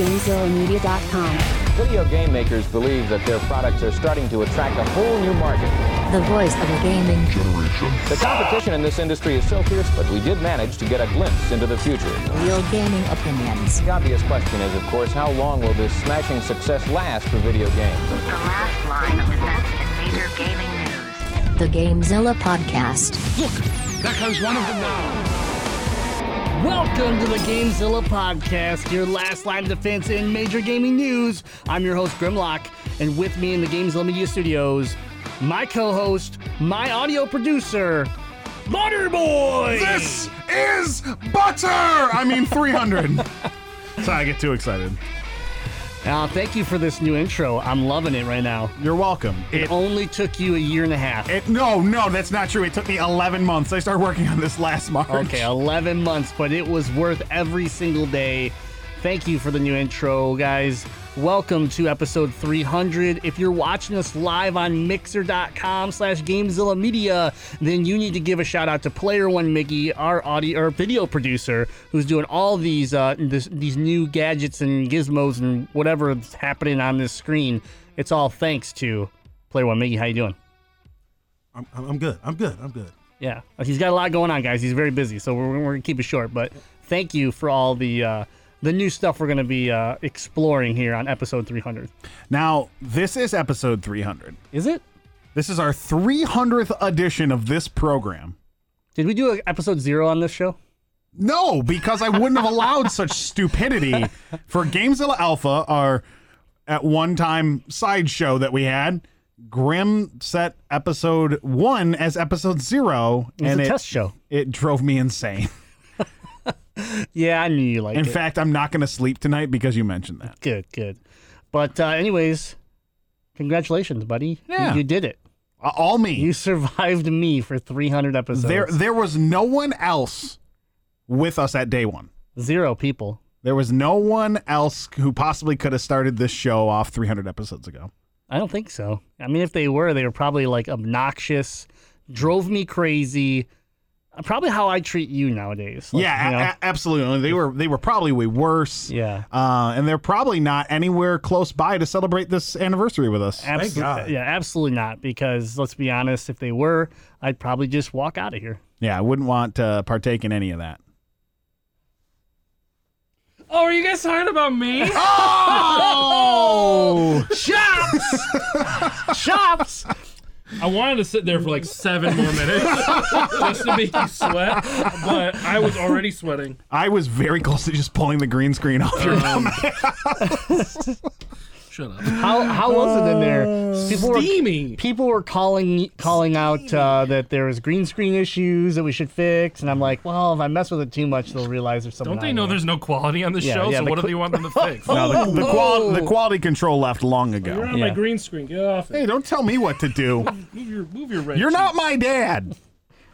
GameZillaMedia.com. Video game makers believe that their products are starting to attract a whole new market. The voice of a gaming generation. The competition in this industry is so fierce, but we did manage to get a glimpse into the future. real gaming opinions. The obvious question is, of course, how long will this smashing success last for video games? The last line of defense in major gaming news. The Gamezilla podcast. Look, there comes one of them now. Welcome to the Gamezilla podcast, your last line of defense in major gaming news. I'm your host Grimlock, and with me in the Gamezilla Media Studios, my co-host, my audio producer, Butterboy. This is butter. I mean 300. Sorry, I get too excited. Uh, thank you for this new intro. I'm loving it right now. You're welcome. It It, only took you a year and a half. it no no that's not true. It took me 11 months. I started working on this last March. Okay, 11 months, but it was worth every single day. Thank you for the new intro, guys. Welcome to episode 300. If you're watching us live on mixer.com slash Gamezilla Media, then you need to give a shout out to Player One Mickey, our audio or video producer, who's doing all these uh, this, these new gadgets and gizmos and whatever is happening on this screen. It's all thanks to Player One Mickey. How you doing? I'm, I'm good. I'm good. I'm good. Yeah, he's got a lot going on, guys. He's very busy, so we're, we're gonna keep it short. But thank you for all the uh, the new stuff we're gonna be uh, exploring here on episode 300. Now, this is episode 300. Is it? This is our 300th edition of this program. Did we do a episode zero on this show? No, because I wouldn't have allowed such stupidity for Gamezilla Alpha, our at one time sideshow that we had. Grim set episode one as episode zero, It and a it, test show. it drove me insane. Yeah, I knew you like In it. fact, I'm not going to sleep tonight because you mentioned that. good, good. But uh, anyways, congratulations, buddy. You- Yeah. you, did it. Uh, All me. You survived me for 300 episodes. there, there was no one else with us at day one. Zero people. There was no one else who possibly could have started this show off 300 episodes ago. I don't think so. I mean, if they were, they were probably like obnoxious, drove me crazy. Probably how I treat you nowadays. Like, yeah, you know? a- a- absolutely. They were they were probably way worse. yeah. Uh, and they're probably not anywhere close by to celebrate this anniversary with us. Absolutely, God. yeah, absolutely not. Because let's be honest, if they were, I'd probably just walk out of here. Yeah, I wouldn't want to partake in any of that. Oh, are you guys talking about me? Oh! Chops, Chops. I wanted to sit there for like seven more minutes just to make you sweat, but I was already sweating. I was very close to just pulling the green screen off your Um, shut up. How how was it in there? People were people were calling calling out uh, that there was green screen issues that we should fix, and I'm like, well, if I mess with it too much, they'll realize there's something. Don't they know there. there's no quality on the Yeah, show? yeah, so the what do qu- they want them to fix? No, the, the, qual- the quality control left long ago. You're on Yeah. my green screen. Get off it. Hey, don't tell me what to do. Move your move your red. You're not my dad.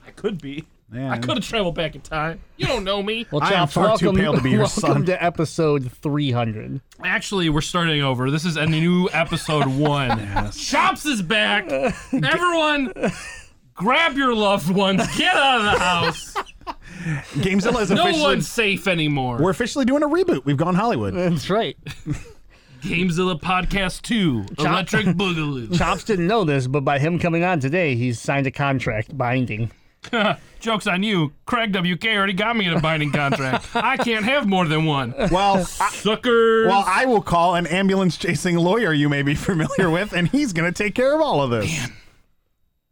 I could be. Man. I could have traveled back in time. You don't know me. Well, I am Chops, far too pale to be your welcome son. to episode 300. Actually, we're starting over. This is a new episode one. Chops is back. Everyone, grab your loved ones. Get out of the house. Gamezilla is No officially. one's safe anymore. We're officially doing a reboot. We've gone Hollywood. That's right. Gamezilla Podcast 2, Electric Boogaloo. Chops didn't know this, but by him coming on today, he's signed a contract binding. Joke's on you. Craig WK already got me in a binding contract. I can't have more than one. Well, I, Suckers. well, I will call an ambulance chasing lawyer you may be familiar with, and he's going to take care of all of this.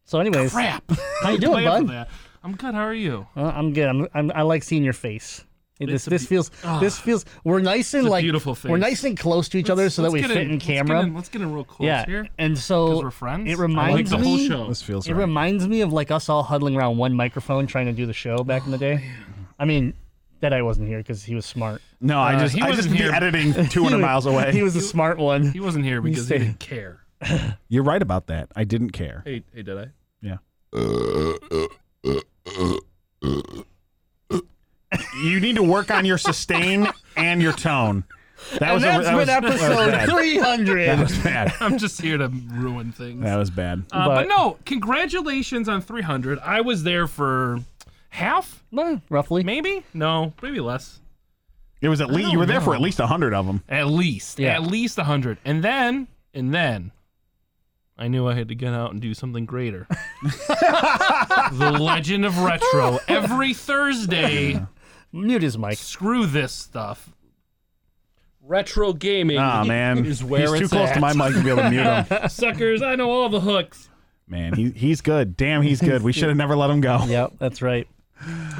So, anyways, Crap. how you doing, bud? I'm good. How are you? Uh, I'm good. I'm, I'm, I like seeing your face. It- this this be- feels ah, this feels we're nice and like beautiful we're nice and close to each other so that we Let's fit get in, let's camera. Get in, let's get in real close yeah, here. and so Because we're friends. It I like reminds the whole me. show. This feels It right. reminds me of like us all huddling around one microphone trying to do the show back in the oh, day. I mean, that I wasn't here because he was smart. no, I Uh, just he I just wasn't be here. editing 200 was- miles away. He was the smart one. He wasn't here because he stay- didn't care. You're right about that. I didn't care. Hey, hey, did I? Yeah. Uh, uh, uh, you need to work on your sustain and your tone. That And was that's a, that been was, that was episode 300. That was bad. I'm just here to ruin things. That was bad. Uh, but, But- no, congratulations on 300. I was there for half, roughly. maybe? No, maybe less. It was at least you were there for at least a hundred of them. At least. Yeah. At least 100. And then, and then, I knew I had to get out and do something greater. the Legend of Retro. Every Thursday. Mute his mic. Screw this stuff. Retro gaming Ah man, is where he's too it's close at. to my mic to be able to mute him. Suckers, I know all the hooks. Man, he he's good. Damn, he's good. We should have never let him go. Yep, that's right.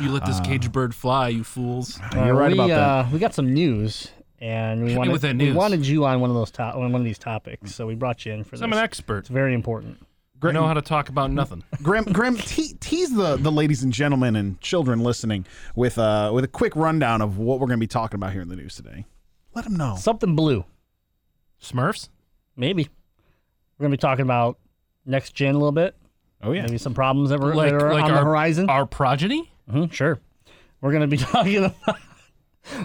You let this cage bird fly, you fools. You're right we, about that. uh, We got some news, and we Hit me wanted, with that we news. wanted you on one of those to- on one of these topics, so we brought you in for this. I'm an expert. It's very important. I know how to talk about nothing. Grim, Grim, te- tease the, the ladies and gentlemen and children listening with uh with a quick rundown of what we're going to be talking about here in the news today. Let them know. Something blue, Smurfs? maybe. We're gonna be talking about next gen a little bit. Oh yeah, Maybe some problems that, were, Like, that are like on our, the horizon. Our progeny? Mhm, sure. We're gonna be talking about.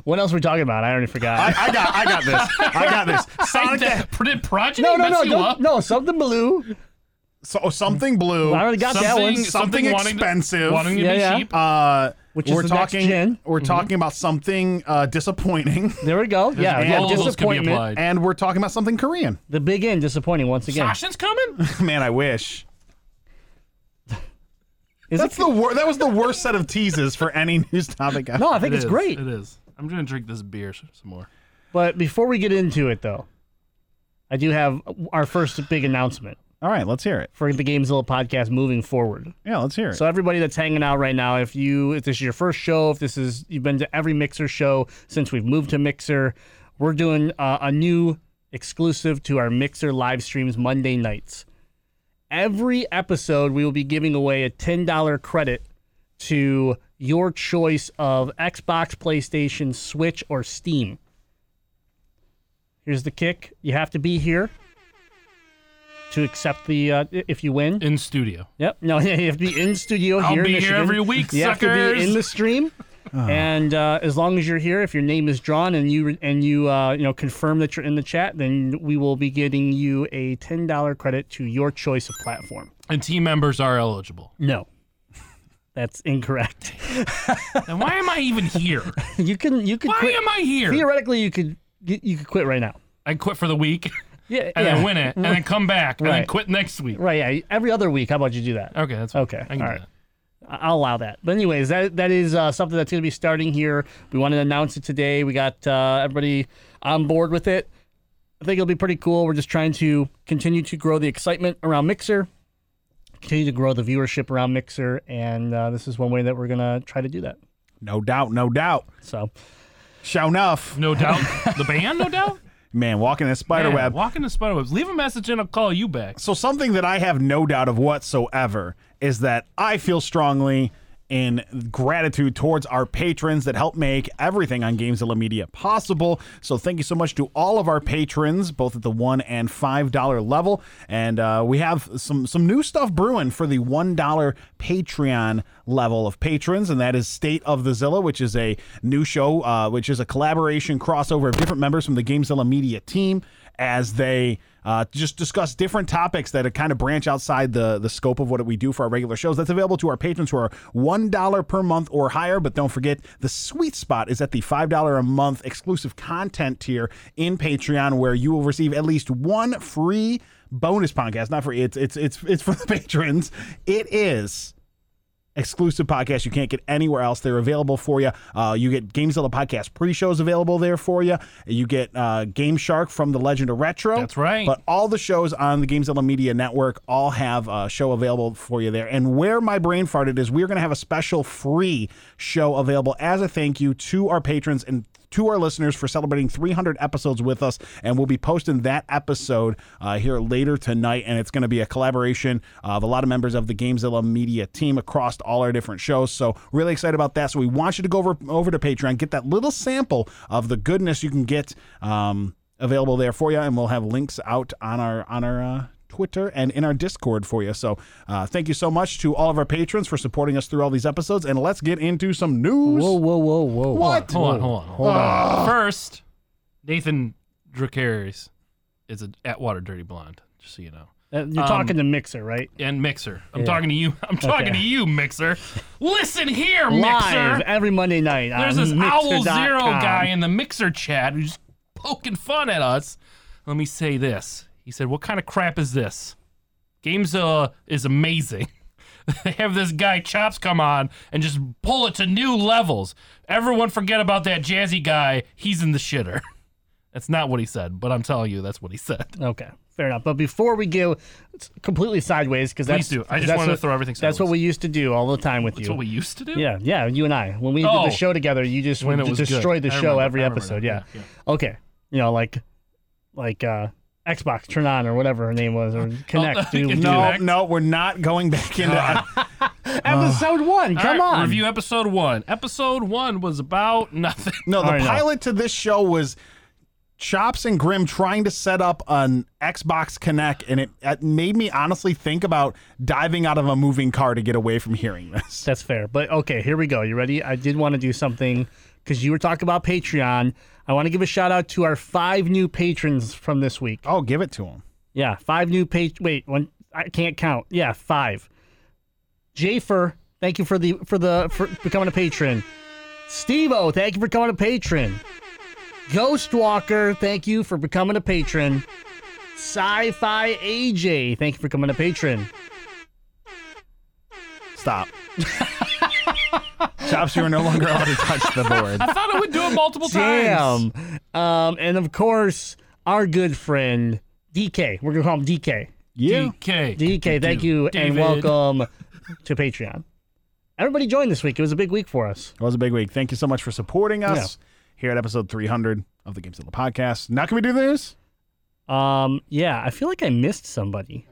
what else are we talking about? I already forgot. I, I got I got this. I got this. Sonic. the- That- Did progeny no, no, mess no, you up? no. Something blue. So something blue. I already got that one. Something, Something wanting to- expensive. wanting to Yeah, be yeah. cheap. Uh, Which is we're the next talking. gen. We're talking about something uh, disappointing, There we go. Yeah, And yeah. all of those could be Disappointment. applied. and we're talking about something Korean. The big end, disappointing once again. Sashin's coming? Man, I wish. Is That's it? the wor- That was the worst set of teases for any news topic. No, I think It it's is, great. It is. I'm going to drink this beer s- some more. But before we get into it, though, I do have our first big announcement All right, let's hear it. for the Gamezilla podcast moving forward. Yeah, let's hear it. So everybody that's hanging out right now, if you if this is your first show, if this is you've been to every Mixer show since we've moved to Mixer, we're doing uh, a new exclusive to our Mixer live streams Monday nights. Every episode, we will be giving away a ten dollar credit to your choice of Xbox, PlayStation, Switch, or Steam. Here's the kick: you have to be here to accept the uh, if you win. In studio. Yep. No, you have to be in studio here. I'll be in here every week, You have to be in the stream, and uh, as long as you're here, if your name is drawn and you and you uh, you know confirm that you're in the chat, then we will be getting you a ten dollar credit to your choice of platform. And team members are eligible. No, that's incorrect. Then why am I even here? you can you could Why quit. am I here? Theoretically, you could you you could quit right now. I quit for the week Yeah, and yeah. then win it and then come back and then Right. quit next week. Right. Yeah. Every other week. How about you do that? Okay, that's fine. Okay, I can all do right. that. I'll allow that. But anyways, that that is uh, something that's going to be starting here. We wanted to announce it today. We got uh, everybody on board with it. I think it'll be pretty cool. We're just trying to continue to grow the excitement around Mixer, continue to grow the viewership around Mixer, and uh, this is one way that we're going to try to do that. no doubt, no doubt. So, Show enough. No doubt. the band, no doubt. Man, walking in a spider web. Walk in the spider webs. Leave a message and I'll call you back. So something that I have no doubt of whatsoever is that I feel strongly in gratitude towards our patrons that help make everything on Gamezilla Media possible. So thank you so much to all of our patrons, both at the one and five dollar level. And uh, we have some some new stuff brewing for the one dollar Patreon level of patrons, and that is State of the Zilla, which is a new show, uh, which is a collaboration crossover of different members from the Gamezilla Media team as they uh, just discuss different topics that kind of branch outside the the scope of what we do for our regular shows. That's available to our patrons who are one dollar per month or higher. But don't forget, the sweet spot is at the five dollar a month exclusive content tier in Patreon, where you will receive at least one free bonus podcast. Not free. It's it's it's it's for the patrons. It is exclusive podcasts you can't get anywhere else. They're available for you. Uh, you get Gamezilla podcast pre-shows available there for you. You get uh, Game Shark from the Legend of Retro. That's right. But all the shows on the Gamezilla Media Network all have a show available for you there. And where my brain farted is we're going to have a special free show available as a thank you to our patrons and to our listeners for celebrating 300 episodes with us. And we'll be posting that episode uh, here later tonight. And it's going to be a collaboration of a lot of members of the Gamezilla Media team across all our different shows. So really excited about that. So we want you to go over, over to Patreon, get that little sample of the goodness you can get um, available there for you. And we'll have links out on our, on our, uh, Twitter and in our Discord for you. So, uh, thank you so much to all of our patrons for supporting us through all these episodes. And let's get into some news. whoa, whoa, whoa, whoa. What? Hold on, hold on, hold on. First, Nathan Dracaris is a Atwater Dirty Blonde, just so you know. Uh, You're Um, talking to Mixer, right? and Mixer. I'm talking to you. I'm talking to you, Mixer. Listen here, Live Mixer. every Monday night. There's on this Owl Mixer.com. Zero guy in the Mixer chat who's poking fun at us. Let me say this. He said, "What kind of crap is this? Gamezilla is amazing." they have this guy Chops come on and just pull it to new levels. Everyone forget about that jazzy guy. He's in the shitter. That's not what he said, but I'm telling you, that's what he said. Okay, fair enough. But before we go completely sideways, because that's do. I just that's wanted to what- throw everything That's what we used to do all the time with That's you. what we used to do. Yeah, yeah, you and I. When we Oh. did the show together, you just When it was good. destroyed the I show remember- every episode. Yeah. Yeah, yeah. Okay. You know, like like uh Xbox turn on or whatever her name was or oh, Kinect. do, Kinect. No, no, we're not going back into. episode one. All Come right, on. Review episode one. Episode one was about nothing. No, the All right, no. pilot to this show was Chops and Grim trying to set up an Xbox Kinect, and it, it made me honestly think about diving out of a moving car to get away from hearing this. That's fair. But okay, here we go. You ready? I did want to do something because you were talking about Patreon. I want to give a shout out to our five new patrons from this week. Oh, give it to them. Yeah, five new page. Wait, one. I can't count. Yeah, five. Jafer, thank you for the for the for becoming a patron. Stevo, thank you for becoming a patron. Ghostwalker, thank you for becoming a patron. Sci-Fi AJ, thank you for becoming a patron. Stop. Chops, you are no longer allowed to touch the board. I thought I would do it multiple times. Damn. Um, and of course, our good friend DK. We're gonna call him DK. Yeah. DK. DK, thank you and welcome to Patreon. Everybody joined this week. It was a big week for us. It was a big week. Thank you so much for supporting us here at episode 300 of the Gamezilla podcast. Now, can we do this? Um, yeah, I feel like I missed somebody.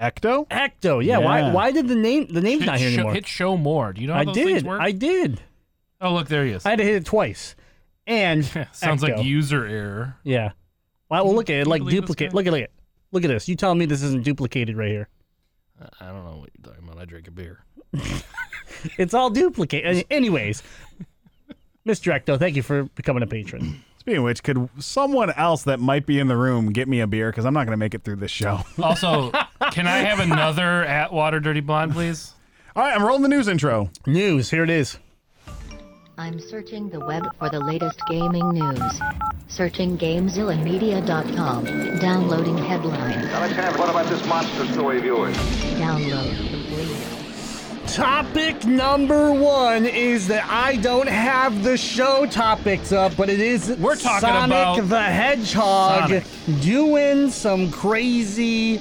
Ecto? Ecto, yeah. Why? Yeah. Why did the name the name's Hit, not here show, anymore? hit show more. Do you know how I those things did. work? I did. oh, look, there he is. I had to hit it twice. And Sounds like user error. Yeah. Well, well look at it. Like believe this duplicate. guy? Look at look at look at this. You telling me this isn't duplicated right here? I don't know what you're talking about. I drink a beer. It's all duplicate. Anyways, Mr. Ecto, thank you for becoming a patron. Speaking of which, could someone else that might be in the room get me a beer? Because I'm not going to make it through this show. Also, can I have another Atwater Dirty Blonde, please? All right, I'm rolling the news intro. News. Here it is. I'm searching the web for the latest gaming news. Searching GameZillaMedia.com. Downloading headlines. Alexander, what about this monster story of yours? Download complete. Topic number one is that I don't have the show topics up, but it is We're talking Sonic about the Hedgehog Sonic. doing some crazy,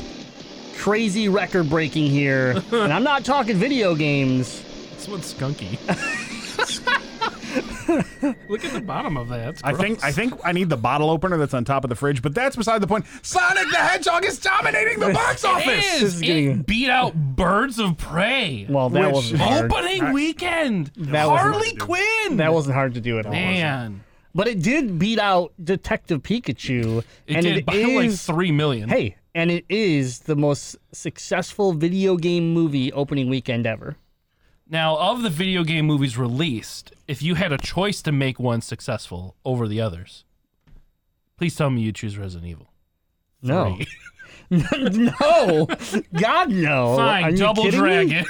crazy record breaking here. and I'm not talking video games. This one's skunky. Look at the bottom of that. It's I think I think I need the bottle opener that's on top of the fridge, but that's beside the point. Sonic the Hedgehog is dominating the box office. is. This is getting- It beat out Birds of Prey. Well, that Which- wasn't hard. Opening weekend. That wasn't- Harley Quinn. That wasn't hard to do at all. man. But it did beat out Detective Pikachu. It and did it by like is- three million. Hey, and it is the most successful video game movie opening weekend ever. Now, of the video game movies released, if you had a choice to make one successful over the others, please tell me you choose Resident Evil. No. No. God, no. Are Fine, you Double? Dragon.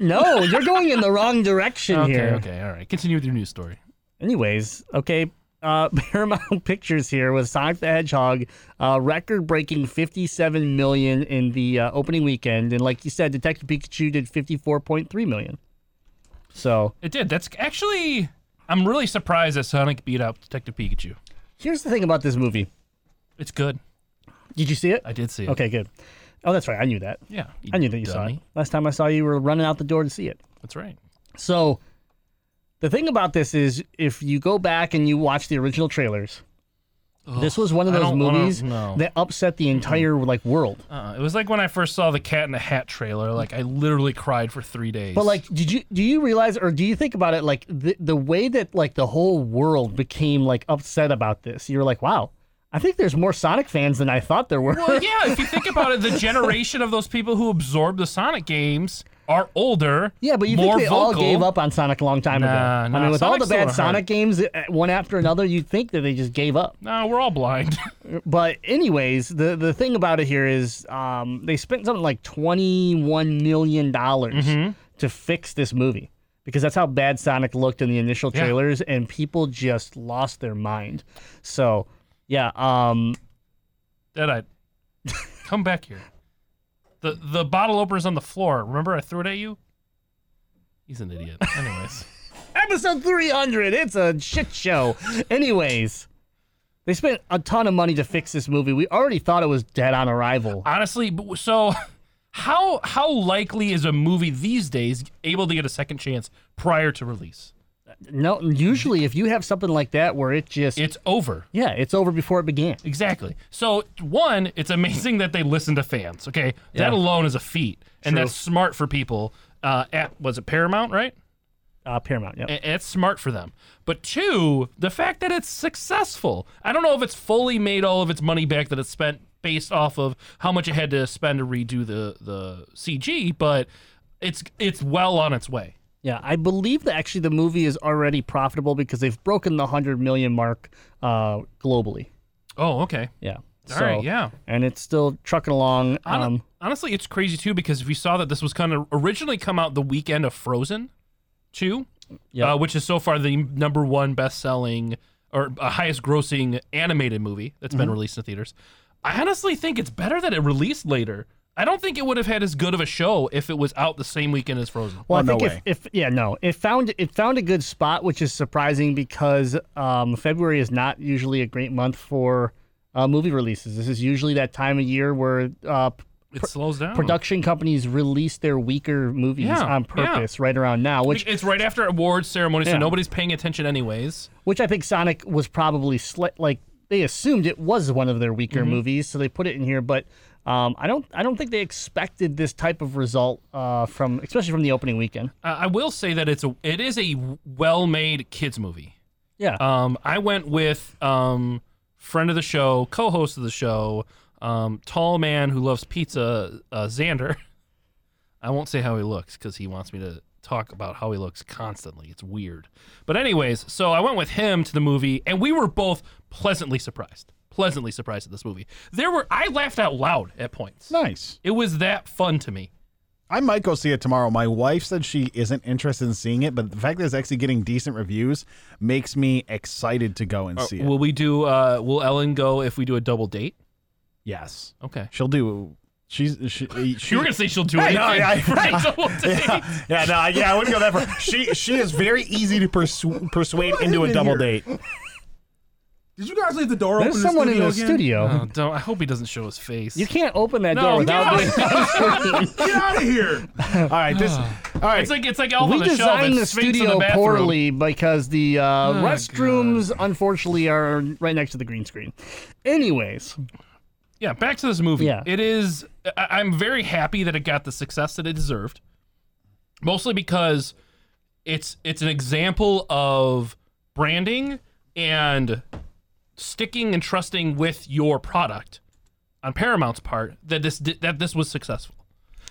No, you're going in the wrong direction okay, here. okay, all right. Continue with your news story. Anyways, okay. Uh, Paramount Pictures here with Sonic the Hedgehog, uh, record-breaking 57 million in the uh, opening weekend, and like you said, Detective Pikachu did 54.3 million. So It did. That's actually. I'm really surprised that Sonic beat out Detective Pikachu. here's the thing about this movie. It's good. Did you see it? I did see it. Okay, good. Oh, that's right. I knew that. Yeah. I knew that you saw it. Last time I saw you, you were running out the door to see it. That's right. So, the thing about this is, if you go back and you watch the original trailers, this was one of those wanna- movies no. that upset the entire like world. Uh, it was like when I first saw the Cat in the Hat trailer. Like I literally cried for three days. But like, did you do you realize or do you think about it like the the way that like the whole world became like upset about this? You're like, wow, I think there's more Sonic fans than I thought there were. Well, yeah, if you think about it, the generation of those people who absorbed the Sonic games are older. Yeah, but you think they all gave up on Sonic a long time Nah, ago? nah, I mean, with all the bad. Sonic games, uh, one after another, you'd think that they just gave up. No, we're all blind. But anyways, the the thing about it here is um, they spent something like twenty one million dollars Mm-hmm. to fix this movie because that's how bad Sonic looked in the initial Yeah. trailers, and people just lost their mind. So, yeah, um, Deadeye, come back here. The the bottle opener's on the floor. Remember I threw it at you? He's an idiot. Anyways. episode three hundred. It's a shit show. anyways. They spent a ton of money to fix this movie. We already thought it was dead on arrival. Honestly, so how how likely is a movie these days able to get a second chance prior to release? No, usually if you have something like that where it just It's over. yeah, it's over before it began. Exactly. So one, it's amazing that they listen to fans. Okay, Yeah. that alone is a feat, and True. that's smart for people. Uh, at was it Paramount, right? Uh, Paramount. yeah. It's smart for them. But two, the fact that it's successful. I don't know if it's fully made all of its money back that it's spent based off of how much it had to spend to redo the the CG, but it's it's well on its way. Yeah, I believe that actually the movie is already profitable because they've broken the hundred million mark uh, globally. Oh, okay. Yeah. All so, right, yeah. And it's still trucking along. Hon- Um, honestly, it's crazy too because if you saw that this was kind of originally come out the weekend of Frozen, two, Yep. uh, which is so far the number one best-selling or uh, highest-grossing animated movie that's Mm-hmm. been released in theaters. I honestly think it's better that it released later. I don't think it would have had as good of a show if it was out the same weekend as Frozen. well, Oh, I no think way. if, if yeah no it found it found a good spot, which is surprising because um, February is not usually a great month for uh, movie releases. This is usually that time of year where uh, It slows down. production companies release their weaker movies Yeah, on yeah. purpose right around now, which It's right after awards ceremony, so nobody's paying attention anyways. which I think Sonic was probably sli- like they assumed it was one of their weaker Mm-hmm. movies, so they put it in here. But um, I don't I don't think they expected this type of result uh, from especially from the opening weekend. I will say that it's a it is a well-made kids movie. Yeah, Um, I went with um, friend of the show, co-host of the show, um, tall man who loves pizza, uh, Xander. I won't say how he looks because he wants me to talk about how he looks constantly. It's weird. But anyways, so I went with him to the movie, and we were both pleasantly surprised. Pleasantly surprised at this movie. There were I laughed out loud at points. Nice. It was that fun to me. I might go see it tomorrow. My wife said she isn't interested in seeing it, but the fact that it's actually getting decent reviews makes me excited to go and see it. Will we do? Uh, will Ellen go if we do a double date? yes, Okay. she'll do. She's she. she You were gonna say she'll do I anything know, yeah, for a yeah. double date. yeah, yeah, no, I- yeah, I wouldn't go that far. She she is very easy to persu- persuade into a double date. Did you guys leave the door there's open? There's someone in the the studio again? studio. Oh, don't. I hope he doesn't show his face. You can't open that No, door get without out being on. Get out of here! All right, this. All right, It's like it's like Elf We on the Shelf. designed the It's Sphinx in studio the poorly because the uh, Oh, restrooms, unfortunately, are right next to the green screen. Anyways, Yeah, back to this movie. Yeah. It is. I- I'm very happy that it got the success that it deserved. Mostly because it's it's an example of branding and sticking and trusting with your product on Paramount's part that this that this was successful.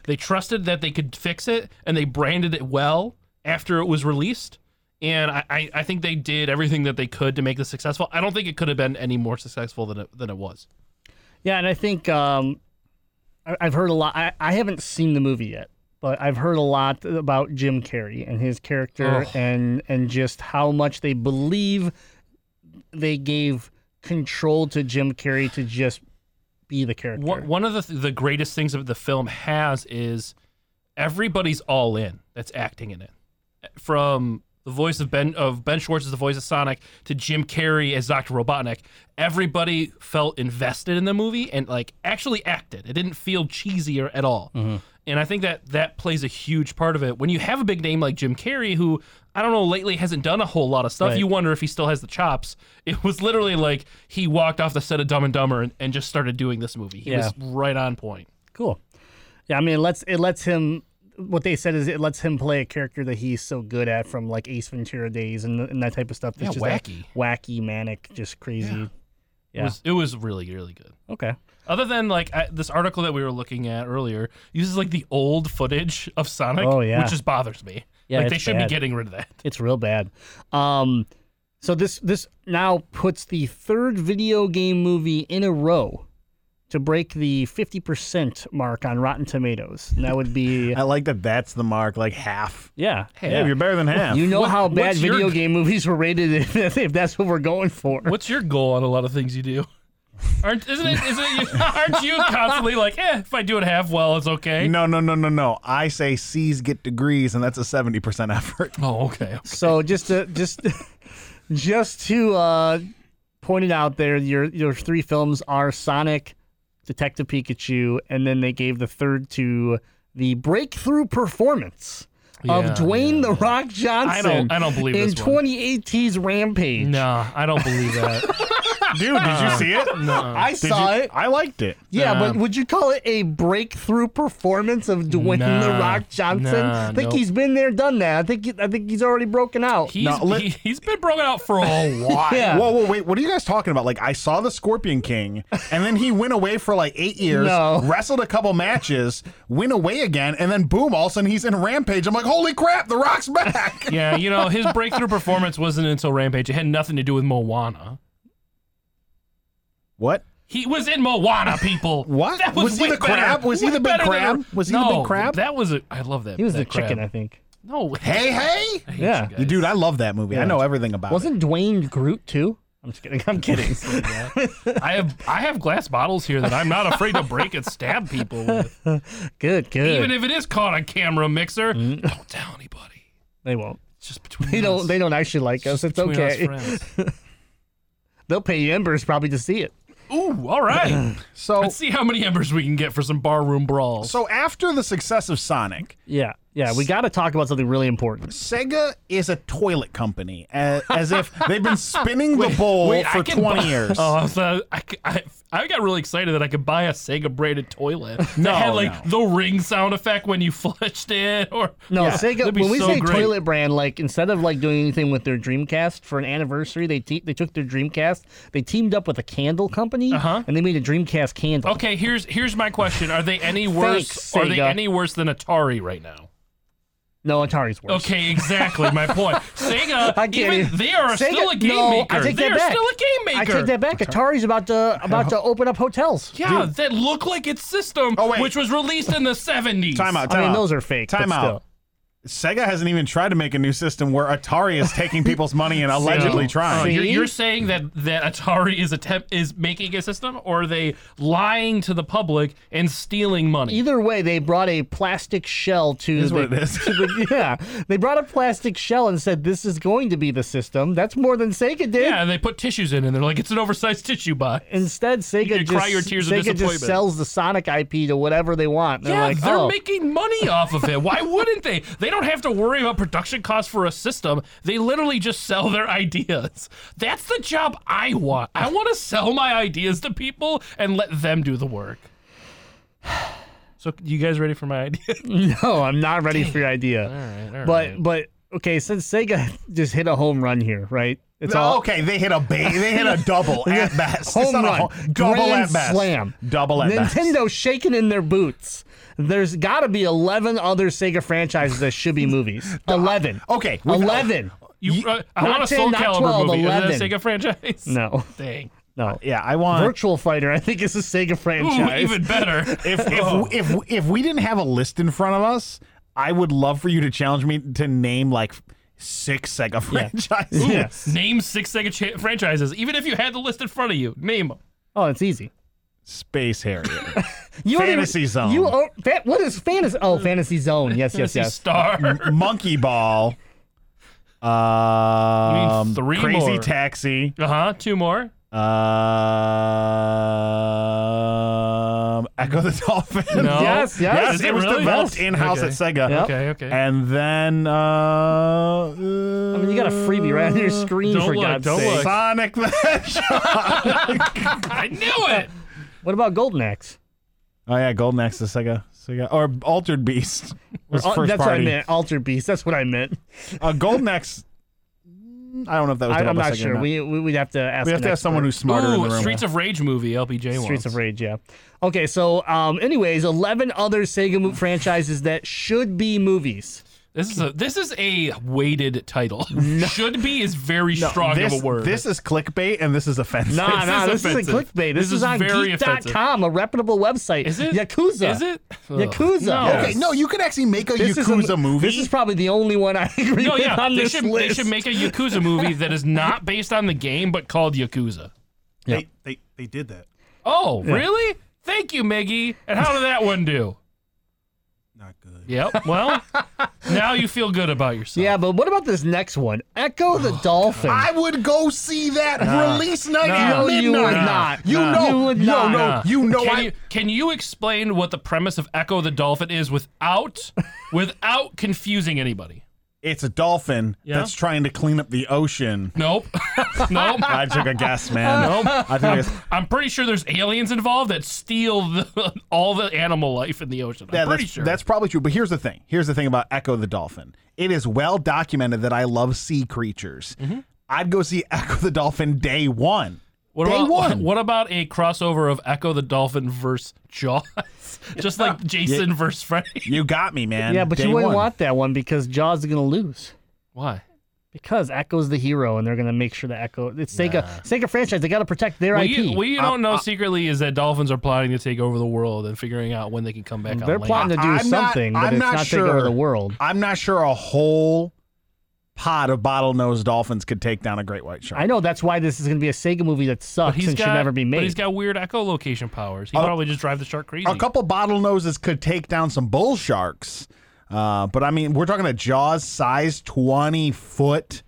They trusted that they could fix it and they branded it well after it was released. And I, I, think they did everything that they could to make this successful. I don't think it could have been any more successful than it, than it was. Yeah, and I think um, I- I've heard a lot. I, I haven't seen the movie yet, but I've heard a lot about Jim Carrey and his character, Oh. and and just how much they believe they gave control to Jim Carrey to just be the character. One, of the the greatest things that the film has is everybody's all in that's acting in it. From the voice of Ben of Ben Schwartz as the voice of Sonic to Jim Carrey as Dr. Robotnik, everybody felt invested in the movie and like actually acted. It didn't feel cheesy or, at all. Mm-hmm. And I think that that plays a huge part of it. When you have a big name like Jim Carrey, who I don't know lately hasn't done a whole lot of stuff, Right. you wonder if he still has the chops. It was literally like he walked off the set of Dumb and Dumber and, and just started doing this movie. He was right on point. Cool. Yeah, I mean, it lets it lets him. What they said is it lets him play a character that he's so good at from like Ace Ventura days and, and that type of stuff. That's Yeah, wacky. wacky, manic, just crazy. It Yeah. was it was really really good. Okay. Other than like I, this article that we were looking at earlier uses like the old footage of Sonic, Oh, yeah. which just bothers me. Yeah, like they it's should bad. be getting rid of that. It's real bad. Um, so this this now puts the third video game movie in a row to break the 50% mark on Rotten Tomatoes. And that would be I like that. That's the mark, like half. yeah. Hey, you're better than half. You know What- how bad what's your- video game movies were rated if, if that's what we're going for. What's your goal on a lot of things you do? Aren't isn't it isn't it aren't you constantly like, eh, if I do it half well, it's okay? no, no, no, no, no. I say C's get degrees, and that's a seventy percent effort. Oh, okay. So just to just just to uh, point it out there, your your three films are Sonic, Detective Pikachu, and then they gave the third to the breakthrough performance of Dwayne yeah, the Rock Johnson. I don't I don't believe in this one. 2018's Rampage. No, I don't believe that. Dude, did you see it? No. I Did saw you- it. I liked it. Yeah, Nah. but um, would you call it a breakthrough performance of Dwayne the Nah, Rock Johnson? nah, I think nope. he's been there, done that. I think he- I think he's already broken out. He's No, let- he, he's been broken out for a while. Yeah. Whoa, whoa, wait. What are you guys talking about? Like, I saw the Scorpion King, and then he went away for like eight years, No. wrestled a couple matches, went away again, and then boom, all of a sudden he's in Rampage. I'm like, holy crap, The Rock's back. Yeah, you know, his breakthrough performance wasn't until Rampage. It had nothing to do with Moana. What? He was in Moana, people. What? That Was he way the crab? better. Was he Way the big better than crab? a- Was he the big crab? That was a. I love that. he was the crab. chicken, I think. No. Hey, hey. I hate Yeah. you guys. Dude, I love that movie. I know everything about it. Wasn't Dwayne Groot too? I'm just kidding. I'm kidding. I have I have glass bottles here that I'm not afraid to break and stab people with. good, good. Even if it is caught on camera, mixer. Mm-hmm. Don't tell anybody. they won't. It's just between They us. don't. They don't actually like us. It's Between us okay. friends. They'll pay you embers probably to see it. Ooh, all right. So, Let's see how many embers we can get for some barroom brawls. so after the success of Sonic, Yeah, yeah. We got to talk about something really important. Sega is a toilet company, as, as if they've been spinning the bowl Wait, for 20 buy- years. Oh, so I, I, I got really excited that I could buy a Sega branded toilet No, that had like no. the ring sound effect when you flushed it, or No, Yeah, Sega. When we so say great. toilet brand, like instead of like doing anything with their Dreamcast for an anniversary, they te- they took their Dreamcast, they teamed up with a candle company, Uh-huh. and they made a Dreamcast candle. Okay, here's here's my question: Are they any worse? Thanks, are they any worse than Atari right now? No, Atari's worse. Okay, exactly my point. Sega, I can't even, even- they are Sega- still a game no, maker. I take they that are back. still a game maker. I take that back. Atari's about to about to open up hotels. Yeah, that look like its system, Oh, which was released in the 70s. Time out. I mean, out. those are fake. Time but out. still. Sega hasn't even tried to make a new system where Atari is taking people's money and allegedly Oh, trying. you're, See? you're saying that that Atari is attempt is making a system, or are they lying to the public and stealing money? Either way, they brought a plastic shell to Is the, what it is. to the- yeah, they brought a plastic shell and said this is going to be the system. That's more than Sega did. yeah, and they put tissues in, and they're like, it's an oversized tissue box. Instead, Sega can just cry your tears of Sega just sells the Sonic IP to whatever they want. They're Yeah, like, they're oh, making money off of it. Why wouldn't they? They don't have to worry about production costs for a system. They literally just sell their ideas. That's the job I want. I want to sell my ideas to people and let them do the work. So, you guys ready for my idea? no, I'm not ready for your idea. All right, all but right. but okay, since Sega just hit a home run here, right? It's No, all okay, they hit a ba- they hit a double at best. It's home not a run, home- double grand at best. slam, Double at best. Nintendo shaking in their boots. There's got to be 11 other Sega franchises that should be movies. Uh, 11. Okay, we- uh, 11. You, uh, I not want a 10, Soul not Calibur 12, movie. Is 11. that a Sega franchise? No, Dang. no. Uh, yeah, I want. Virtual Fighter, I think, is a Sega Ooh, franchise. even better. if if oh. if if we didn't have a list in front of us, I would love for you to challenge me to name like six Sega franchises. Yes. Name six Sega cha- franchises, even if you had the list in front of you. Name them. Oh, it's easy. Space Harrier, You Fantasy even, Zone. You oh, fa- what is fantasy? Oh, Fantasy Zone. Yes, yes, yes. Star. Monkey Ball, um, three Crazy more. Taxi, Uh huh. Two more. um, Echo the Dolphin. No. Yes, yes. Yes, Is it, it was really? developed Yes. in house Okay. at Sega. Yep. Okay. Okay. And then, uh, I mean, you got a freebie right on your screen Don't for look, God's sake. look. Sonic the Hedgehog. I knew it. What about Golden Axe? Oh yeah, Golden Axe, the Sega, Sega, or Altered Beast was first that's what I party. meant. Altered Beast. That's what I meant. Uh, Golden Axe. I don't know if that was. I, I'm developed by not Sega or sure. not. We, we we'd have to ask. we have an to have expert. someone who's smarter in the Ooh, room. Streets of Rage movie. LPJ Streets wants. of Rage, yeah. Okay, so um, anyways, eleven other Sega mo- franchises that should be movies. This is a this is a weighted title. Should be is very strong this, of a word. This is clickbait, and this is offensive. Nah, This nah, is this isn't clickbait. This, This is, is on very offensive. Geek.com, a reputable website. Is it? Yakuza. Is it? Ugh. Yakuza. No. Okay, no, you could actually make a This is Yakuza a, movie. This is probably the only one I agree No, with yeah, on they this should they should make a Yakuza movie that is not based on the game but called Yakuza. They, they they did that. Oh, really? Thank you, Miggy. And how did that one do? Not. Yep. Well, now you feel good about yourself. yeah, but what about this next one? Echo Oh, the Dolphin. I would go see that release night at No, midnight. you would not. You No. know, You would no, no, Nah. you know. Can I, you can you explain what the premise of Echo the Dolphin is without without confusing anybody? It's a dolphin Yeah? that's trying to clean up the ocean. Nope. nope. I took a guess, man. Nope. I think it's, I'm pretty sure there's aliens involved that steal the, all the animal life in the ocean. I'm yeah, pretty that's, sure. that's probably true. But here's the thing. Here's the thing about Echo the dolphin. It is well documented that I love sea creatures. Mm-hmm. I'd go see Echo the dolphin day one. What Day about one. what about a crossover of Echo the Dolphin versus Jaws, just like Jason versus Freddy? You got me, man. yeah, but Day you wouldn't one. want that one because Jaws is going to lose. Why? Because Echo's the hero, and they're going to make sure that Echo. It's Sega. Sega franchise. They got to protect their What IP. you, what you Uh, don't know secretly is that dolphins are plotting to take over the world and figuring out when they can come back. they're on plotting to do I'm not- something, but I'm it's not not, take over sure. the world. I'm not sure a whole pod of bottlenose dolphins could take down a great white shark. I know that's why this is going to be a Sega movie that sucks he's and got, should never be But made. he's got weird echolocation powers. He Uh, probably just drive the shark crazy. A couple bottlenoses could take down some bull sharks. Uh, but I mean, we're talking a Jaws size 20 foot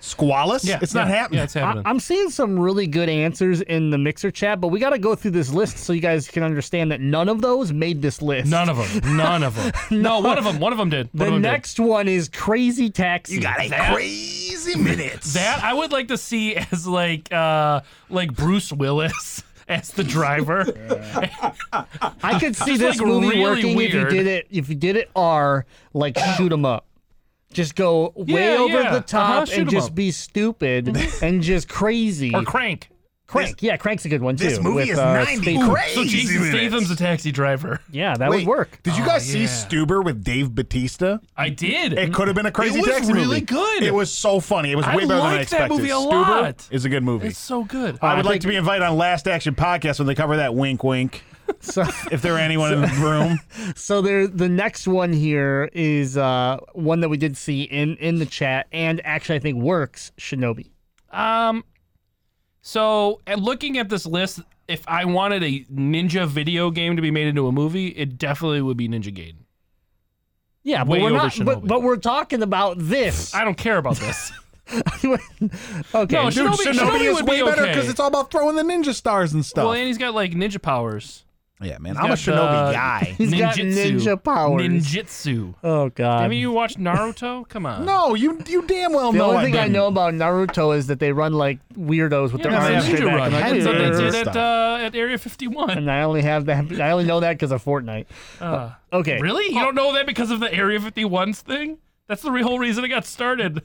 squalus. Yeah, it's yeah, not happening. Yeah, it's I, happening. I'm seeing some really good answers in the mixer chat, but we got to go through this list so you guys can understand that none of those made this list. None of them. None of them. no, one of them. One of them did. One The of them did. next one is Crazy Taxi. you got a That- crazy minutes. That I would like to see as like uh like Bruce Willis as the driver. I could see this like, movie really working if you did it. If you did it R, like shoot shoot 'em up. Just go way Yeah, over yeah. the Uh-huh, top shoot and 'em just up. be stupid and just crazy. or Crank. Crank, yeah, Crank's a good one too. This movie with, is uh, 90 Statham. crazy So Jason minutes. Statham's a taxi driver. Yeah, that Wait, would work. Did you guys see yeah. Stuber with Dave Batista? I did. It could have been a crazy It was taxi really movie. good. It was so funny. It was I way better than I liked that expected. movie a Stuber lot. is a good movie. It's so good. I would I like to be invited on Last Action Podcast when they cover that wink wink. So, If there are anyone in the room. so there, the next one here is uh, one that we did see in in the chat, and actually I think works. Shinobi. Um, so and looking at this list, if I wanted a ninja video game to be made into a movie, it definitely would be Ninja Gaiden. Yeah, but Way we're over not. But, but we're talking about this. I don't care about this. okay, No, Dude, Shinobi- Shinobi, Shinobi is would way be better okay. because it's all about throwing the ninja stars and stuff. well, and he's got like ninja powers. Yeah, man. he's I'm a got, Shinobi uh, guy. He's got ninja powers. Ninjutsu. oh god. Have you watched Naruto? Come on. No, you you damn well the know only I thing I didn't. know about Naruto is that they run like weirdos with Yeah, their arms that's a straight ninja back. run. and like, That's what they did at, uh, at Area 51. and I only have that. I only know that because of Fortnite. Uh, Okay. really? You don't know that because of the Area 51's thing? That's the re- whole reason it got started.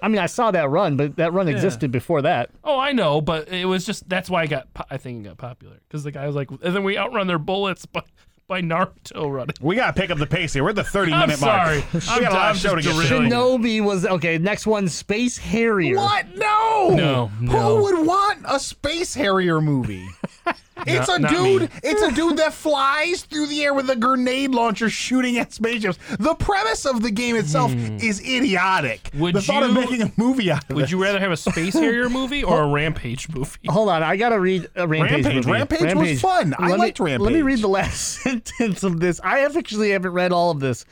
I mean, I saw that run, but that run existed before that. Oh, I know, but it was just that's why it got. I think it got popular because the guy was like, and then we outrun their bullets by by Naruto running. We gotta pick up the pace here. We're at the 30 I'm minute mark. sorry. We I'm, got a lot I'm show to get through. Shinobi was okay. Next one, Space Harrier. What? No. No, no. Who would want a Space Harrier movie? It's a dude. me. It's a dude that flies through the air with a grenade launcher shooting at spaceships. The premise of the game itself is idiotic. Hmm. Would the thought of you- making a movie out of it. Would it. you rather have a Space Harrier movie or a Rampage movie? Hold on, I gotta read a Rampage. Rampage. movie. Rampage was fun. I Let liked me, Let me read the last sentence of this. I have actually haven't read all of this.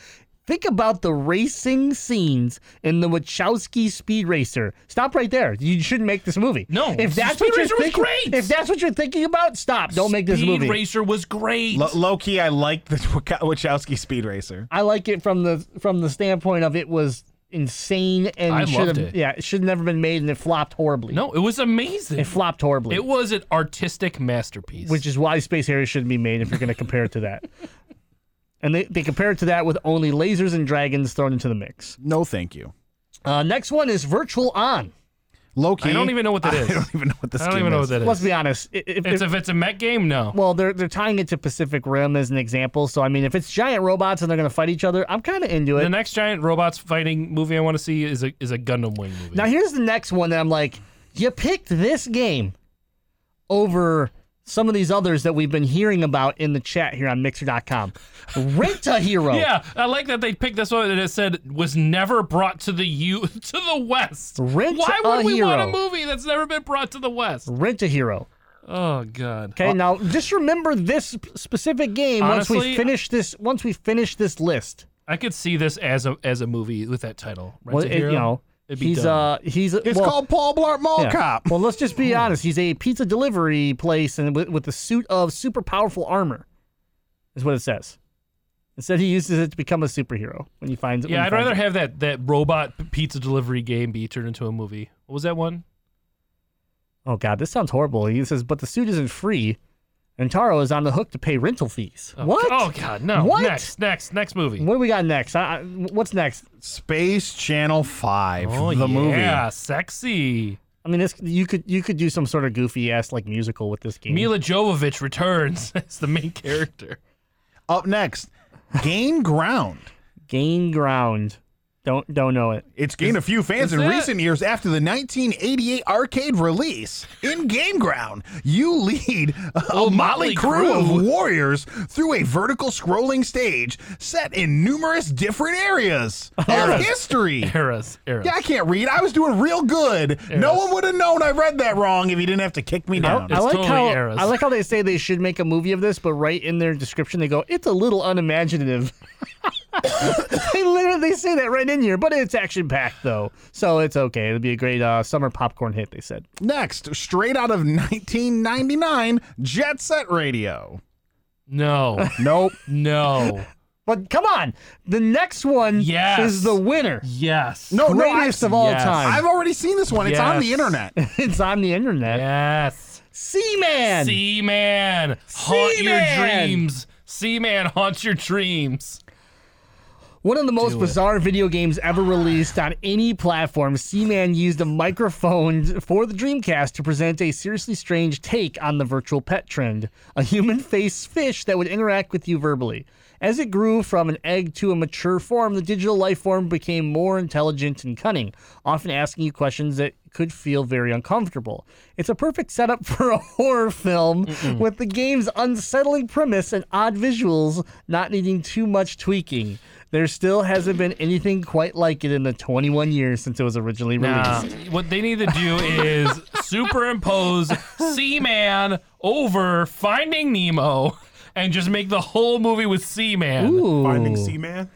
Think about the racing scenes in the Wachowski Speed Racer. Stop right there. You shouldn't make this movie. No, if that's Speed what you're Racer was thinking, great. if that's what you're thinking about, stop. Don't make this Speed movie. Speed Racer was great. Lo- low key, I like the Wachowski Speed Racer. I like it from the from the standpoint of it was insane and I should loved have it. yeah it should have never been made and it flopped horribly. no, it was amazing. it flopped horribly. It was an artistic masterpiece. which is why Space Harrier shouldn't be made if you're going to compare it to that. And they, they compare it to that with only lasers and dragons thrown into the mix. No, thank you. Uh, next one is Virtual On. Loki. I don't even know what that is. I don't even know what this I don't game even know is. what that is. Let's be honest. If, It's if- if it's a mech game, no. well, they're they're tying it to Pacific Rim as an example. So I mean, if it's giant robots and they're gonna fight each other, I'm kind of into it. The next giant robots fighting movie I want to see is a is a Gundam Wing movie. Now here's the next one that I'm like, you picked this game over some of these others that we've been hearing about in the chat here on Mixer.com. Rent a Hero. yeah, I like that they picked this one and it said was never brought to the U to the West. Rent a Hero. Why would we want a movie that's never been brought to the West? Rent a Hero. Oh God. Okay, now just remember this specific game once we finish this. Once we finish this list, I could see this as a as a movie with that title. Rent well, a it- Hero. you know, he's dumb. uh he's It's well, called Paul Blart Mall yeah. Cop. Well, let's just be honest. He's a pizza delivery place and with, with a suit of super powerful armor, is what it says. Instead, he uses it to become a superhero when he finds it. Yeah, he I'd finds rather it. have that that robot pizza delivery game be turned into a movie. What was that one? Oh God, this sounds horrible. He says, but the suit isn't free, and Taro is on the hook to pay rental fees. Oh, what? Oh God, no. What? Next, next, next movie. What do we got next? I, I, what's next? Space Channel Five, Oh the movie. yeah, sexy. I mean, this you could you could do some sort of goofy ass like musical with this game. Milla Jovovich returns as the main character. Up next, Gain Ground. Gain ground. Don't don't know it. It's gained a few fans in that- recent years after the 1988 arcade release. In Game Ground, you lead a Oh, motley motley crew of warriors through a vertical scrolling stage set in numerous different areas of history. Eras, eras. Yeah, I can't read. I was doing real good. No one would have known I read that wrong if you didn't have to kick me down. I It's like totally how eras. I like how they say they should make a movie of this, but right in their description they go, "It's a little unimaginative." they literally they say that right in here, but it's action packed though, so it's okay. It'll be a great uh, summer popcorn hit. They said. Next, straight out of 1999, Jet Set Radio. No, Nope. no, But come on, the next one Yes. is the winner. yes. No, no, I've, Greatest of all yes. time. I've already seen this one. It's on the internet. it's on the internet. Yes. Seaman. Seaman, haunt your dreams. Seaman haunts your dreams. One of the most Do it. bizarre video games ever released on any platform, Seaman used a microphone for the Dreamcast to present a seriously strange take on the virtual pet trend a human faced fish that would interact with you verbally. As it grew from an egg to a mature form, the digital life form became more intelligent and cunning, often asking you questions that could feel very uncomfortable. It's a perfect setup for a horror film with the game's unsettling premise and odd visuals not needing too much tweaking. There still hasn't been anything quite like it in the 21 years since it was originally Nah, released. what they need to do is superimpose Seaman over Finding Nemo and just make the whole movie with Seaman. Ooh. Finding Seaman.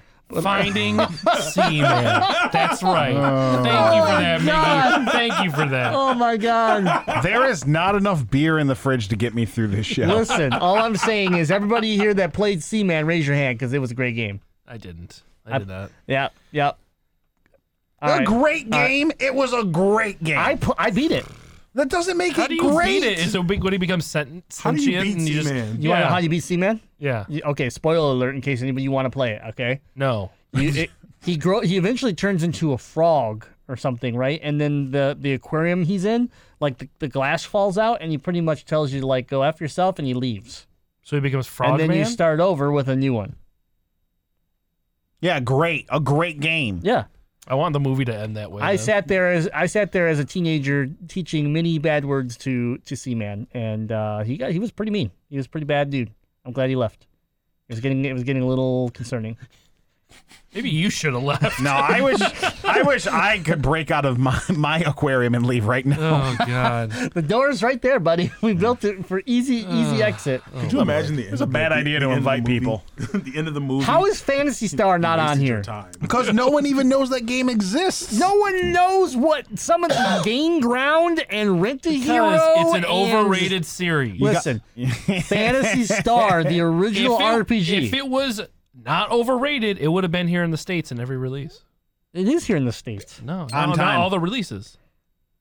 Finding Seaman. That's right. Oh. Thank you for that, oh Mickey. Thank you for that. Oh my god. there is not enough beer in the fridge to get me through this show. Listen, all I'm saying is everybody here that played Seaman, raise your hand because it was a great game. I didn't. I did not. Yep, yep. All a right. great game. It was a great game. I, pl- I beat it. that doesn't make How it do you great. beat it? Is it big when he becomes sentient? How do you beat and just- Seaman? You want to Yeah. know how you beat Seaman? Yeah. You- Okay, spoiler alert in case anybody you want to play it. Okay, No. you, it, he grow he eventually turns into a frog or something, right? And then the the aquarium he's in, like the, the glass falls out, and he pretty much tells you to like go after yourself, and he leaves. So he becomes Frog and then Man? you start over with a new one. Yeah, great. A great game. Yeah, I want the movie to end that way. I then. sat there as I sat there as a teenager teaching many bad words to to Seaman, and uh, he got he was pretty mean. He was a pretty bad dude. I'm glad he left. It was getting it was getting a little concerning. Maybe you should have left. No, I wish I wish I could break out of my, my aquarium and leave right now. Oh God. The door's right there, buddy. We built it for easy easy exit. Oh, could you imagine the? End? It's a bad idea to invite people. the end of the movie. How is Phantasy Star not on wasted your here? Time. Because no one even knows that game exists. No one knows what some of the Gain Ground and Rent a Hero. Because it's an and- overrated series. Listen, Phantasy Star, the original if it, RPG. If it was not overrated, it would have been here in the states in every release. it is here in the states. No, On not, not time. all the releases.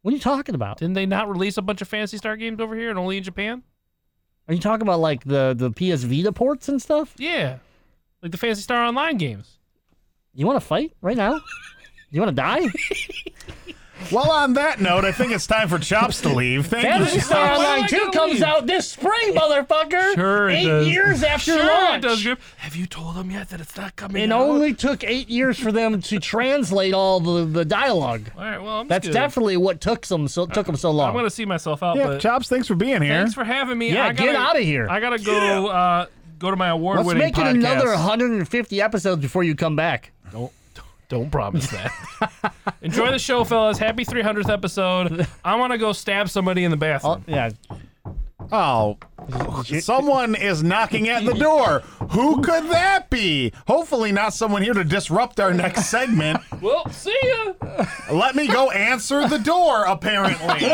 What are you talking about? Didn't they not release a bunch of Phantasy Star games over here and only in Japan? Are you talking about like the the PS Vita ports and stuff? Yeah, like the Phantasy Star Online games. You want to fight right now? You want to die? Well, on that note, I think it's time for Chops to leave. Thank Phantasy you. Star Why am Online 2 comes leave? out this spring, motherfucker. Sure it Eight does. years after sure launch. it does, Grip. Have you told them yet that it's not coming It out? only took eight years for them to translate all the, the dialogue. All right, well, I'm That's good. definitely what took them so took them so long. I'm gonna see myself out, Yeah, but Chops, thanks for being here. thanks for having me. Yeah, I gotta, get outta here. I gotta go. Uh, go to my award Let's award-winning make it podcast. another 150 episodes before you come back. Don't, don't promise that. Enjoy the show, fellas. Happy 300th episode. I want to go stab somebody in the bathroom. Oh, yeah. Oh, someone is knocking at the door. Who could that be? Hopefully, not someone here to disrupt our next segment. Well, see ya. Let me go answer the door, apparently.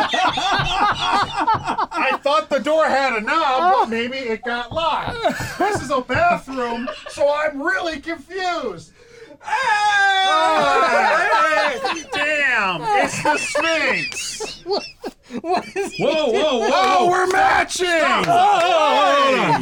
I thought the door had a knob, but maybe it got locked. This is a bathroom, so I'm really confused. Hey! Damn, it's the Sphinx. What is he Whoa, whoa, whoa! Oh, we're matching.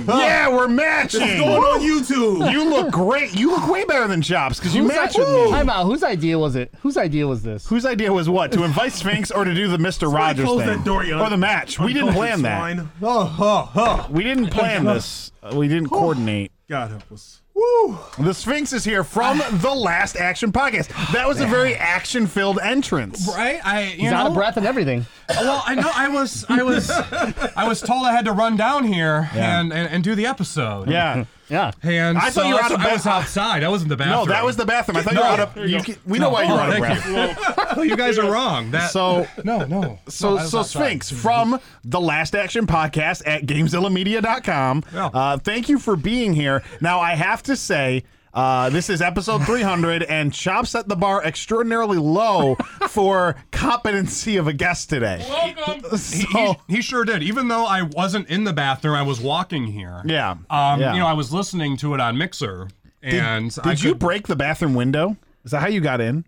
Yeah, we're matching. going on YouTube. You look great. You look way better than Chops because you Whose match with me. Time out. Whose idea was it? Whose idea was this? Whose idea was what? To invite Sphinx or to do the Mr. Rogers close thing? that door, you or the match? We didn't plan that. Swine. Oh, oh, oh. We didn't plan this. We didn't coordinate. God help us. The Sphinx is here from the Last Action Podcast. That was a very action-filled entrance. Right? I you He's know, out of breath and everything. Well, I know I was I was I was told I had to run down here and, and and do the episode. Yeah. Yeah. And I thought you were out of I was breath. outside. I wasn't the bathroom. No, that was the bathroom. I thought you were out of. You can- we know why you're out of thank breath. you. you guys are wrong. That So, no, no. so, No, I was so outside. Sphinx from the Last Action Podcast at GameZillaMedia.com. Yeah. Uh, thank you for being here. Now, I have to say. Uh, this is episode 300, and Chop set the bar extraordinarily low for competency of a guest today. Welcome. He, So, he, he sure did. Even though I wasn't in the bathroom, I was walking here. yeah. Um, yeah. you know, I was listening to it on Mixer, and Did I you could- break the bathroom window? Is that how you got in?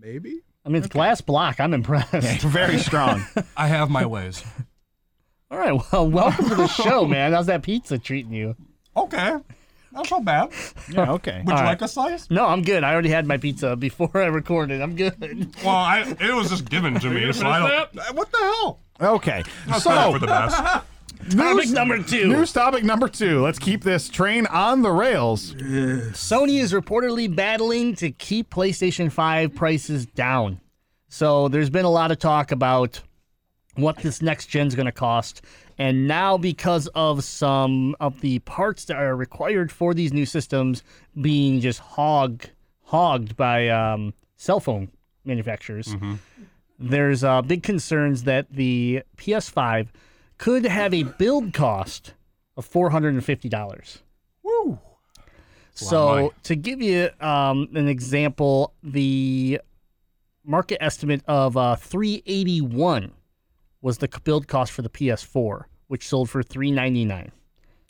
Maybe. I mean, it's glass block. I'm impressed. Very strong. I have my ways. All right. Well, welcome to the show, man. How's that pizza treating you? Okay, not so bad. Yeah, okay. Would you right. like a slice? No, I'm good. I already had my pizza before I recorded. I'm good. Well, I, it was just given to me, so I don't. Uh, What the hell? Okay. Not So, for the best. Topic number two. news topic number two. Let's keep this train on the rails. Sony is reportedly battling to keep PlayStation 5 prices down. So there's been a lot of talk about what this next gen's going to cost. And now, because of some of the parts that are required for these new systems being just hog hogged by um, cell phone manufacturers, there's uh, big concerns that the PS5 could have a build cost of $450. Woo. So to give you um, an example, the market estimate of uh, 381 was the build cost for the PS4, which sold for 399.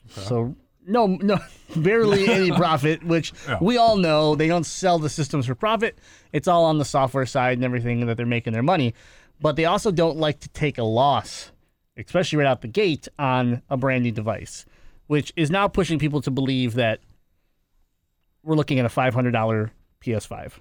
So no, no, barely any profit. Which Yeah. we all know they don't sell the systems for profit. It's all on the software side and everything that they're making their money. But they also don't like to take a loss, especially right out the gate on a brand new device, which is now pushing people to believe that we're looking at a $500 PS5.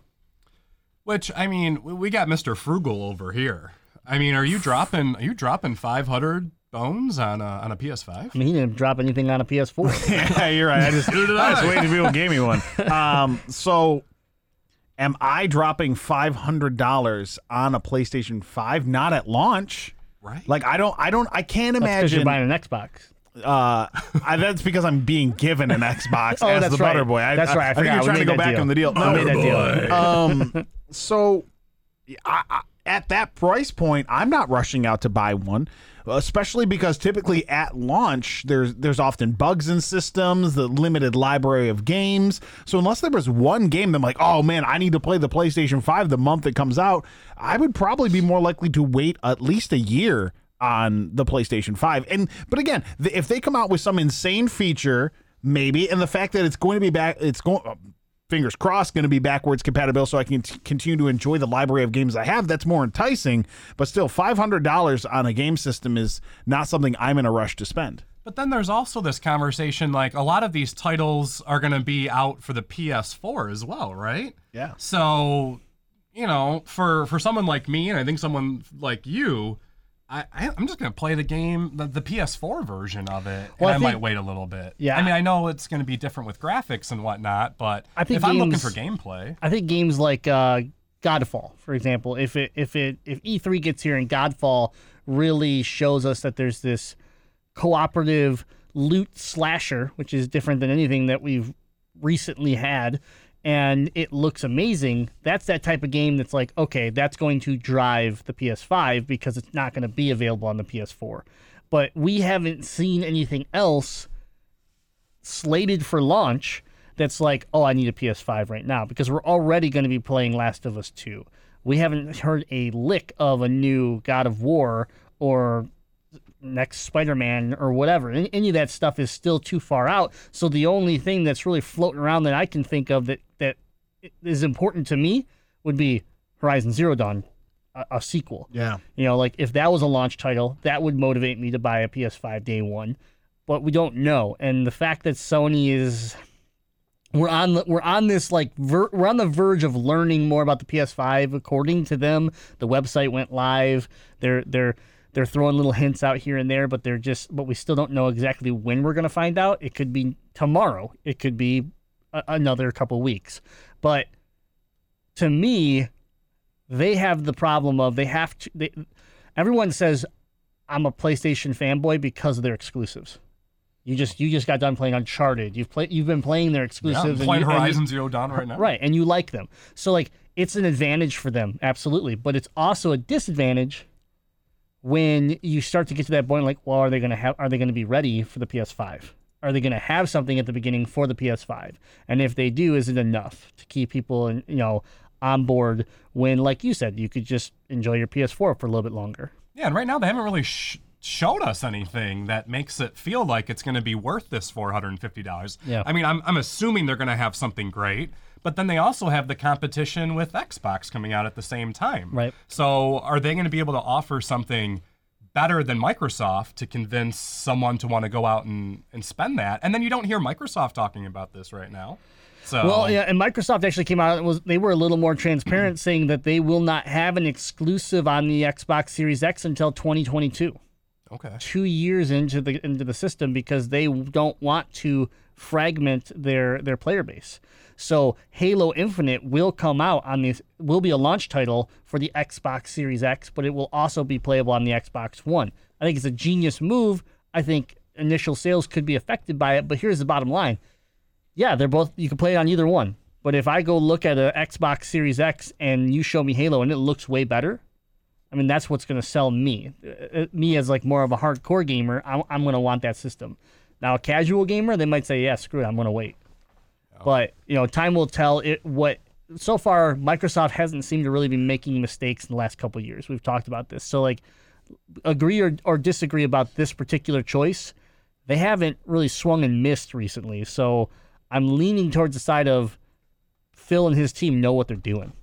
Which I mean, we- we got Mr. Frugal over here. I mean, are you dropping? Are you dropping five hundred bones on a on a PS5? I mean, he didn't drop anything on a PS4. yeah, you're right. I just, I was waiting for people to give me one. Um, so, am I dropping five hundred dollars on a PlayStation Five? Not at launch. Right. Like I don't, I don't, I can't Because you're imagine. buying an Xbox. Uh, I, that's because I'm being given an Xbox Oh, as that's the right. butter boy. I, That's right. I I, think forgot. you're We trying to made go that back deal. on the deal. We made that deal. Um, so I, I, at that price point, I'm not rushing out to buy one, especially because typically at launch there's there's often bugs in systems, the limited library of games. So unless there was one game that I'm like, oh man, I need to play the PlayStation 5 the month it comes out, I would probably be more likely to wait at least a year on the PlayStation 5. And but again, if they come out with some insane feature, maybe, and the fact that it's going to be back, it's going. Fingers crossed, going to be backwards compatible, so I can t- continue to enjoy the library of games I have. That's more enticing, but still, five hundred dollars on a game system is not something I'm in a rush to spend. But then there's also this conversation like a lot of these titles are going to be out for the PS4 as well, right? Yeah. So, you know, for for someone like me, and I think someone like you, I, I I'm just gonna play the game, the, the PS4 version of it, Well, I and I, think- might wait a little bit. Yeah. I mean, I know it's gonna be different with graphics and whatnot, but I think if I'm looking for gameplay, I think games like uh, Godfall, for example, if it if it if E3 gets here and Godfall really shows us that there's this cooperative loot slasher, which is different than anything that we've recently had, and it looks amazing. That's that type of game that's like, okay, that's going to drive the PS5 because it's not going to be available on the PS4. But we haven't seen anything else slated for launch that's like, oh, I need a PS5 right now because we're already going to be playing Last of Us 2. We haven't heard a lick of a new God of War or next Spider-Man or whatever. Any, any of that stuff is still too far out. So the only thing that's really floating around that I can think of that that is important to me would be Horizon Zero Dawn, a, a sequel. Yeah. You know, like if that was a launch title, that would motivate me to buy a PS5 day one. But we don't know, and the fact that Sony is we're on the, we're on this like ver, we're on the verge of learning more about the PS5. According to them, the website went live. They're they're they're throwing little hints out here and there, but they're just but we still don't know exactly when we're gonna find out. It could be tomorrow. It could be a, another couple weeks. But to me, they have the problem of they have to. They, everyone says I'm a PlayStation fanboy because of their exclusives. You just you just got done playing Uncharted. You've played you've been playing their yeah, I'm exclusives. and playing you- and you- Horizon Zero Dawn right now. Right, and you like them. So like it's an advantage for them, absolutely, but it's also a disadvantage when you start to get to that point like, well, are they going to have are they going to be ready for the PS5? Are they going to have something at the beginning for the PS5? And if they do, is it enough to keep people in, you know, on board when like you said, you could just enjoy your PS4 for a little bit longer. Yeah, and right now they haven't really sh- showed us anything that makes it feel like it's going to be worth this four hundred and fifty dollars. Yeah. I mean, I'm I'm assuming they're going to have something great, but then they also have the competition with Xbox coming out at the same time. Right. So are they going to be able to offer something? Better than Microsoft to convince someone to want to go out and, and spend that, and then you don't hear Microsoft talking about this right now. So Well, yeah, and Microsoft actually came out was they were a little more transparent, mm-hmm. saying that they will not have an exclusive on the Xbox Series X until 2022. okay, two years into the into the system because they don't want to fragment their their player base. So Halo Infinite will come out on this will be a launch title for the Xbox Series X, but it will also be playable on the Xbox One. I think it's a genius move. I think initial sales could be affected by it, but here's the bottom line. Yeah, they're both you can play it on either one. But if I go look at a Xbox Series X and you show me Halo and it looks way better, I mean, that's what's going to sell me. Uh, me as like more of a hardcore gamer, I'm, I'm going to want that system. Now, a casual gamer, they might say, "Yeah, screw it, I'm going to wait." But you know, time will tell. It what so far Microsoft hasn't seemed to really be making mistakes in the last couple of years. We've talked about this. So like, agree or, or disagree about this particular choice, they haven't really swung and missed recently. So I'm leaning towards the side of Phil and his team know what they're doing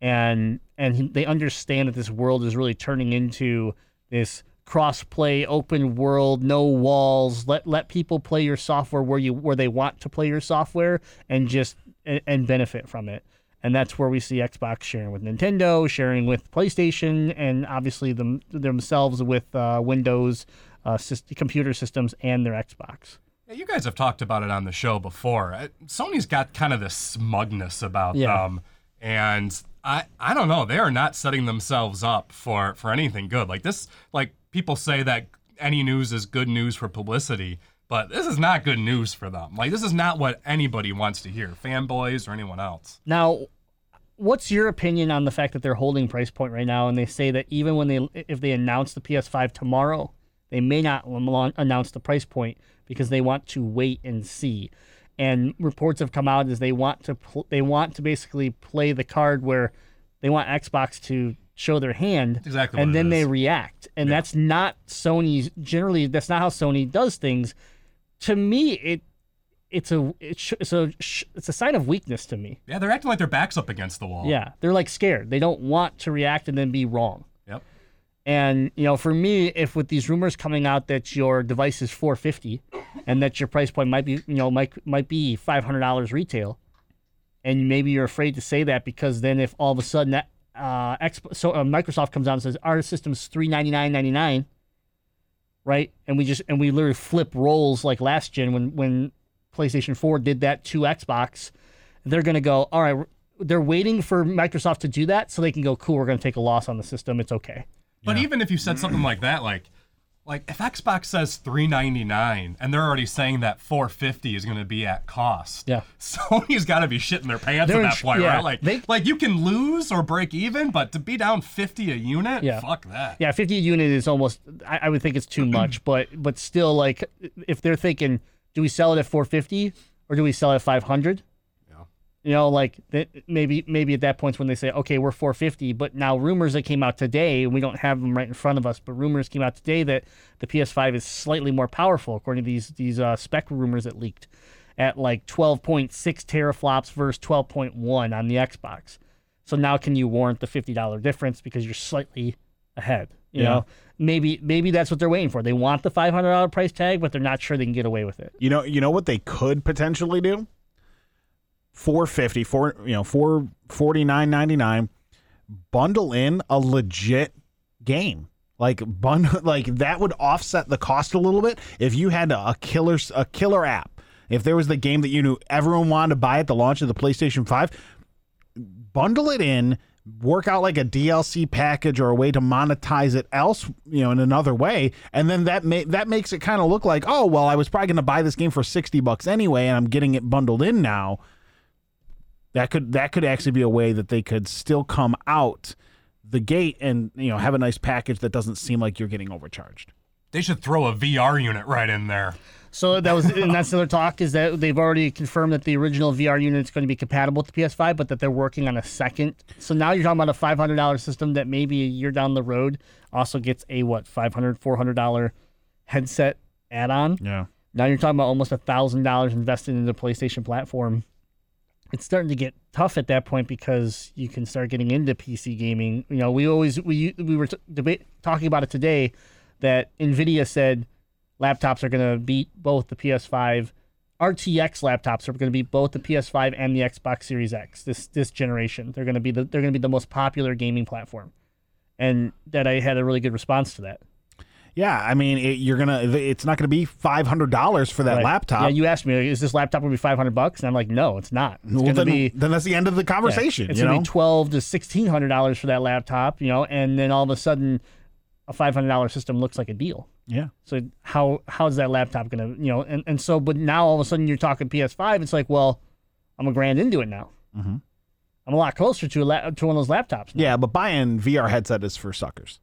and and he, they understand that this world is really turning into this cross-play open world no walls let let people play your software where you where they want to play your software and just and, and benefit from it and that's where we see Xbox sharing with Nintendo sharing with PlayStation and obviously them themselves with uh, Windows uh, syst- computer systems and their Xbox Yeah, you guys have talked about it on the show before. Uh, Sony's got kind of this smugness about Yeah. them, and I I don't know. They are not setting themselves up for for anything good. Like this, like people say that any news is good news for publicity, but this is not good news for them. Like this is not what anybody wants to hear, fanboys or anyone else. Now, what's your opinion on the fact that they're holding price point right now, and they say that even when they if they announce the PS5 tomorrow, they may not announce the price point because they want to wait and see. And reports have come out as they want to pl- they want to basically play the card where they want Xbox to show their hand, That's exactly and then they react. And that's not Sony's. Generally, that's not how Sony does things. To me, it it's a it's, a sh- it's a sign of weakness to me. Yeah, they're acting like their backs up against the wall. Yeah, they're like scared. They don't want to react and then be wrong. Yep. And you know, for me, if with these rumors coming out that your device is 450 and that your price point might be, you know, might might be $500 retail, and maybe you're afraid to say that because then if all of a sudden that uh, Expo, so uh, Microsoft comes out and says our system's 399.99, right? And we just and we literally flip roles like last gen when when PlayStation 4 did that to Xbox. They're gonna go, all right. They're waiting for Microsoft to do that so they can go, cool. We're gonna take a loss on the system. It's okay. But even if you said something like that, like like if Xbox says 399 and they're already saying that 450 is going to be at cost. Yeah. Sony's got to be shitting their pants They're at that point, yeah, right? Like they- like you can lose or break even, but to be down 50 a unit, Yeah. fuck that. Yeah, 50 a unit is almost. I, I would think it's too much, but but still, like, if they're thinking, do we sell it at 450 or do we sell it at 500? You know, like that, maybe maybe at that point when they say, okay, we're 450, but now rumors that came out today, and we don't have them right in front of us, but rumors came out today that the PS5 is slightly more powerful, according to these these uh, spec rumors that leaked, at like 12.6 teraflops versus 12.1 on the Xbox. So now can you warrant the fifty dollar difference because you're slightly ahead? You Yeah. know, maybe maybe that's what they're waiting for. They want the five hundred dollar price tag, but they're not sure they can get away with it. You know, you know what they could potentially do? 450, four, you know, 449.99 bundle in a legit game. Like bundle like that would offset the cost a little bit if you had a, killer a killer app. If there was the game that you knew everyone wanted to buy at the launch of the PlayStation 5, bundle it in, work out like a DLC package or a way to monetize it else, you know, in another way, and then that ma- that makes it kind of look like, oh, well, I was probably going to buy this game for 60 bucks anyway and I'm getting it bundled in now. That could that could actually be a way that they could still come out the gate and, you know, have a nice package that doesn't seem like you're getting overcharged. They should throw a VR unit right in there. So that was, and that's the other talk is that they've already confirmed that the original VR unit is going to be compatible with the PS5, but that they're working on a second. So now you're talking about a five hundred dollar system that maybe a year down the road also gets a what $500 400 dollar headset add on. Yeah. Now you're talking about almost a thousand dollars invested in the PlayStation platform. It's starting to get tough at that point because you can start getting into PC gaming. You know, we always we we were t- debate talking about it today that Nvidia said laptops are going to beat both the PS5 RTX laptops are going to be both the PS5 and the Xbox Series X this this generation. They're going to be the they're going to be the most popular gaming platform. And that I had a really good response to that. Yeah, I mean, it, you're gonna. It's not gonna be five hundred dollars for that Right. laptop. Yeah, you asked me, is this laptop going to be 500 bucks? And I'm like, no, it's not. It's well, to then, be then that's the end of the yeah, conversation. it's you going know, to be 12 to 1600 dollars for that laptop, you know, and then all of a sudden, a 500 dollar system looks like a deal. yeah. So how how's that laptop going to, you know, and, and so, but now all of a sudden you're talking PS5. It's like, well, I'm a grand into it now. Mm-hmm. I'm a lot closer to a la- to one of those laptops. Now. Yeah, but buying VR headset is for suckers.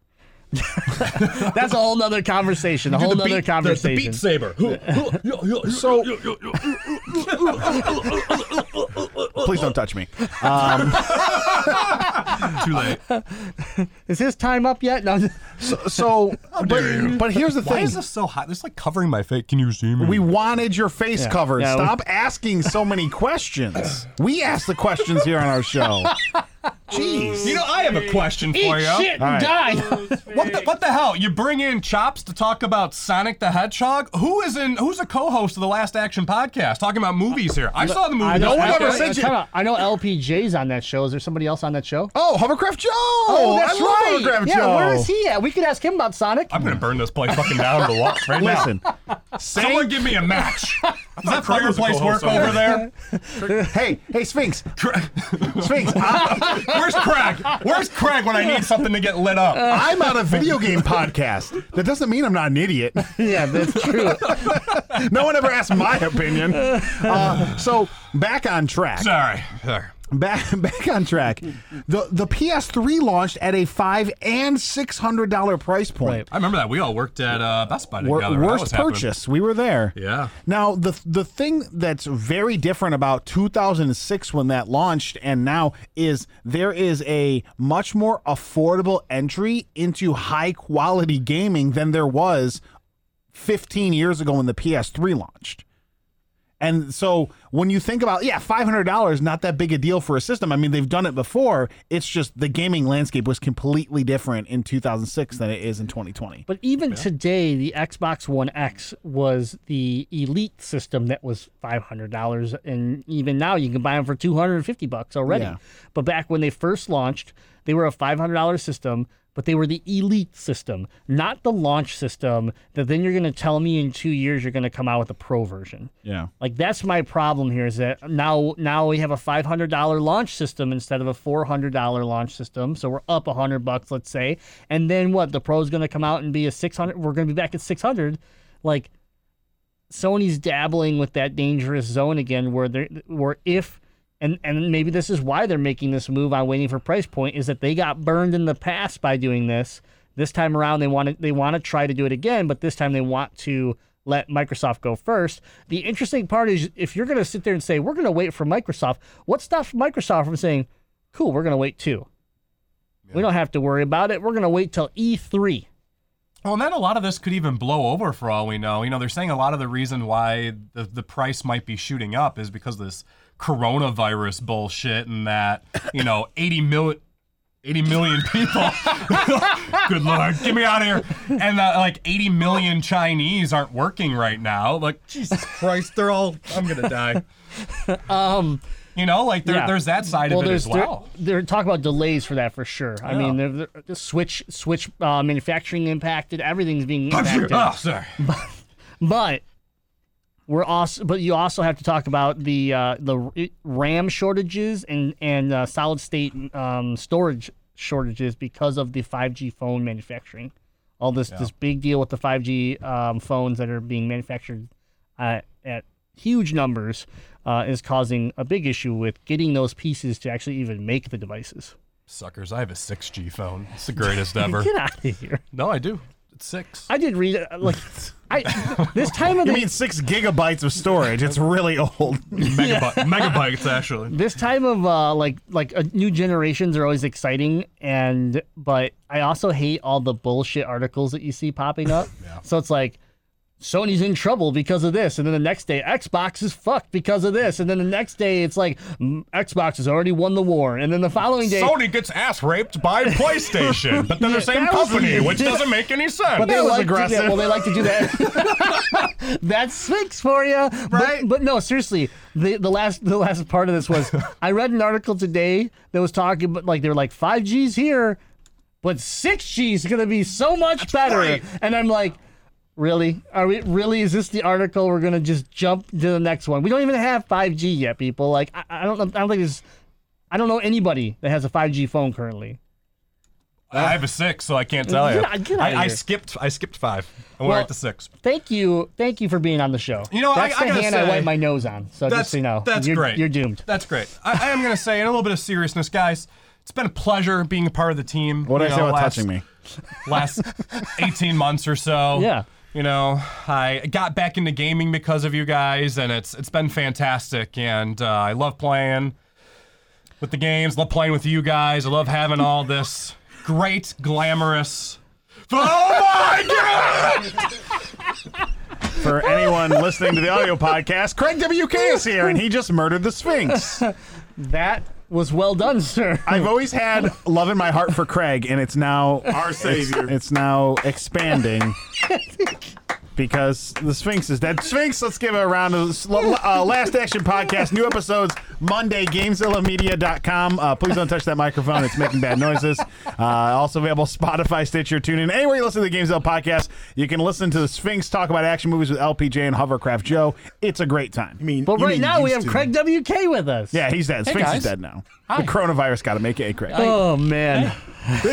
That's a whole nother conversation. A whole nother conversation. The, the Beat Saber. So, please don't touch me. Um, Too late. Is his time up yet? No. so, so but, but here's the Why thing: Why is this so hot? This is like covering my face. Can you see me? we wanted your face covered. Yeah, we- Stop asking so many questions. We ask the questions here on our show. Jeez. You know, I have a question for Eat you. shit and right. die. What the, what the hell? You bring in Chops to talk about Sonic the Hedgehog? Who is in? Who's a co-host of the Last Action podcast talking about movies here? I saw the movie. No one ever I- sent you- I know LPJ's on that show. Is there somebody else on that show? Oh, Hovercraft Joe. Oh, that's I love right. Hovercraft yeah, Joe. where is he at? We could ask him about Sonic. I'm gonna burn this place fucking down to the wall right Listen, now. Someone give me a match. Does that fireplace work over there? hey, hey, Sphinx, Sphinx. I, Where's Craig? Where's Craig when I need something to get lit up? I'm on a video game podcast. That doesn't mean I'm not an idiot. yeah, that's true. No one ever asked my opinion. Uh, so back on track. Sorry. Sorry. Back back on track. The the PS3 launched at a five and six hundred dollar price point. I remember that. We all worked at uh, Best Buy Wor- together. worst was happening. purchase. We were there. Yeah. Now the the thing that's very different about 2006 when that launched and now is there is a much more affordable entry into high quality gaming than there was 15 years ago when the PS3 launched. And so when you think about, yeah, five hundred dollars, not that big a deal for a system. I mean, they've done it before. It's just the gaming landscape was completely different in 2006 than it is in 2020. But even today, the Xbox One X was the elite system that was five hundred dollars, and even now you can buy them for two hundred and fifty bucks already. Yeah. But back when they first launched, they were a five hundred dollars system, but they were the elite system, not the launch system. That then you're going to tell me in two years you're going to come out with a pro version. Yeah. Like that's my problem here is that now now we have a five hundred dollar launch system instead of a four hundred dollar launch system. So we're up a hundred bucks, let's say, and then what? The pro is going to come out and be a six hundred. We're going to be back at six hundred. Like Sony's dabbling with that dangerous zone again, where they where if and and maybe this is why they're making this move on waiting for price point is that they got burned in the past by doing this. This time around, they want to they want to try to do it again, but this time they want to let Microsoft go first. The interesting part is if you're going to sit there and say we're going to wait for Microsoft, what stops Microsoft from saying, "Cool, we're going to wait too. We don't have to worry about it. We're going to wait till E E3." Well, and then a lot of this could even blow over for all we know. You know, they're saying a lot of the reason why the, the price might be shooting up is because of this coronavirus bullshit and that, you know, 80 million. 80 million people. Good lord, get me out of here. And uh, like 80 million Chinese aren't working right now. Like, Jesus Christ, they're all. I'm gonna die. Um, you know, like there, Yeah. there's that side well, of it as well. They're, they're talking about delays for that for sure. I mean, they're, they're- the switch switch uh, manufacturing impacted. Everything's being impacted. Oh, sorry. But we're also, but you also have to talk about the uh, the RAM shortages and and uh, solid state um, storage shortages because of the 5G phone manufacturing. All this this big deal with the 5G um, phones that are being manufactured uh, at huge numbers uh, is causing a big issue with getting those pieces to actually even make the devices. Suckers, I have a 6G phone. It's the greatest ever. Get out of here! No, I do. It's six. I did read it. Like, I this time of You mean six gigabytes of storage? It's really old. Megabyte, megabytes, actually. this time of uh like like uh, new generations are always exciting and but i also hate all the bullshit articles that you see popping up so it's like sony's in trouble because of this and then the next day xbox is fucked because of this and then the next day it's like xbox has already won the war and then the following day Sony gets ass raped by PlayStation, but they're the same that was- company, which doesn't make any sense. but they was like aggressive. To, well, they like to do that. That's Sphinx for you, Right? But, but no, seriously, the the last the last part of this was I read an article today that was talking about like they were like five G's here, but six G's gonna be so much better, right. and I'm like. Really? Are we really? Is this the article? We're gonna just jump to the next one. We don't even have 5G yet, people. Like I, I don't. I don't think there's. I don't know anybody that has a 5G phone currently. I have a six, so I can't tell you. Get out- get outta I, I skipped. I skipped five, and we're Well, at the six. Thank you, thank you for being on the show. You know, I- that's I the gotta hand I say- wipe my nose on. So just so you know, that's you're, great. You're doomed. That's great. I, I am gonna say, in a little bit of seriousness, guys. It's been a pleasure being a part of the team. What did you I say about last- touching me? last 18 months or so. Yeah. You know, I got back into gaming because of you guys, and it's it's been fantastic. And uh, I love playing with the games. Love playing with you guys. I love having all this great, glamorous. Oh my god! For anyone listening to the audio podcast, Craig WK is here, and he just murdered the Sphinx. That was well done, sir. I've always had love in my heart for Craig, and it's now Our savior. It's, now expanding because the Sphinx is dead. Sphinx, let's give it a round of uh, Last Action Podcast. New episodes Monday, GameZillaMedia.com. Uh, please don't touch that microphone; it's making bad noises. Uh, also available Spotify, Stitcher, TuneIn, anywhere you listen to the GameZilla podcast. You can listen to the Sphinx talk about action movies with LPJ and Hovercraft Joe. It's a great time. I mean, But right mean now we have to. Craig WK with us. Yeah, he's dead. Sphinx guys. is dead now. The coronavirus got him, aka Craig. Oh man.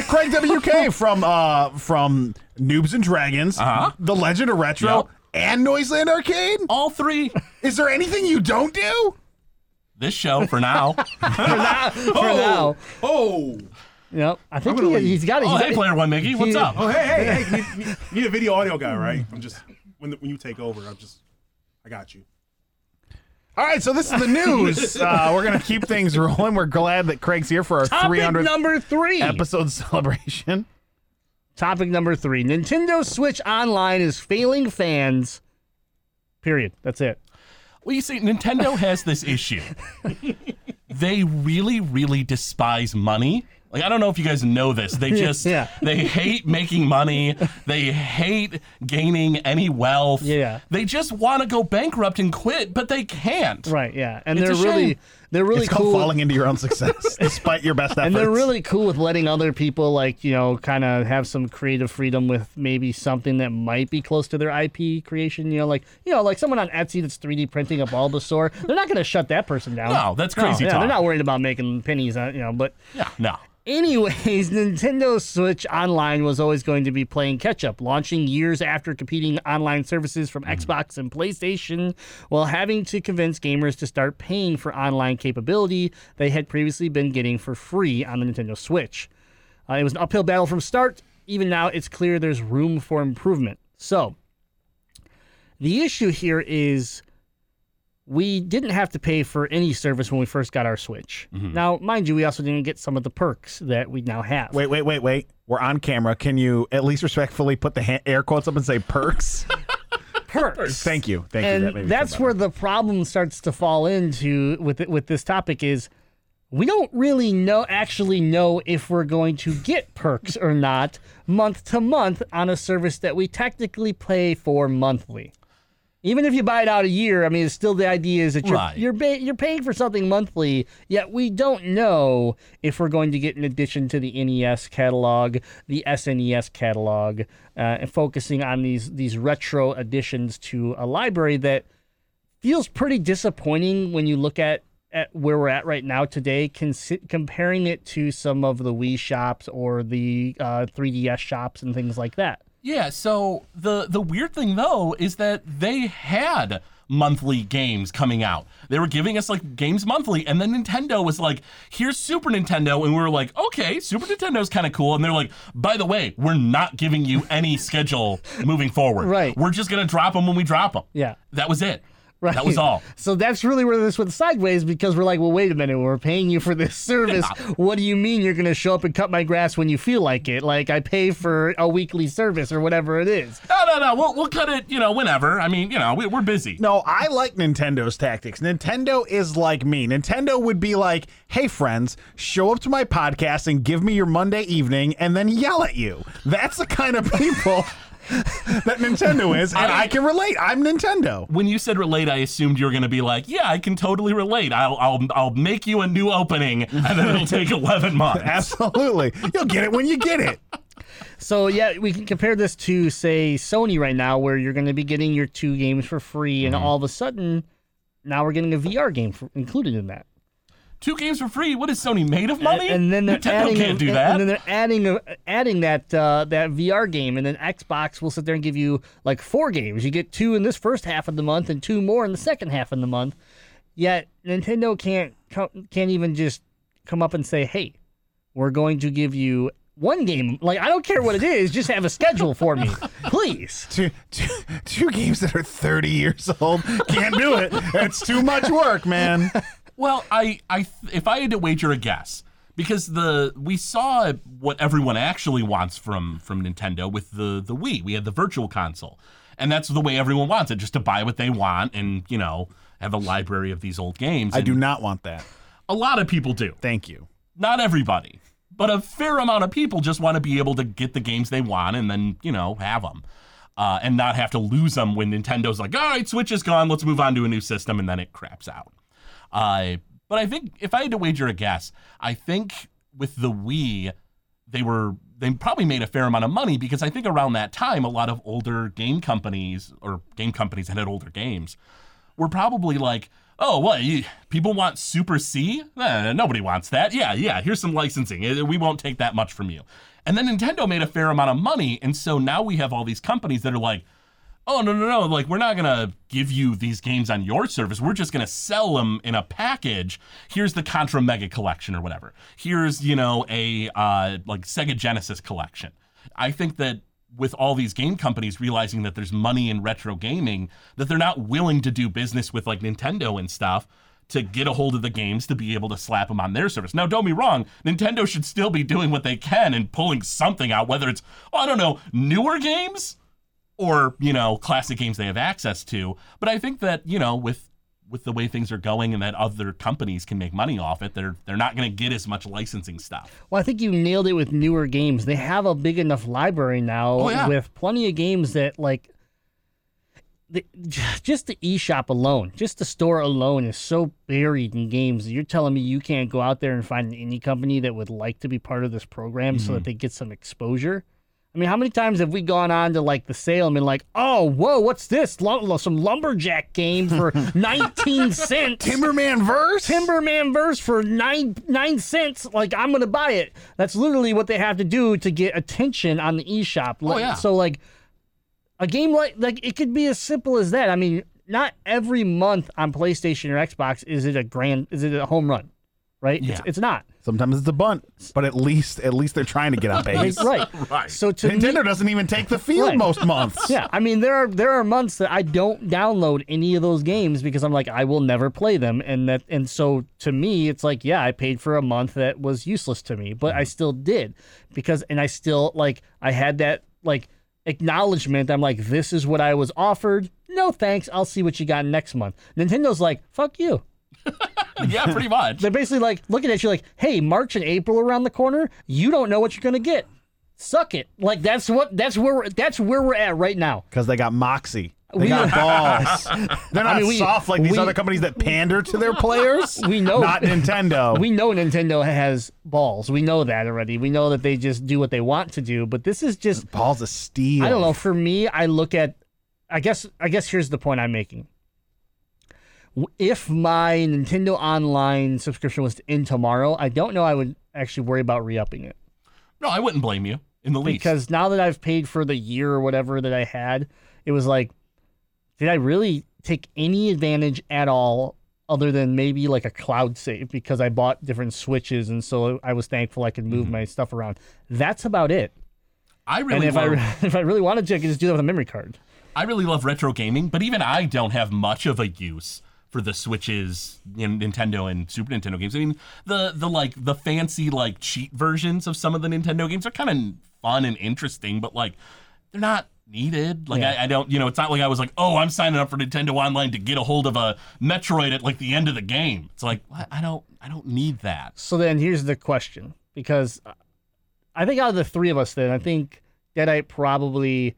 Craig WK from uh from Noobs and Dragons, Uh-huh. The Legend of Retro, Yep. and Noiseland Arcade. All three. Is there anything you don't do? This show for now. For now. Oh, Yep. I think he, he's got it. oh, He's hey, player one, Mickey. What's he- up? oh, hey, hey, hey! You, you- you need a video audio guy, right? I'm just when the, when you take over, I'm just I got you. All right, so this is the news. uh, we're gonna keep things rolling. We're glad that Craig's here for our Topic 300th number three. episode celebration. Topic number three. Nintendo Switch Online is failing fans. Period. That's it. Well, you see, Nintendo has this issue. they really, really despise money. Like I don't know if you guys know this. They just Yeah. they hate making money. They hate gaining any wealth. Yeah. They just want to go bankrupt and quit, but they can't. Right, yeah. And It's they're really shame. They're really it's cool. called falling into your own success despite your best efforts. and they're really cool with letting other people like you know kind of have some creative freedom with maybe something that might be close to their ip creation you know like you know like someone on etsy that's 3d printing a bulbasaur they're not going to shut that person down No, that's crazy yeah, talk. they're not worried about making pennies uh, you know but Yeah, no. Anyways, Nintendo Switch Online was always going to be playing catch up, launching years after competing online services from Xbox and PlayStation, while having to convince gamers to start paying for online capability they had previously been getting for free on the Nintendo Switch. Uh, it was an uphill battle from start. Even now, it's clear there's room for improvement. So, the issue here is we didn't have to pay for any service when we first got our Switch. Mm-hmm. Now, mind you, we also didn't get some of the perks that we now have. Wait, wait, wait, wait. We're on camera. Can you at least respectfully put the ha- air quotes up and say perks? perks. Thank you. Thank and you. That made me feel that's where the problem starts to fall into with it, with this topic is we don't really know actually know if we're going to get perks or not month to month on a service that we technically pay for monthly. Even if you buy it out a year, I mean, it's still the idea is that you're Right. you're ba- you're paying for something monthly. Yet we don't know if we're going to get an addition to the NES catalog, the SNES catalog, uh, and focusing on these these retro additions to a library that feels pretty disappointing when you look at at where we're at right now today, consi- comparing it to some of the Wii shops or the uh, 3DS shops and things like that. Yeah, so the the weird thing though is that they had monthly games coming out. They were giving us like games monthly and then Nintendo was like, "Here's Super Nintendo." And we were like, "Okay, Super Nintendo's kind of cool." And they're like, "By the way, we're not giving you any schedule moving forward. Right. We're just going to drop them when we drop them." Yeah. That was it. Right. That was all. So that's really where this went sideways because we're like, well, wait a minute, we're paying you for this service. What do you mean you're going to show up and cut my grass when you feel like it? Like I pay for a weekly service or whatever it is. No, no, no. We'll, we'll cut it, you know, whenever. I mean, you know, we, we're busy. No, I like Nintendo's tactics. Nintendo is like me. Nintendo would be like, hey, friends, show up to my podcast and give me your Monday evening and then yell at you. That's the kind of people that Nintendo is. And I, can relate. I'm Nintendo. When you said relate, I assumed you were going to be like, "Yeah, I can totally relate. I'll, I'll, I'll make you a new opening, and then it'll take 11 months." Absolutely. You'll get it when you get it. So yeah, we can compare this to say Sony right now, where you're going to be getting your two games for free, and mm-hmm. all of a sudden, now we're getting a VR game for, included in that. Two games for free. What is Sony made of money? And then they're Nintendo adding, can't do and- that. And then they're adding adding that uh, that VR game, and then Xbox will sit there and give you like four games. You get two in this first half of the month, and two more in the second half of the month. Yet Nintendo can't can't even just come up and say, "Hey, we're going to give you." One game, like I don't care what it is, just have a schedule for me, please. Two, two, two games that are 30 years old. Can't do it. It's too much work, man. Well, I, I, if I had to wager a guess, because the we saw what everyone actually wants from from Nintendo with the the Wii. We had the Virtual Console, and that's the way everyone wants it, just to buy what they want and you know have a library of these old games. I And do not want that. A lot of people do. Thank you. Not everybody, but a fair amount of people just want to be able to get the games they want and then you know have them. Uh, and not have to lose them when Nintendo's like, all right, Switch is gone, let's move on to a new system, and then it craps out. Uh, but I think if I had to wager a guess, I think with the Wii, they were they probably made a fair amount of money because I think around that time, a lot of older game companies or game companies that had older games were probably like, oh, what? You, people want Super C? Eh, nobody wants that. Yeah, yeah. Here's some licensing. Eh, We won't take that much from you. And then Nintendo made a fair amount of money, and so now we have all these companies that are like, oh no no no. Like we're not gonna give you these games on your service. We're just gonna sell them in a package. Here's the contra mega collection or whatever. Here's you know a uh, like sega genesis collection. I think that with all these game companies realizing that there's money in retro gaming that they're not willing to do business with like nintendo and stuff to get a hold of the games to be able to slap them on their service. Now, don't be wrong, Nintendo should still be doing what they can and pulling something out, whether it's, I don't know, newer games or you know classic games they have access to but i think that you know with with the way things are going and that other companies can make money off it, they're they're not going to get as much licensing stuff. Well, I think you nailed it with newer games. They have a big enough library now Oh, yeah. with plenty of games that like the, just the eShop alone, just the store alone is so buried in games. You're telling me you can't go out there and find any company that would like to be part of this program so Mm-hmm. that they get some exposure? I mean, how many times have we gone on to like the sale and been like, "Oh, whoa, what's this? Lum- some lumberjack game for 19 cents." Timberman verse. Timberman verse for nine nine cents. Like I'm gonna buy it. That's literally what they have to do to get attention on the eShop. Oh, yeah. So like a game like like it could be as simple as that. I mean, not every month on PlayStation or Xbox is it a grand is it a home run, right? It's, Yeah. it's not. Sometimes it's a bunt, but at least at least they're trying to get on base. right. Right. So to me, Nintendo doesn't even take the field Right. most months. yeah, I mean there are there are months that I don't download any of those games because I'm like I will never play them, and that and so to me it's like yeah I paid for a month that was useless to me, but I mm-hmm. still did because and I still like I had that like acknowledgement. I'm like this is what I was offered. No thanks. I'll see what you got next month. Nintendo's like fuck you. yeah, pretty much. They're basically like looking at you like hey March and April around the corner. You don't know what you're gonna get. Suck it. Like that's what that's where we're, that's where we're at right now. Because they got moxie. They We- got balls. They're not mean, we- soft like these we- other companies that pander to their players. We know- Not Nintendo. We know Nintendo has balls. We know that already. We know that they just do what they want to do. But this is just balls of steel. I don't know. For me, I look at I guess I guess here's the point I'm making. If my Nintendo Online subscription was to end tomorrow, I don't know I would actually worry about re-upping it. No, I wouldn't blame you in the least. Because now that I've paid for the year or whatever that I had, it was like, did I really take any advantage at all other than maybe like a cloud save because I bought different switches and so I was thankful I could move mm-hmm. my stuff around. That's about it. I And really if love, I if I really wanted to, I could just do that with a memory card. I really love retro gaming, but even I don't have much of a use for the Switches, you know, Nintendo and Super Nintendo games. I mean, the the like the fancy like cheat versions of some of the Nintendo games are kind of fun and interesting, but like they're not needed. Like Yeah. I, I don't, you know, it's not like I was like, oh, I'm signing up for Nintendo Online to get a hold of a Metroid at like the end of the game. It's like I I don't, I don't need that. So then here's the question because I think out of the three of us, then I think Deadite probably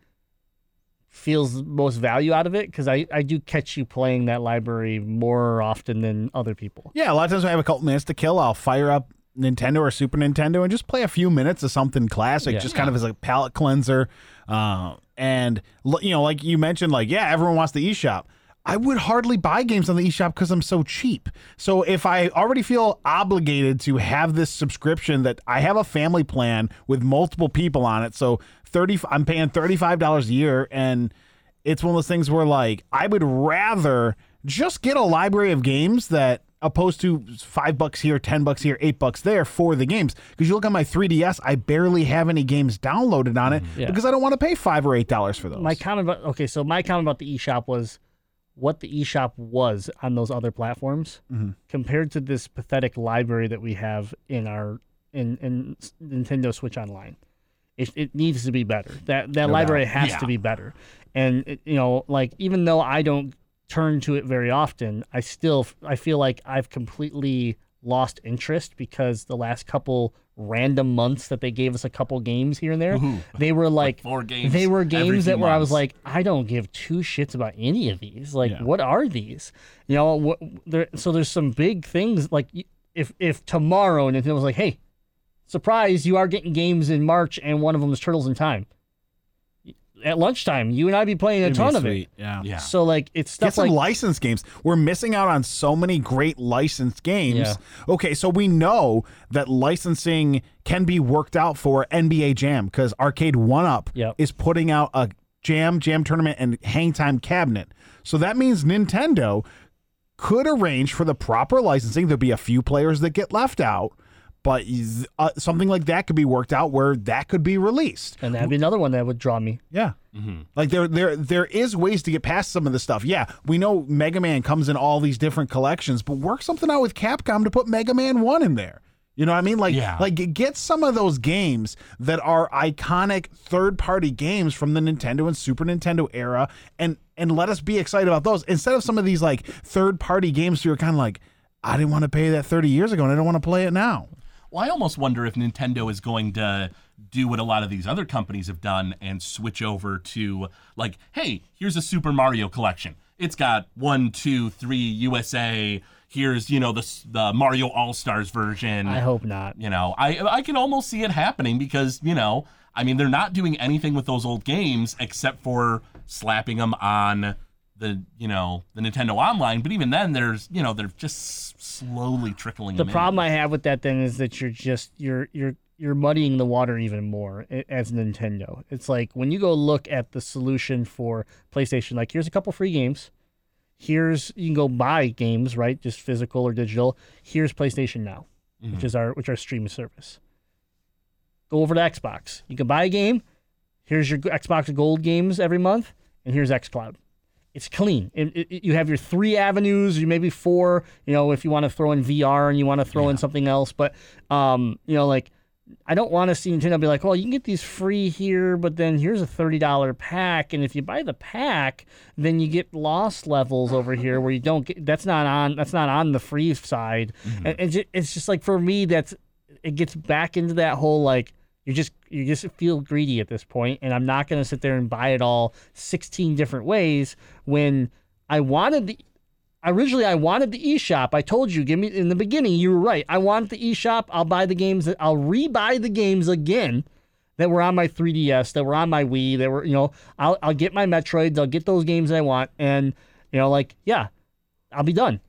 feels most value out of it because I, I do catch you playing that library more often than other people. Yeah, a lot of times when I have a couple minutes to kill, I'll fire up Nintendo or Super Nintendo and just play a few minutes of something classic, Yeah. just kind of as a palate cleanser. Uh, and you know, like you mentioned, like yeah, everyone wants the eShop. I would hardly buy games on the eShop because I'm so cheap. So if I already feel obligated to have this subscription that I have a family plan with multiple people on it, so thirty, I'm paying thirty five dollars a year, and it's one of those things where like I would rather just get a library of games that opposed to five bucks here, ten bucks here, eight bucks there for the games. Because you look at my 3DS, I barely have any games downloaded on it mm-hmm. Yeah. because I don't want to pay five or eight dollars for those. My comment about okay, so my comment about the eShop was what the eShop was on those other platforms mm-hmm. compared to this pathetic library that we have in our in in Nintendo Switch Online. It, it needs to be better. That that library has Yeah. to be better. And it, you know, like even though I don't turn to it very often, I still I feel like I've completely lost interest because the last couple random months that they gave us a couple games here and there, they were like, four games They were games that where I was like, I don't give two shits about any of these. Like, Yeah. what are these? You know, what, there. So there's some big things. Like, if if tomorrow Nintendo was like, hey, surprise, you are getting games in March, and one of them is Turtles in Time. At lunchtime, you and I be playing a It'd ton of it. Yeah. Yeah. So like, it's Get stuff some like licensed games. We're missing out on so many great licensed games. Yeah. Okay, so we know that licensing can be worked out for NBA Jam because Arcade One Up Yep. is putting out a Jam Jam tournament and Hang Time cabinet. So that means Nintendo could arrange for the proper licensing. There'll be a few players that get left out, but uh, something like that could be worked out where that could be released. and that'd be another one that would draw me. Yeah. Like there there there is ways to get past some of the stuff. Yeah, we know Mega Man comes in all these different collections, but work something out with Capcom to put Mega Man 1 in there. You know what I mean? Like Yeah. like get some of those games that are iconic third-party games from the Nintendo and Super Nintendo era and and let us be excited about those instead of some of these like third party games. You're kind of like, I didn't want to pay that 30 years ago, and I don't want to play it now. Well, I almost wonder if Nintendo is going to do what a lot of these other companies have done and switch over to like, hey, here's a Super Mario collection. It's got one, two, three USA. Here's you know the the Mario All Stars version. I hope not. You know, I I can almost see it happening because you know, I mean, they're not doing anything with those old games except for slapping them on the you know the Nintendo Online. But even then, there's you know they're just slowly trickling. The them in. problem I have with that then is that you're just you're you're you're muddying the water even more as Nintendo. It's like when you go look at the solution for PlayStation, like here's a couple free games. Here's you can go buy games, right? Just physical or digital. Here's PlayStation Now, which mm-hmm. is our which our streaming service. Go over to Xbox. You can buy a game. Here's your Xbox Gold games every month, and here's XCloud it's clean. It, it, you have your three avenues, you maybe four. You know, if you want to throw in VR and you want to throw in something else, but um, you know, like I don't want to see Nintendo be like, well, you can get these free here, but then here's a thirty dollar pack, and if you buy the pack, then you get lost levels over here where you don't get. That's not on. That's not on the free side, and, and ju- it's just like for me, that's it gets back into that whole like you're just you just feel greedy at this point and i'm not going to sit there and buy it all 16 different ways when i wanted the originally i wanted the eShop. I told you give me in the beginning you were right. I want the eShop. I'll buy the games that i'll rebuy the games again that were on my 3ds that were on my wii that were you know i'll, I'll get my metroids i'll get those games that i want and you know like yeah i'll be done.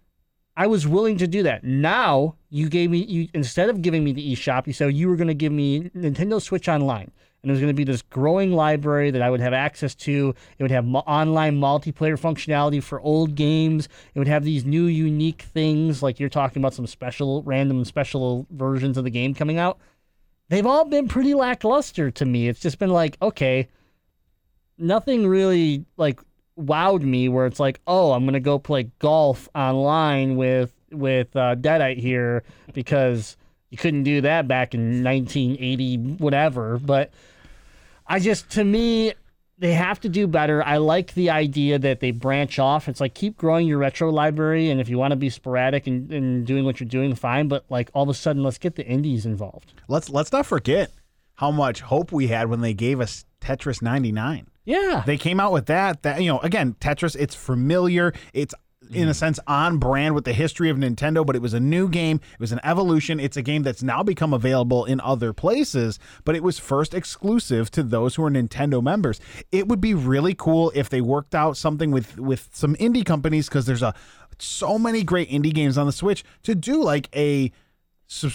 I was willing to do that. Now you gave me you instead of giving me the eShop, you said you were going to give me Nintendo Switch Online, and it was going to be this growing library that I would have access to. It would have mo- online multiplayer functionality for old games. It would have these new unique things like you're talking about some special random special versions of the game coming out. They've all been pretty lackluster to me. It's just been like, okay, nothing really like wowed me where it's like, oh, I'm gonna go play golf online with with uh, Deadite here because you couldn't do that back in 1980 whatever. But I just to me they have to do better. I like the idea that they branch off. It's like keep growing your retro library, and if you want to be sporadic and, and doing what you're doing, fine. But like all of a sudden, let's get the indies involved. Let's let's not forget how much hope we had when they gave us Tetris 99. Yeah, They came out with that. That you know, again, Tetris. It's familiar. It's in a mm. sense on brand with the history of Nintendo, but it was a new game. It was an evolution. It's a game that's now become available in other places, but it was first exclusive to those who are Nintendo members. It would be really cool if they worked out something with with some indie companies because there's a so many great indie games on the Switch to do like a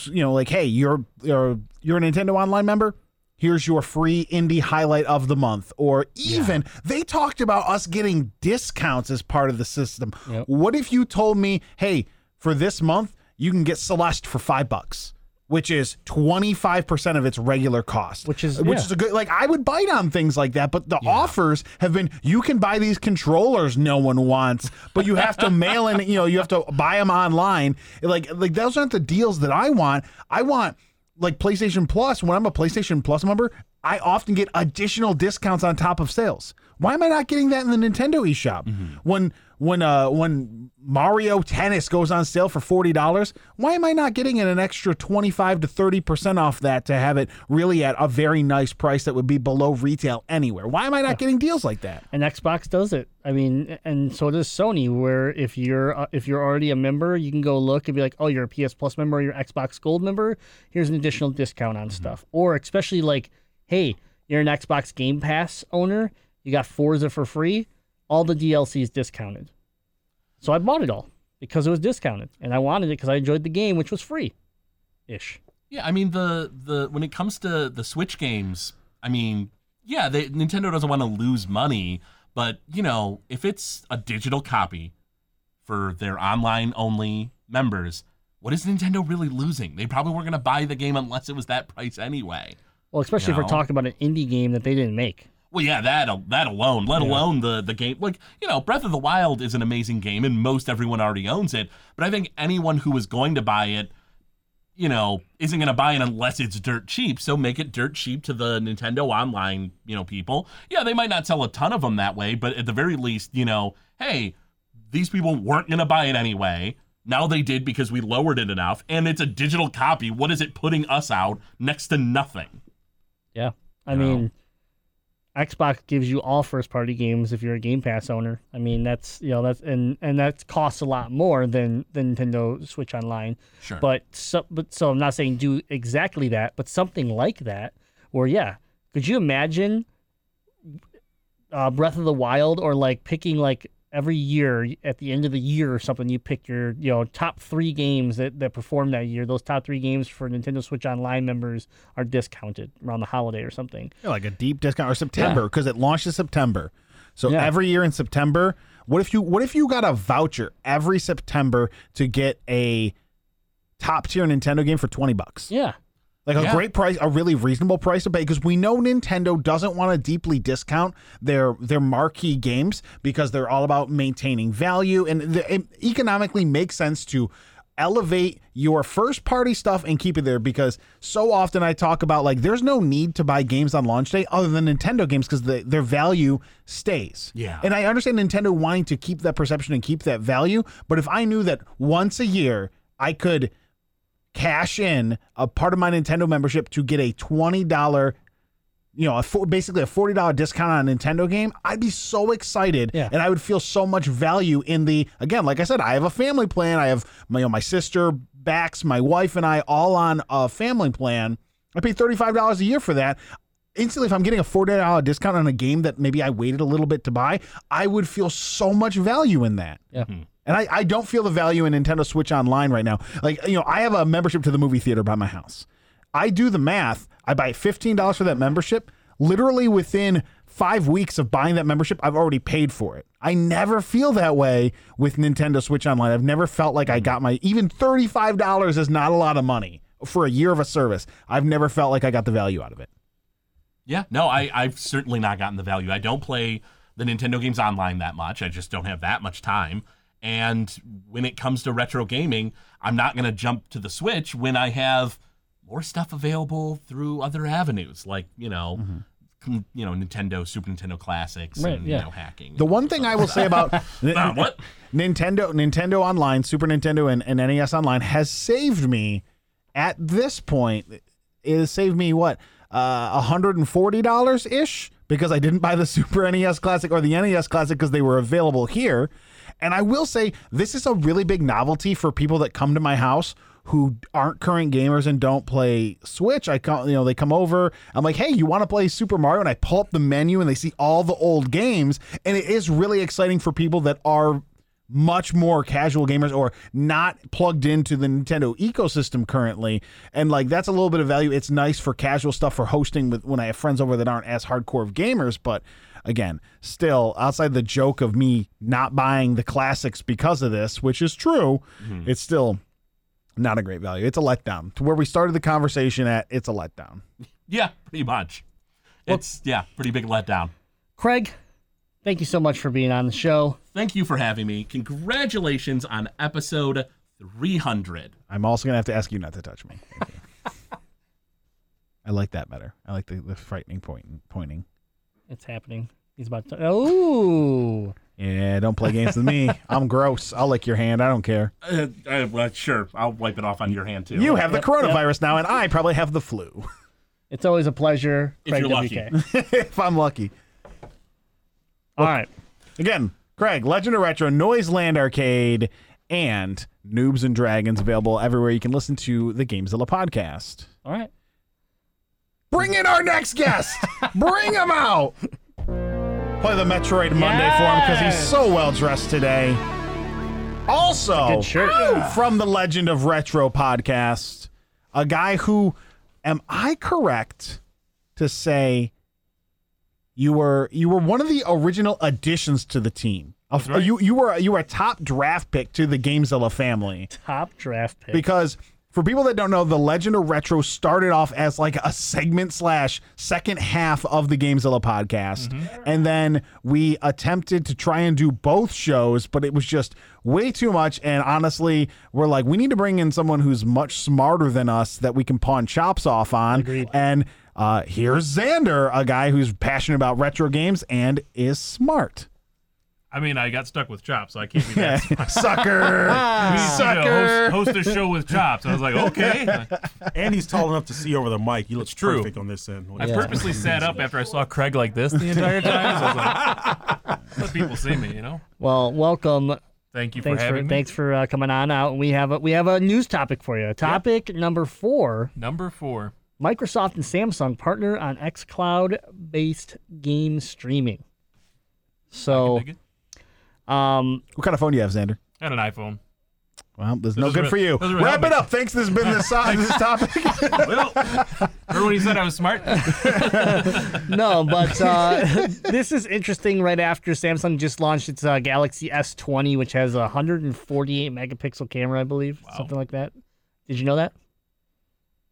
you know like hey you're you're you're a Nintendo Online member here's your free indie highlight of the month. Or even they talked about us getting discounts as part of the system. Yep. what if you told me hey for this month you can get celeste for five bucks which is 25% of its regular cost. Which is- which yeah. is a good like i would bite on things like that but the offers have been you can buy these controllers no one wants but you have to mail in you know you have to buy them online. Like like those aren't the deals that i want. I want like PlayStation Plus, when I'm a PlayStation Plus member, I often get additional discounts on top of sales. Why am I not getting that in the Nintendo eShop? Mm-hmm. When when uh when Mario Tennis goes on sale for forty dollars, why am I not getting an extra twenty five to thirty percent off that to have it really at a very nice price that would be below retail anywhere? Why am I not getting deals like that? and Xbox does it. I mean, and so does Sony. Where if you're uh, if you're already a member, you can go look and be like, oh, you're a PS Plus member, or you're Xbox Gold member. Here's an additional discount on stuff. Or especially like, hey, you're an Xbox Game Pass owner. You got Forza for free. All the DLCs discounted. So I bought it all because it was discounted, and I wanted it because I enjoyed the game, which was free, ish. Yeah, I mean the the when it comes to the Switch games, I mean, yeah, they, Nintendo doesn't want to lose money, but you know, if it's a digital copy for their online only members, what is Nintendo really losing? They probably weren't going to buy the game unless it was that price anyway. Well, especially if we're talking about an indie game that they didn't make. Well, yeah, that that alone, let alone the the game. Like you know, Breath of the Wild is an amazing game, and most everyone already owns it. But I think anyone who is going to buy it, you know, isn't going to buy it unless it's dirt cheap. So make it dirt cheap to the Nintendo Online, you know, people. Yeah, they might not sell a ton of them that way, but at the very least, you know, hey, these people weren't going to buy it anyway. Now they did because we lowered it enough, and it's a digital copy. What is it putting us out? Next to nothing. Yeah. I mean, Xbox gives you all first party games if you're a Game Pass owner. I mean, that's you know that's and and that costs a lot more than than Nintendo Switch Online. Sure. But so but so I'm not saying do exactly that, but something like that. Or yeah, could you imagine uh, Breath of the Wild or like picking like every year at the end of the year or something you pick your you know top three games that, that perform that year those top three games for nintendo switch online members are discounted around the holiday or something Yeah, like a deep discount or September because it launched in September. So Yeah. every year in September, what if you what if you got a voucher every September to get a top tier Nintendo game for twenty bucks? yeah Like a Yeah. great price, a really reasonable price to pay because we know Nintendo doesn't want to deeply discount their their marquee games because they're all about maintaining value and the, it economically makes sense to elevate your first party stuff and keep it there because so often I talk about like there's no need to buy games on launch day other than Nintendo games because the, their value stays. Yeah. And I understand Nintendo wanting to keep that perception and keep that value, but if I knew that once a year I could cash in a part of my Nintendo membership to get a twenty dollar, you know, a four, basically a forty dollar discount on a Nintendo game, I'd be so excited, Yeah. and I would feel so much value in the. Again, like I said, I have a family plan. I have my, you know, my sister, Bax, my wife, and I all on a family plan. I pay thirty five dollars a year for that. Instantly, if I'm getting a forty dollar discount on a game that maybe I waited a little bit to buy, I would feel so much value in that. yeah hmm. And I, I don't feel the value in Nintendo Switch Online right now. Like, you know, I have a membership to the movie theater by my house. I do the math. I buy $15 for that membership. Literally within five weeks of buying that membership, I've already paid for it. I never feel that way with Nintendo Switch Online. I've never felt like I got my, even $35 is not a lot of money for a year of a service. I've never felt like I got the value out of it. Yeah, no, I, I've certainly not gotten the value. I don't play the Nintendo games online that much. I just don't have that much time. And when it comes to retro gaming, I'm not going to jump to the Switch when I have more stuff available through other avenues, like you know, com- you know, Nintendo, Super Nintendo classics, Right, and yeah. you know, hacking. The one thing I will say about Ah, what? Nintendo, Nintendo Online, Super Nintendo, and, and NES Online has saved me at this point. It has saved me what uh, $140 ish because I didn't buy the Super NES Classic or the NES Classic because they were available here. And I will say this is a really big novelty for people that come to my house who aren't current gamers and don't play Switch. I come, you know, they come over. I'm like, hey, you want to play Super Mario? And I pull up the menu and they see all the old games, and it is really exciting for people that are much more casual gamers or not plugged into the Nintendo ecosystem currently. And like that's a little bit of value. It's nice for casual stuff for hosting with when I have friends over that aren't as hardcore of gamers, but again, still outside the joke of me not buying the classics because of this, which is true, mm-hmm. it's still not a great value. It's a letdown. To where we started the conversation at, it's a letdown. Yeah, pretty much. It's yeah, pretty big letdown. craig thank you so much for being on the show Thank you for having me. Congratulations on episode 300. I'm also gonna have to ask you not to touch me. I like that better. I like the, the frightening point pointing. It's happening he's about to oh Yeah, don't play games with me. I'm gross. I'll lick your hand. I don't care. Uh, uh, well, sure, I'll wipe it off on your hand too. You have the Yep, coronavirus now, and I probably have the flu. it's always a pleasure If Craig you're lucky. WK. if I'm lucky. all right Again, Craig, Legend of Retro, Noiseland Arcade, and Noobs and Dragons available everywhere you can listen to the Gamezilla podcast. all right Bring in our next guest. Bring him out. Play the Metroid Monday for him because he's so well dressed today. Also, shirt. from the Legend of Retro podcast, a guy who, am I correct to say, you were you were one of the original additions to the team? Of- You you were you were a top draft pick to the Gamezilla family top draft pick because for people that don't know, the Legend of Retro started off as like a segment slash second half of the Gamezilla podcast. And then we attempted to try and do both shows, but it was just way too much. And honestly, we're like, we need to bring in someone who's much smarter than us that we can pawn chops off on. And uh, here's Xander, a guy who's passionate about retro games and is smart. I mean, I got stuck with chops, so I can't be that. smart. Sucker. You know, Sucker. host, host a show with chops. I was like, okay. And he's tall enough to see over the mic. He looks true. perfect on this end. I purposely sat up after I saw Craig like this the entire time. So I was like, let people see me, you know. Well, welcome. Thank you for Thanks for, having me. thanks for uh, coming on out. We have a, we have a news topic for you. Topic number four: Number four. Microsoft and Samsung partner on xCloud based game streaming. So, Dig it. Um, What kind of phone do you have, Xander? I had an iPhone. Well, there's no good are- for you. those are Wrap it up. Thanks. This has been this, uh, this topic. Well, remember when you said I was smart? no, but uh, this is interesting. Right after Samsung just launched its uh, Galaxy S20, which has a 148 megapixel camera, I believe, something like that. Did you know that?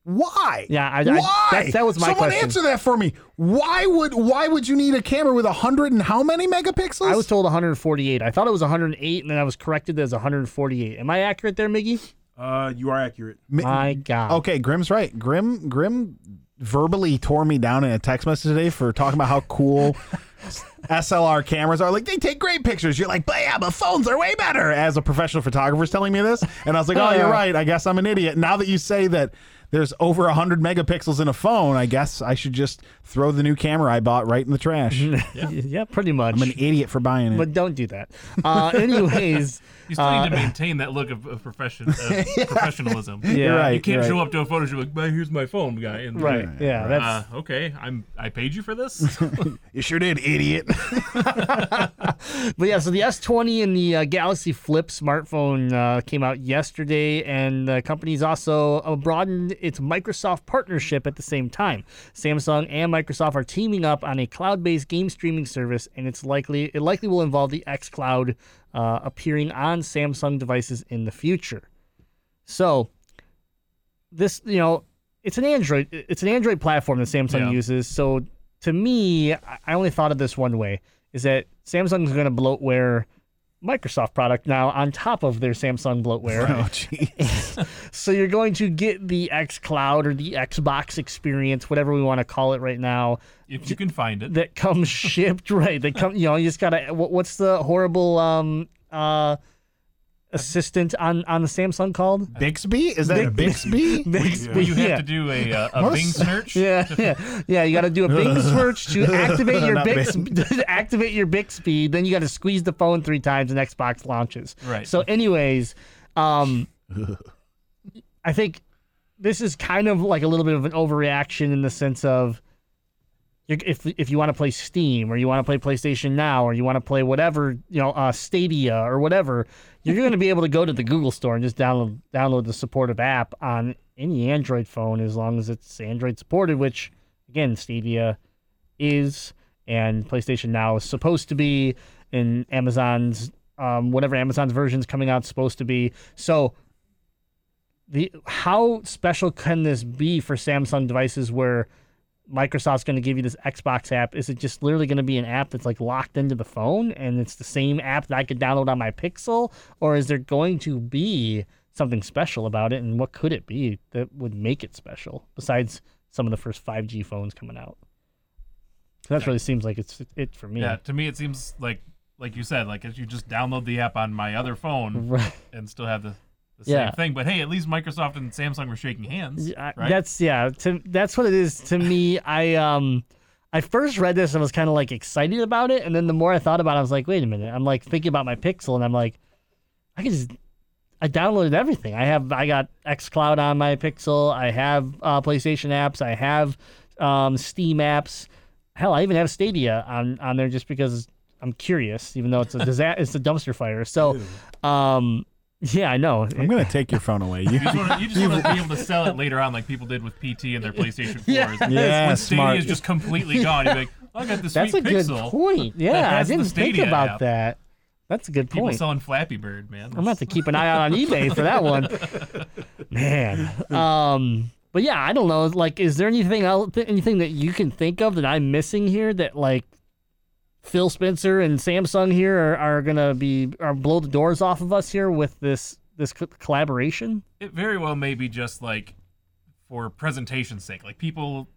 Why? Yeah, I, I, Why? that, that was my Someone question. answer that for me. Why would why would you need a camera with a hundred and how many megapixels? I was told 148. I thought it was 108, and then I was corrected as 148. Am I accurate there, Miggy? Uh, you are accurate. My God. Okay, Grim's right. Grim Grim verbally tore me down in a text message today for talking about how cool SLR cameras are. Like they take great pictures. You're like, but yeah, but phones are way better. As a professional photographer's telling me this, and I was like, oh, you're right. I guess I'm an idiot. Now that you say that. There's over 100 megapixels in a phone. I guess I should just throw the new camera I bought right in the trash. Yeah, pretty much. I'm an idiot for buying it. but don't do that. Uh, anyways, You still Uh, need to maintain that look of, of profession, of professionalism. Yeah. You're right. You can't you're show up to a photo shoot like, "But here's my phone, guy." And, right? Yeah, that's Uh, okay, I'm. I paid you for this. You sure did, idiot. But yeah, so the S20 and the uh, Galaxy Flip smartphone uh, came out yesterday, and the company's also uh, broadened its Microsoft partnership at the same time. Samsung and Microsoft are teaming up on a cloud-based game streaming service, and it's likely it likely will involve the xCloud uh, appearing on Samsung devices in the future. So this, you know, it's an Android. It's an Android platform that Samsung Yeah. uses. So to me, I I only thought of this one way: is that Samsung's going to bloatware Microsoft product now on top of their Samsung bloatware. oh, jeez. So you're going to get the X Cloud or the Xbox experience, whatever we want to call it right now, if you can find it. that comes shipped right. They come, you know, you just gotta. What's the horrible um uh assistant on on the Samsung called? Bixby? Is that a Bixby? Bixby, Well, you have yeah. to do a, uh, a Bing search. Yeah, yeah, yeah. You got to do a Bing search to activate your Not Bix, to activate your Bixby. Then you got to squeeze the phone three times, and Xbox launches. Right. So, anyways, um, I think this is kind of like a little bit of an overreaction in the sense of you're, if if you want to play Steam or you want to play PlayStation Now or you want to play whatever you know uh, Stadia or whatever, you're going to be able to go to the Google Store and just download download the supportive app on any Android phone as long as it's Android supported. Which again, Stadia is and PlayStation Now is supposed to be, and Amazon's um, whatever Amazon's version is coming out is supposed to be. So the how special can this be for Samsung devices where Microsoft's going to give you this Xbox app? Is it just literally going to be an app that's like locked into the phone and it's the same app that I could download on my Pixel? Or is there going to be something special about it? And what could it be that would make it special besides some of the first 5G phones coming out? So that really seems like it's it for me. Yeah, to me it seems like like you said, like if you just download the app on my other phone Right. and still have the, the Yeah. same thing. But hey, at least Microsoft and Samsung were shaking hands. Yeah, right? That's yeah. To, that's what it is to me. I um, I first read this and was kind of like excited about it, and then the more I thought about it, I was like, wait a minute. I'm like thinking about my Pixel, and I'm like, I can just. I downloaded everything. I have. I got XCloud on my Pixel. I have uh, PlayStation apps. I have um, Steam apps. Hell, I even have Stadia on on there just because I'm curious. Even though it's a disaster, it's a dumpster fire. So, um, yeah, I know. I'm gonna take your phone away. You, You just want to you just wanna be able to sell it later on, like people did with PT and their PlayStation 4s. Yeah. Yeah, when Stadia is just completely gone, you're like, I got this That's a good point. Yeah, I didn't think about app. that. That's a good point. People point. selling Flappy Bird, man. I'm gonna have to keep an eye out on eBay for that one. Man. Um but yeah, I don't know. Like, is there anything else anything that you can think of that I'm missing here that like Phil Spencer and Samsung here are, are gonna be are blow the doors off of us here with this this co- collaboration? It very well may be just like for presentation's sake. Like people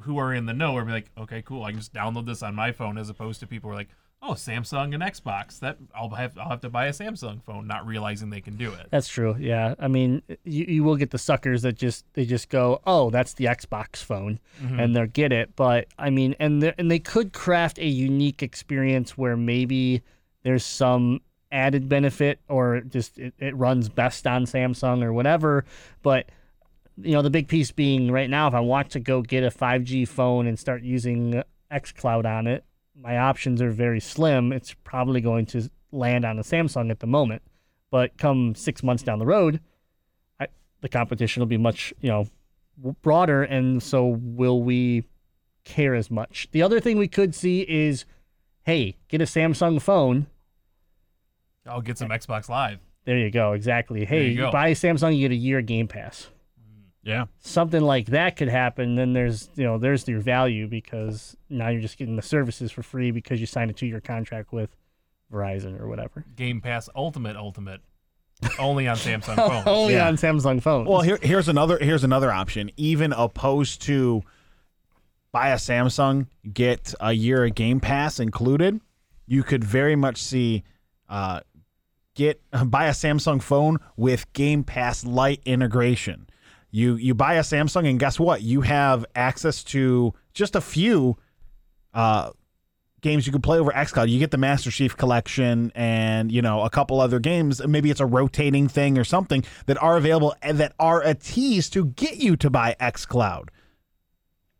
who are in the know are be like, okay, cool, I can just download this on my phone, as opposed to people who are like, oh, Samsung and Xbox. That I'll have I'll have to buy a Samsung phone, not realizing they can do it. That's true. Yeah. I mean, you, you will get the suckers that just they just go, "Oh, that's the Xbox phone." Mm-hmm. And they'll get it. But I mean, and they and they could craft a unique experience where maybe there's some added benefit or just it, it runs best on Samsung or whatever, but you know, the big piece being right now if I want to go get a 5G phone and start using xCloud on it, my options are very slim. It's probably going to land on a Samsung at the moment. But come six months down the road, I, the competition will be much, you know, broader, and so will we care as much? The other thing we could see is, hey, get a Samsung phone. I'll get some Xbox Live. There you go, exactly. Hey, you you, buy a Samsung, you get a year Game Pass. Yeah. Something like that could happen. Then there's, you know, there's your value because now you're just getting the services for free because you signed a two-year contract with Verizon or whatever. Game Pass Ultimate Ultimate. Only on Samsung phones. Only Yeah. on Samsung phones. Well, here, here's another here's another option. Even opposed to buy a Samsung, get a year of Game Pass included. You could very much see uh, get buy a Samsung phone with Game Pass Lite integration. You you buy a Samsung and guess what? You have access to just a few uh, games you can play over xCloud. You get the Master Chief Collection and you know a couple other games. Maybe it's a rotating thing or something that are available and that are a tease to get you to buy xCloud.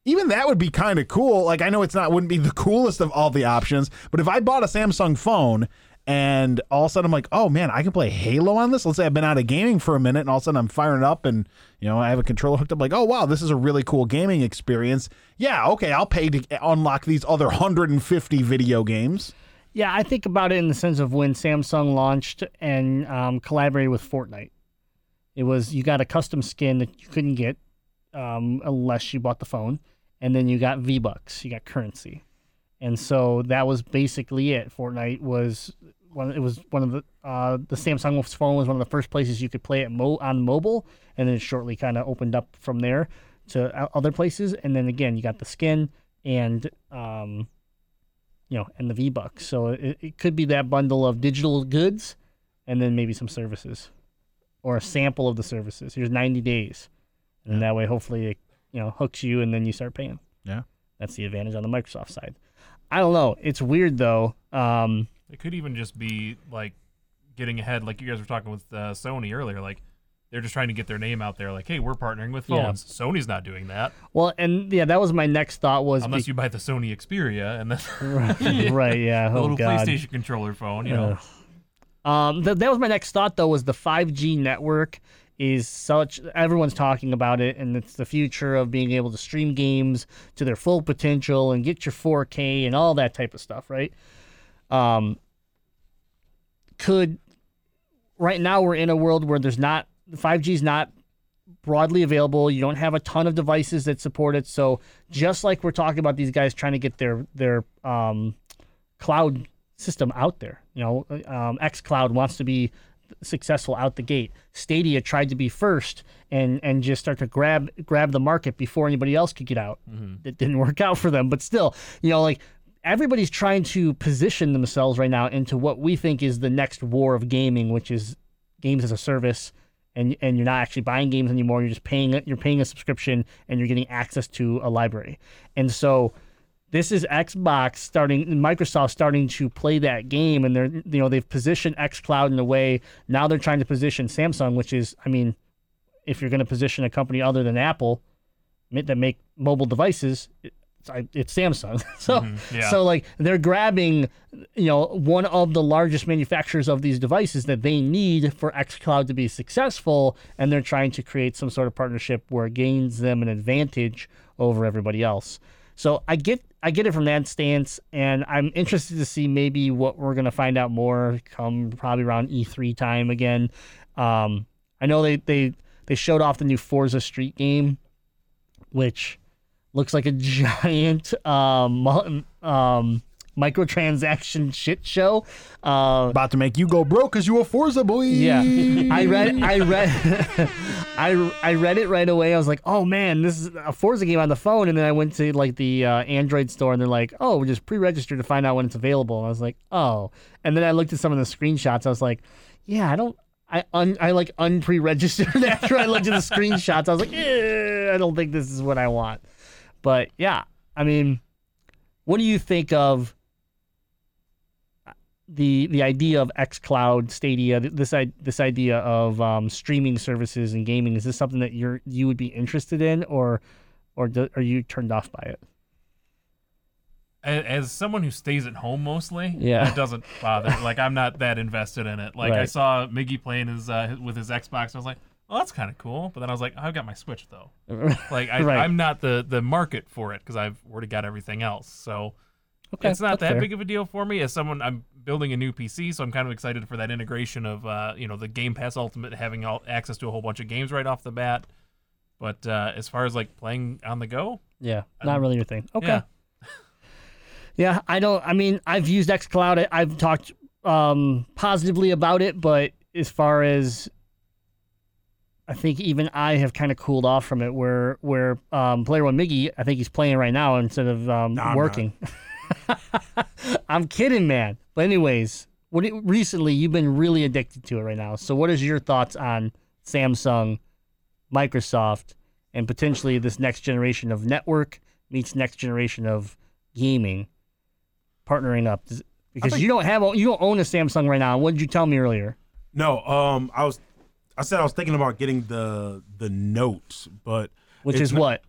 Even that would be kind of cool. Like I know it's not wouldn't be the coolest of all the options, but if I bought a Samsung phone and all of a sudden I'm like, oh man, I can play Halo on this. Let's say I've been out of gaming for a minute, and all of a sudden I'm firing up, and you know I have a controller hooked up. Like, oh wow, this is a really cool gaming experience. Yeah, okay, I'll pay to unlock these other 150 video games. Yeah, I think about it in the sense of when Samsung launched and um, collaborated with Fortnite. It was you got a custom skin that you couldn't get um, unless you bought the phone, and then you got V Bucks, you got currency, and so that was basically it. Fortnite was one. It was one of the uh, the Samsung phone was one of the first places you could play it mo- on mobile, and then it shortly kind of opened up from there to other places. And then again, you got the skin and um, you know, and the V Bucks. So it, it could be that bundle of digital goods and then maybe some services or a sample of the services. Here's 90 days. And then that way, hopefully, it, you know, hooks you and then you start paying. Yeah. That's the advantage on the Microsoft side. I don't know. It's weird though. Um, It could even just be like getting ahead, like you guys were talking with uh, Sony earlier. Like they're just trying to get their name out there. Like, hey, we're partnering with Yeah. phones. Sony's not doing that well, and yeah, that was my next thought was unless be- you buy the Sony Xperia and then right, right, yeah. the Oh little God. PlayStation controller phone. You know, Um, th- that was my next thought though. Was the 5G network is such everyone's talking about it, and it's the future of being able to stream games to their full potential and get your 4K and all that type of stuff, right? Um, could right now we're in a world where there's not 5G is not broadly available. You don't have a ton of devices that support it. So just like we're talking about these guys trying to get their their um, cloud system out there, you know, um, XCloud wants to be successful out the gate. Stadia tried to be first and and just start to grab grab the market before anybody else could get out. It didn't work out for them, but still, you know, like everybody's trying to position themselves right now into what we think is the next war of gaming, which is games as a service. And, and you're not actually buying games anymore. You're just paying. You're paying a subscription, and you're getting access to a library. And so, this is Xbox starting, Microsoft starting to play that game, and they're you know they've positioned XCloud in a way. Now they're trying to position Samsung, which is, I mean, if you're going to position a company other than Apple that make mobile devices, it's, Samsung. so yeah. so like they're grabbing, you know, one of the largest manufacturers of these devices that they need for XCloud to be successful, and they're trying to create some sort of partnership where it gains them an advantage over everybody else. So I get I get it from that stance, and I'm interested to see maybe what we're gonna find out more come probably around E3 time again. Um, I know they they they showed off the new Forza Street game, which looks like a giant um, um, microtransaction shit show. Uh, About to make you go broke because you a Forza boy. yeah, I read, I read, I I read it right away. I was like, oh man, this is a Forza game on the phone. And then I went to like the uh, Android store, and they're like, oh, we just pre-register to find out when it's available. And I was like, oh. And then I looked at some of the screenshots. I was like, yeah, I don't. I un, I like unpre-registered after I looked at the screenshots. I was like, eh, I don't think this is what I want. But yeah, I mean, what do you think of the the idea of xCloud, Stadia, this this idea of um, streaming services and gaming? Is this something that you're you would be interested in, or or do, are you turned off by it? as, someone who stays at home mostly, Yeah. it doesn't bother. like I'm not that invested in it. Like I saw Miggy playing his uh, with his Xbox. I was like, oh, that's kind of cool. But then I was like, I've got my Switch though. Like I, Right. I'm not the the market for it because I've already got everything else. So Okay, it's not that fair. big of a deal for me. As someone, I'm building a new PC, so I'm kind of excited for that integration of uh, you know the Game Pass Ultimate having all access to a whole bunch of games right off the bat. But uh, as far as like playing on the go, Yeah, not really your thing. Okay. yeah. Yeah, I don't. I mean, I've used XCloud. I've talked um, positively about it, but as far as I think even I have kind of cooled off from it. Where where um, player one Miggy, I think he's playing right now instead of um, Nah, I'm working. I'm kidding, man. But anyways, what do- recently you've been really addicted to it right now. So what is your thoughts on Samsung, Microsoft, and potentially this next generation of network meets next generation of gaming partnering up? Because think- you don't have you don't own a Samsung right now. What did you tell me earlier? No, um, I was, I said I was thinking about getting the the Note, but Which is not- what?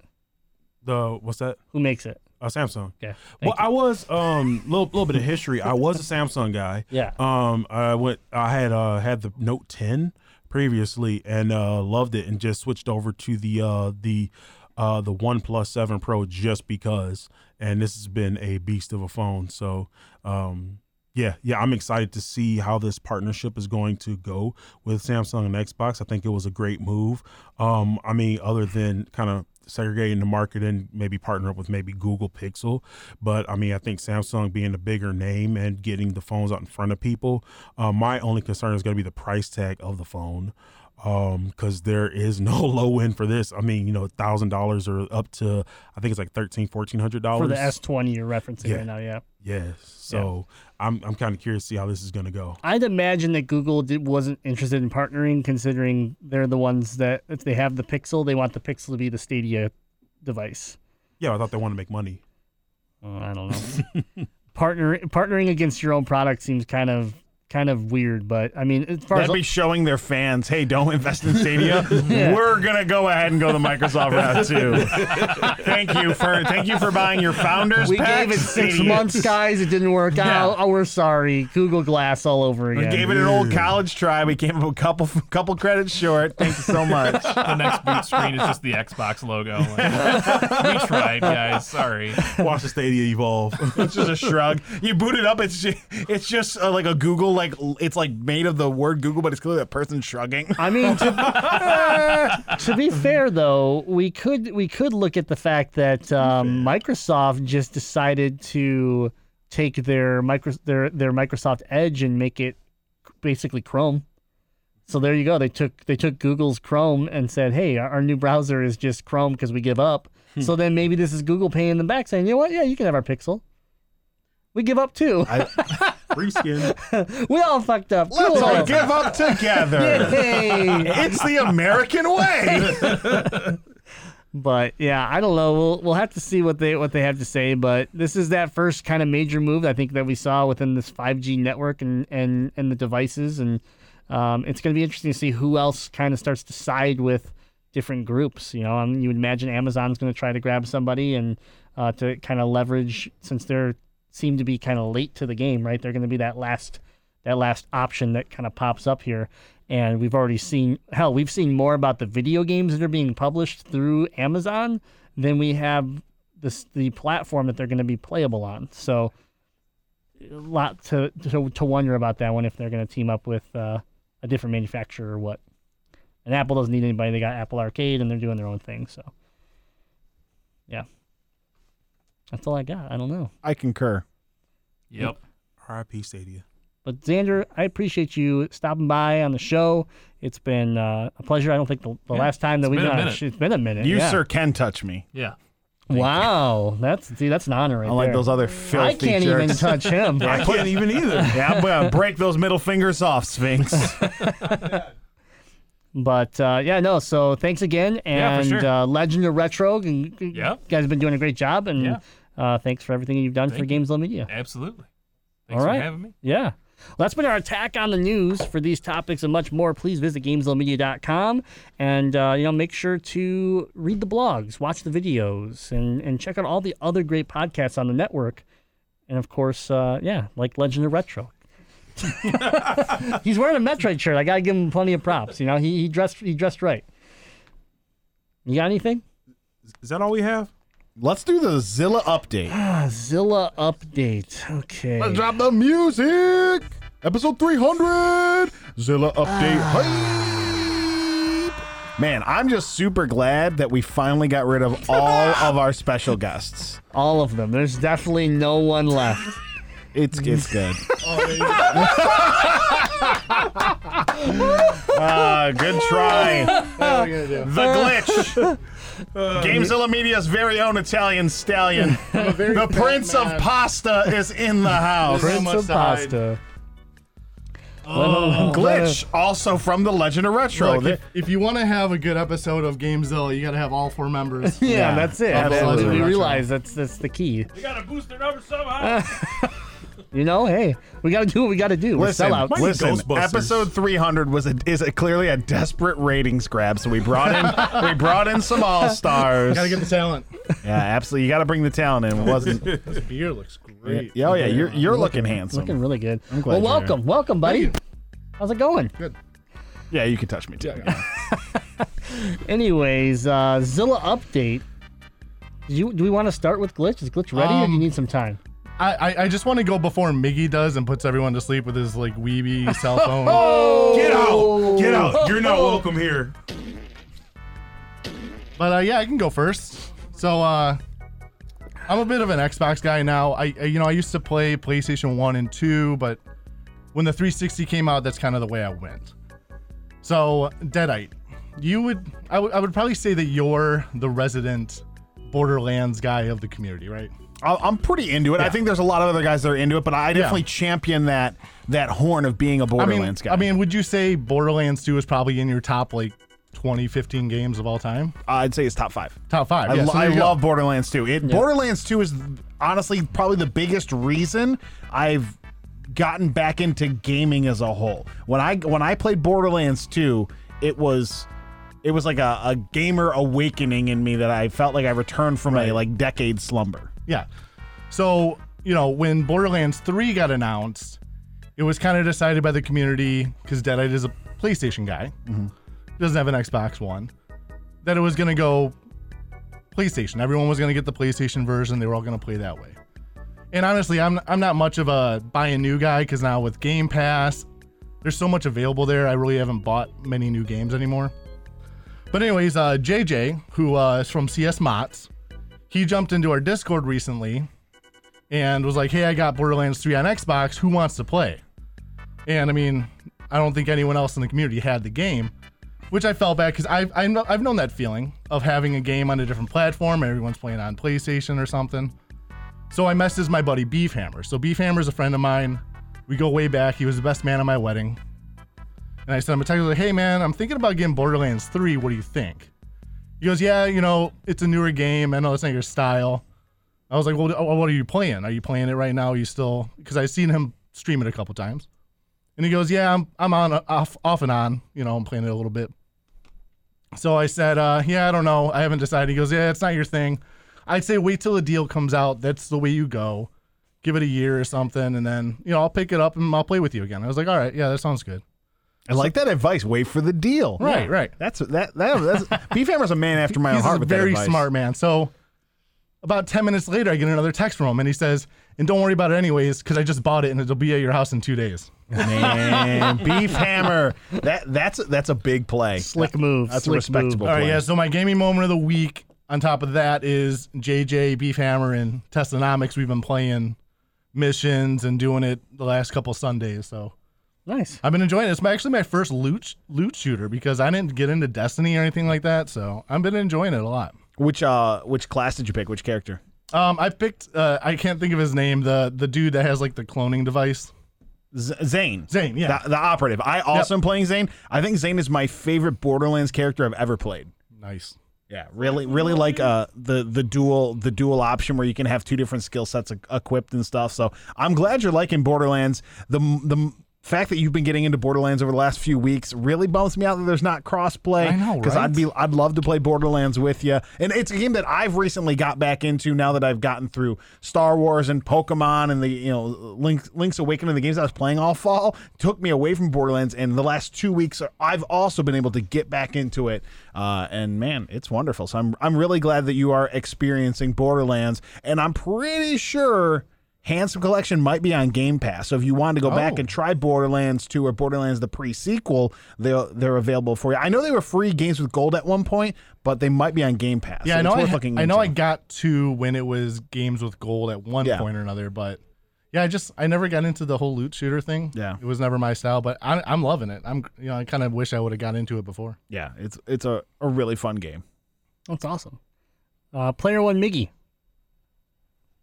the what's that? Who makes it? Uh, Samsung. Okay. Well, thank I was um a little little bit of history. I was a Samsung guy. Yeah. Um, I went. I had uh had the Note 10 previously and uh loved it and just switched over to the uh the uh the OnePlus Seven Pro just because. And this has been a beast of a phone. So um. Yeah, yeah, I'm excited to see how this partnership is going to go with Samsung and Xbox. I think it was a great move. Um, I mean, other than kind of segregating the market and maybe partner up with maybe Google Pixel, but I mean, I think Samsung being a bigger name and getting the phones out in front of people. Uh, my only concern is going to be the price tag of the phone. Um, because there is no low end for this. I mean, you know, thousand dollars or up to I think it's like thirteen, fourteen hundred dollars For the S20 you're referencing Yeah. right now, yeah. Yes. So I'm I'm kind of curious to see how this is going to go. I'd imagine that Google did, wasn't interested in partnering, considering they're the ones that if they have the Pixel, they want the Pixel to be the Stadia device. Yeah, I thought they wanted to make money. Uh, I don't know. Partner partnering against your own product seems kind of kind of weird, but I mean, as far That'd as be showing their fans, hey, don't invest in Stadia. We're gonna go ahead and go the Microsoft route too. thank you for thank you for buying your founders. we pack, gave it six months, guys. It didn't work Yeah. out. Oh, we're sorry. Google Glass all over again. We gave it an old college try. We came up a couple couple credits short. Thank you so much. the next boot screen is just the Xbox logo. Like, we tried, guys. Sorry. Watch the Stadia evolve. It's just a shrug. You boot it up. It's just, it's just uh, like a Google. Like it's like made of the word Google, but it's clearly a person shrugging. I mean, to, to be fair though, we could we could look at the fact that um, Microsoft just decided to take their micro their their Microsoft Edge and make it basically Chrome. So there you go. They took they took Google's Chrome and said, "Hey, our, our new browser is just Chrome because we give up." So then maybe this is Google paying them back, saying, "You know what? Yeah, you can have our Pixel. We give up too. Free skin. we all fucked up. Let's Cool. all give up together. Yay. It's the American way. But yeah, I don't know. We'll we'll have to see what they what they have to say. But this is that first kind of major move I think that we saw within this 5G network and and and the devices, and um, it's going to be interesting to see who else kind of starts to side with different groups. You know, um, you would imagine Amazon's going to try to grab somebody and uh, to kind of leverage since they're seem to be kind of late to the game, right? They're going to be that last that last option that kind of pops up here. And we've already seen hell, we've seen more about the video games that are being published through Amazon than we have this the platform that they're going to be playable on. So a lot to to, to wonder about that one if they're going to team up with uh, a different manufacturer or what. And Apple doesn't need anybody. They got Apple Arcade and they're doing their own thing. So yeah, that's all I got. I don't know. I concur. Yep. RIP Stadia. But Xander, I appreciate you stopping by on the show. It's been uh, a pleasure. I don't think the, the last time that it's we been a got minute. it's been a minute. You, yeah. sir, can touch me. Yeah. Wow, that's see, that's an honor right Unlike there. those other filthy I can't even touch him. I can't even either. yeah, I'm gonna break those middle fingers off, Sphinx. But uh, yeah, no. So thanks again, Yeah, for and sure. uh, Legend of Retro. You you Yeah. guys have been doing a great job, and Yeah. Uh, thanks for everything you've done for Thank you. Gamezilla Media. Absolutely. Thanks All right. for having me. Yeah. Well, that's been our attack on the news. For these topics and much more, please visit GamezillaMedia.com and uh, you know make sure to read the blogs, watch the videos, and and check out all the other great podcasts on the network. And of course, uh, yeah, like Legend of Retro. He's wearing a Metroid shirt. I gotta give him plenty of props. You know, he, he dressed he dressed right. You got anything? Is that all we have? Let's do the Zilla update. Ah, Zilla update. Okay. Let's drop the music. Episode 300. Zilla update. Hype. Man, I'm just super glad that we finally got rid of all of our special guests. All of them. There's definitely no one left. It's it's good. Ah, good try. The glitch. Uh, Gamezilla Media's very own Italian stallion. The Prince of Pasta is in the house. Prince of Pasta. Oh, Glitch, also from the Legend of Retro. Look, if, if you want to have a good episode of Gamezilla, you got to have all four members. Yeah, Yeah, that's it. absolutely. We realize that's that's the key. You got to boost their number somehow. You know, hey, we got to do what we got to do. We're Listen, sellouts. listen. Ghostbusters. Episode 300 was a, is a, clearly a desperate ratings grab. So we brought in we brought in some all stars. Got to get the talent. yeah, absolutely. You got to bring the talent in. It wasn't. This beer looks great. Yeah, oh yeah, you're you're looking handsome. Looking really good. glad Well, you're welcome, welcome, buddy. How's it going? Good. Yeah, you can touch me too. Anyways, uh, Zilla update. Do, you, do we want to start with Glitch? Is Glitch ready, or do you Um, need some time? I, I, just want to go before Miggy does and puts everyone to sleep with his like weeby cell phone. Get out! Get out! You're not welcome here. But uh, yeah, I can go first. So uh, I'm a bit of an Xbox guy now. I I- you know I used to play PlayStation One and Two, but when the 360 came out, that's kind of the way I went. So Deadite, you would I would I would probably say that you're the resident Borderlands guy of the community, right? I- I'm pretty into it. I think there's a lot of other guys that are into it, but I definitely champion that that horn of being a I mean, Borderlands guy. I mean, would you say Borderlands 2 is probably in your top like 20, 15 games of all time? I'd say it's top five. Top five. I, yeah, lo- so I love Borderlands 2. It Borderlands 2 is honestly probably the biggest reason I've gotten back into gaming as a whole. When I when I played Borderlands 2, it was it was like a, a gamer awakening in me that I felt like I returned from a like decade slumber. Yeah. So, you know, when Borderlands 3 got announced, it was kind of decided by the community because Deadite is a PlayStation guy, doesn't have an Xbox One, that it was going to go PlayStation. Everyone was going to get the PlayStation version. They were all going to play that way. And honestly, I'm I'm not much of a buy a new guy because now with Game Pass, there's so much available there. I really haven't bought many new games anymore. But anyways, uh, JJ, who uh, is from CS Mott's, he jumped into our Discord recently and was like, "Hey, I got Borderlands 3 on Xbox. Who wants to play?" And I mean, I don't think anyone else in the community had the game, which I felt bad because I've I've known that feeling of having a game on a different platform. Everyone's playing on PlayStation or something. So I messaged my buddy Beefhammer. So Beefhammer's a friend of mine. We go way back. He was the best man at my wedding. And I sent him a text like, "Hey man, I'm thinking about getting Borderlands 3. What do you think?" He goes, "Yeah, you know, it's a newer game. I know it's not your style." I was like, "Well, uh, what are you playing? Are you playing it right now? Are you still?" Because I've seen him stream it a couple times. And he goes, "Yeah, I'm I'm on off off and on. You know, I'm playing it a little bit." So I said, uh, "Yeah, I don't know. I haven't decided." He goes, "Yeah, it's not your thing. I'd say wait till the deal comes out. That's the way you go. Give it a year or something, and then you know I'll pick it up and I'll play with you again." I was like, "All right, yeah, that sounds good." I like that advice. Wait for the deal. Right, right. That's that. that that's Beefhammer's a man after my own He's heart. a with that very advice. smart man. So About 10 minutes later, I get another text from him and he says, and don't worry about it anyways, because I just bought it and it'll be at your house in two days. Man, beef hammer. That that's that's a big play. Slick move. That's slick a respectable play. All right, play. yeah. So my gaming moment of the week. On top of that is JJ Beef Hammer and Testonomics. We've been playing missions and doing it the last couple Sundays. So Move. Nice. I've been enjoying it. It's actually my first loot loot shooter because I didn't get into Destiny or anything like that. So I've been enjoying it a lot. Which uh which class did you pick? Which character? Um, I picked. Uh, I can't think of his name. The the dude that has like the cloning device. Z- Zane. Zane, yeah. The, the operative. I also am playing Zane. I think Zane is my favorite Borderlands character I've ever played. Nice. Yeah, really, really like uh the the dual the dual option where you can have two different skill sets equipped and stuff. So I'm glad you're liking Borderlands. The the fact that you've been getting into Borderlands over the last few weeks really bums me out that there's not crossplay. I know, because right? I'd be I'd love to play Borderlands with you. And it's a game that I've recently got back into now that I've gotten through Star Wars and Pokemon and the you know Link, Link's Awakening. The games I was playing all fall took me away from Borderlands, and the last two weeks I've also been able to get back into it. Uh, and man, it's wonderful. So I'm I'm really glad that you are experiencing Borderlands, and I'm pretty sure. Handsome Collection might be on Game Pass, so if you wanted to go back Oh. and try Borderlands 2 or Borderlands the pre-sequel, they're they're available for you. I know they were free games with gold at one point, but they might be on Game Pass. Yeah, so I know. I, ha- looking I know. I got to when it was games with gold at one Yeah. point or another, but yeah, I just I never got into the whole loot shooter thing. Yeah. it was never my style, but I, I'm loving it. I'm you know I kind of wish I would have got into it before. yeah, it's it's a, a really fun game. That's awesome. Uh, player one, Miggy.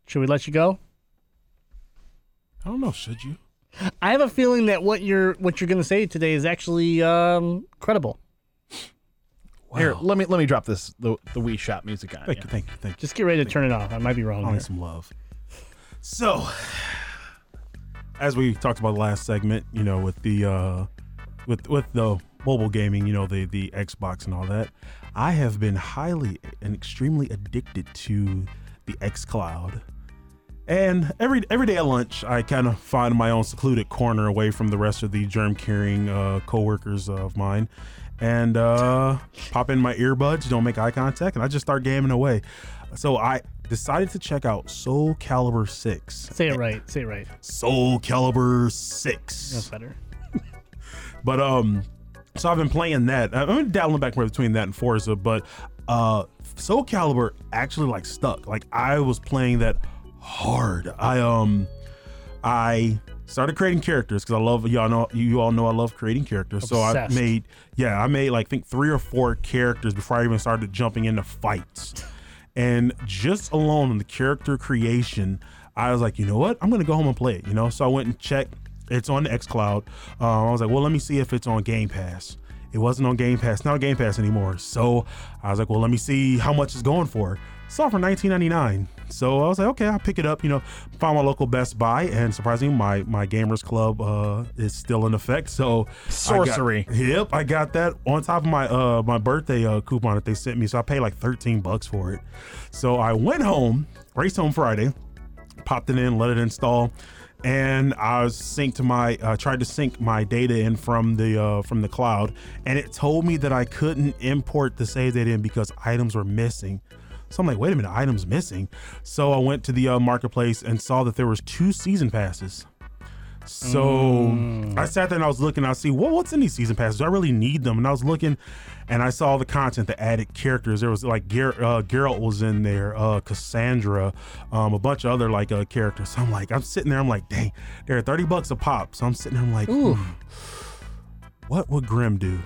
Should we let you go? I don't know. Should you? I have a feeling that what you're what you're going to say today is actually um, credible. Here, let me let me drop this the the Wii Shop music on. Thank you. you. Thank you. Thank you. Just get ready to turn it off. I might be wrong. I here. need some love. So, as we talked about the last segment, you know, with the uh, with with the mobile gaming, you know, the the Xbox and all that, I have been highly and extremely addicted to the X Cloud. And every every day at lunch, I kind of find my own secluded corner away from the rest of the germ carrying uh, coworkers of mine, and uh, pop in my earbuds, don't make eye contact, and I just start gaming away. So I decided to check out Soul Calibur Six. Say it right. Say it right. Soul Calibur Six. That's better. But um, so I've been playing that. I've been dabbling back between that and Forza, but uh, Soul Calibur actually like stuck. Like I was playing that hard. I um, I started creating characters because I love y'all know you all know I love creating characters. So I made yeah I made like think three or four characters before I even started jumping into fights. And just alone in the character creation, I was like, you know what? I'm gonna go home and play it. You know, so I went and checked. It's on the XCloud. Um, I was like, well, let me see if it's on Game Pass. It wasn't on Game Pass. Not on Game Pass anymore. So I was like, well, let me see how much it's going for. Saw for 19.99. So I was like, okay, I'll pick it up. You know, found my local Best Buy, and surprisingly, my my gamers club uh, is still in effect. So I got- Sorcery. Yep, I got that on top of my uh my birthday uh coupon that they sent me. So I paid like 13 bucks for it. So I went home, raced home Friday, popped it in, let it install, and I was synced to my uh, tried to sync my data in from the uh, from the cloud, and it told me that I couldn't import the save data in because items were missing. So I'm like, wait a minute, items missing. So I went to the uh, marketplace and saw that there was two season passes. So I sat there and I was looking. I see well, what's in these season passes? Do I really need them? And I was looking, and I saw the content, the added characters. There was like Ger- uh, Geralt was in there, uh, Cassandra, um, a bunch of other like uh, characters. So I'm like, I'm sitting there. I'm like, dang, they're thirty bucks a pop. So I'm sitting there. I'm like, hmm, what would Grim do?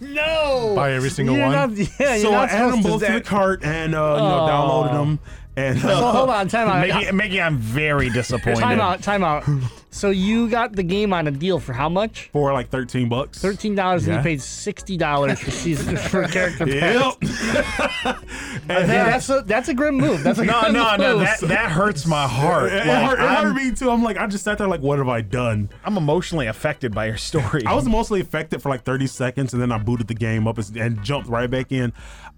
No. Buy every single You're one. not- yeah, so you're I not added them supposed both to the that- cart and uh, you know Oh. downloaded them. And So hold on, time out. Miggy, Miggy, I'm very disappointed. Time out, time out. So you got the game on a deal for how much? for like thirteen bucks. Thirteen dollars, and Yeah. you paid sixty dollars for season for character Yep. pass. And that's a that's a grim move. That's a No, grim no, no. That that hurts my heart. It, it Like, hurt, it hurt I'm, me too. I'm like, I just sat there like, what have I done? I'm emotionally affected by your story. I was mostly affected for like 30 seconds, and then I booted the game up and, and jumped right back in.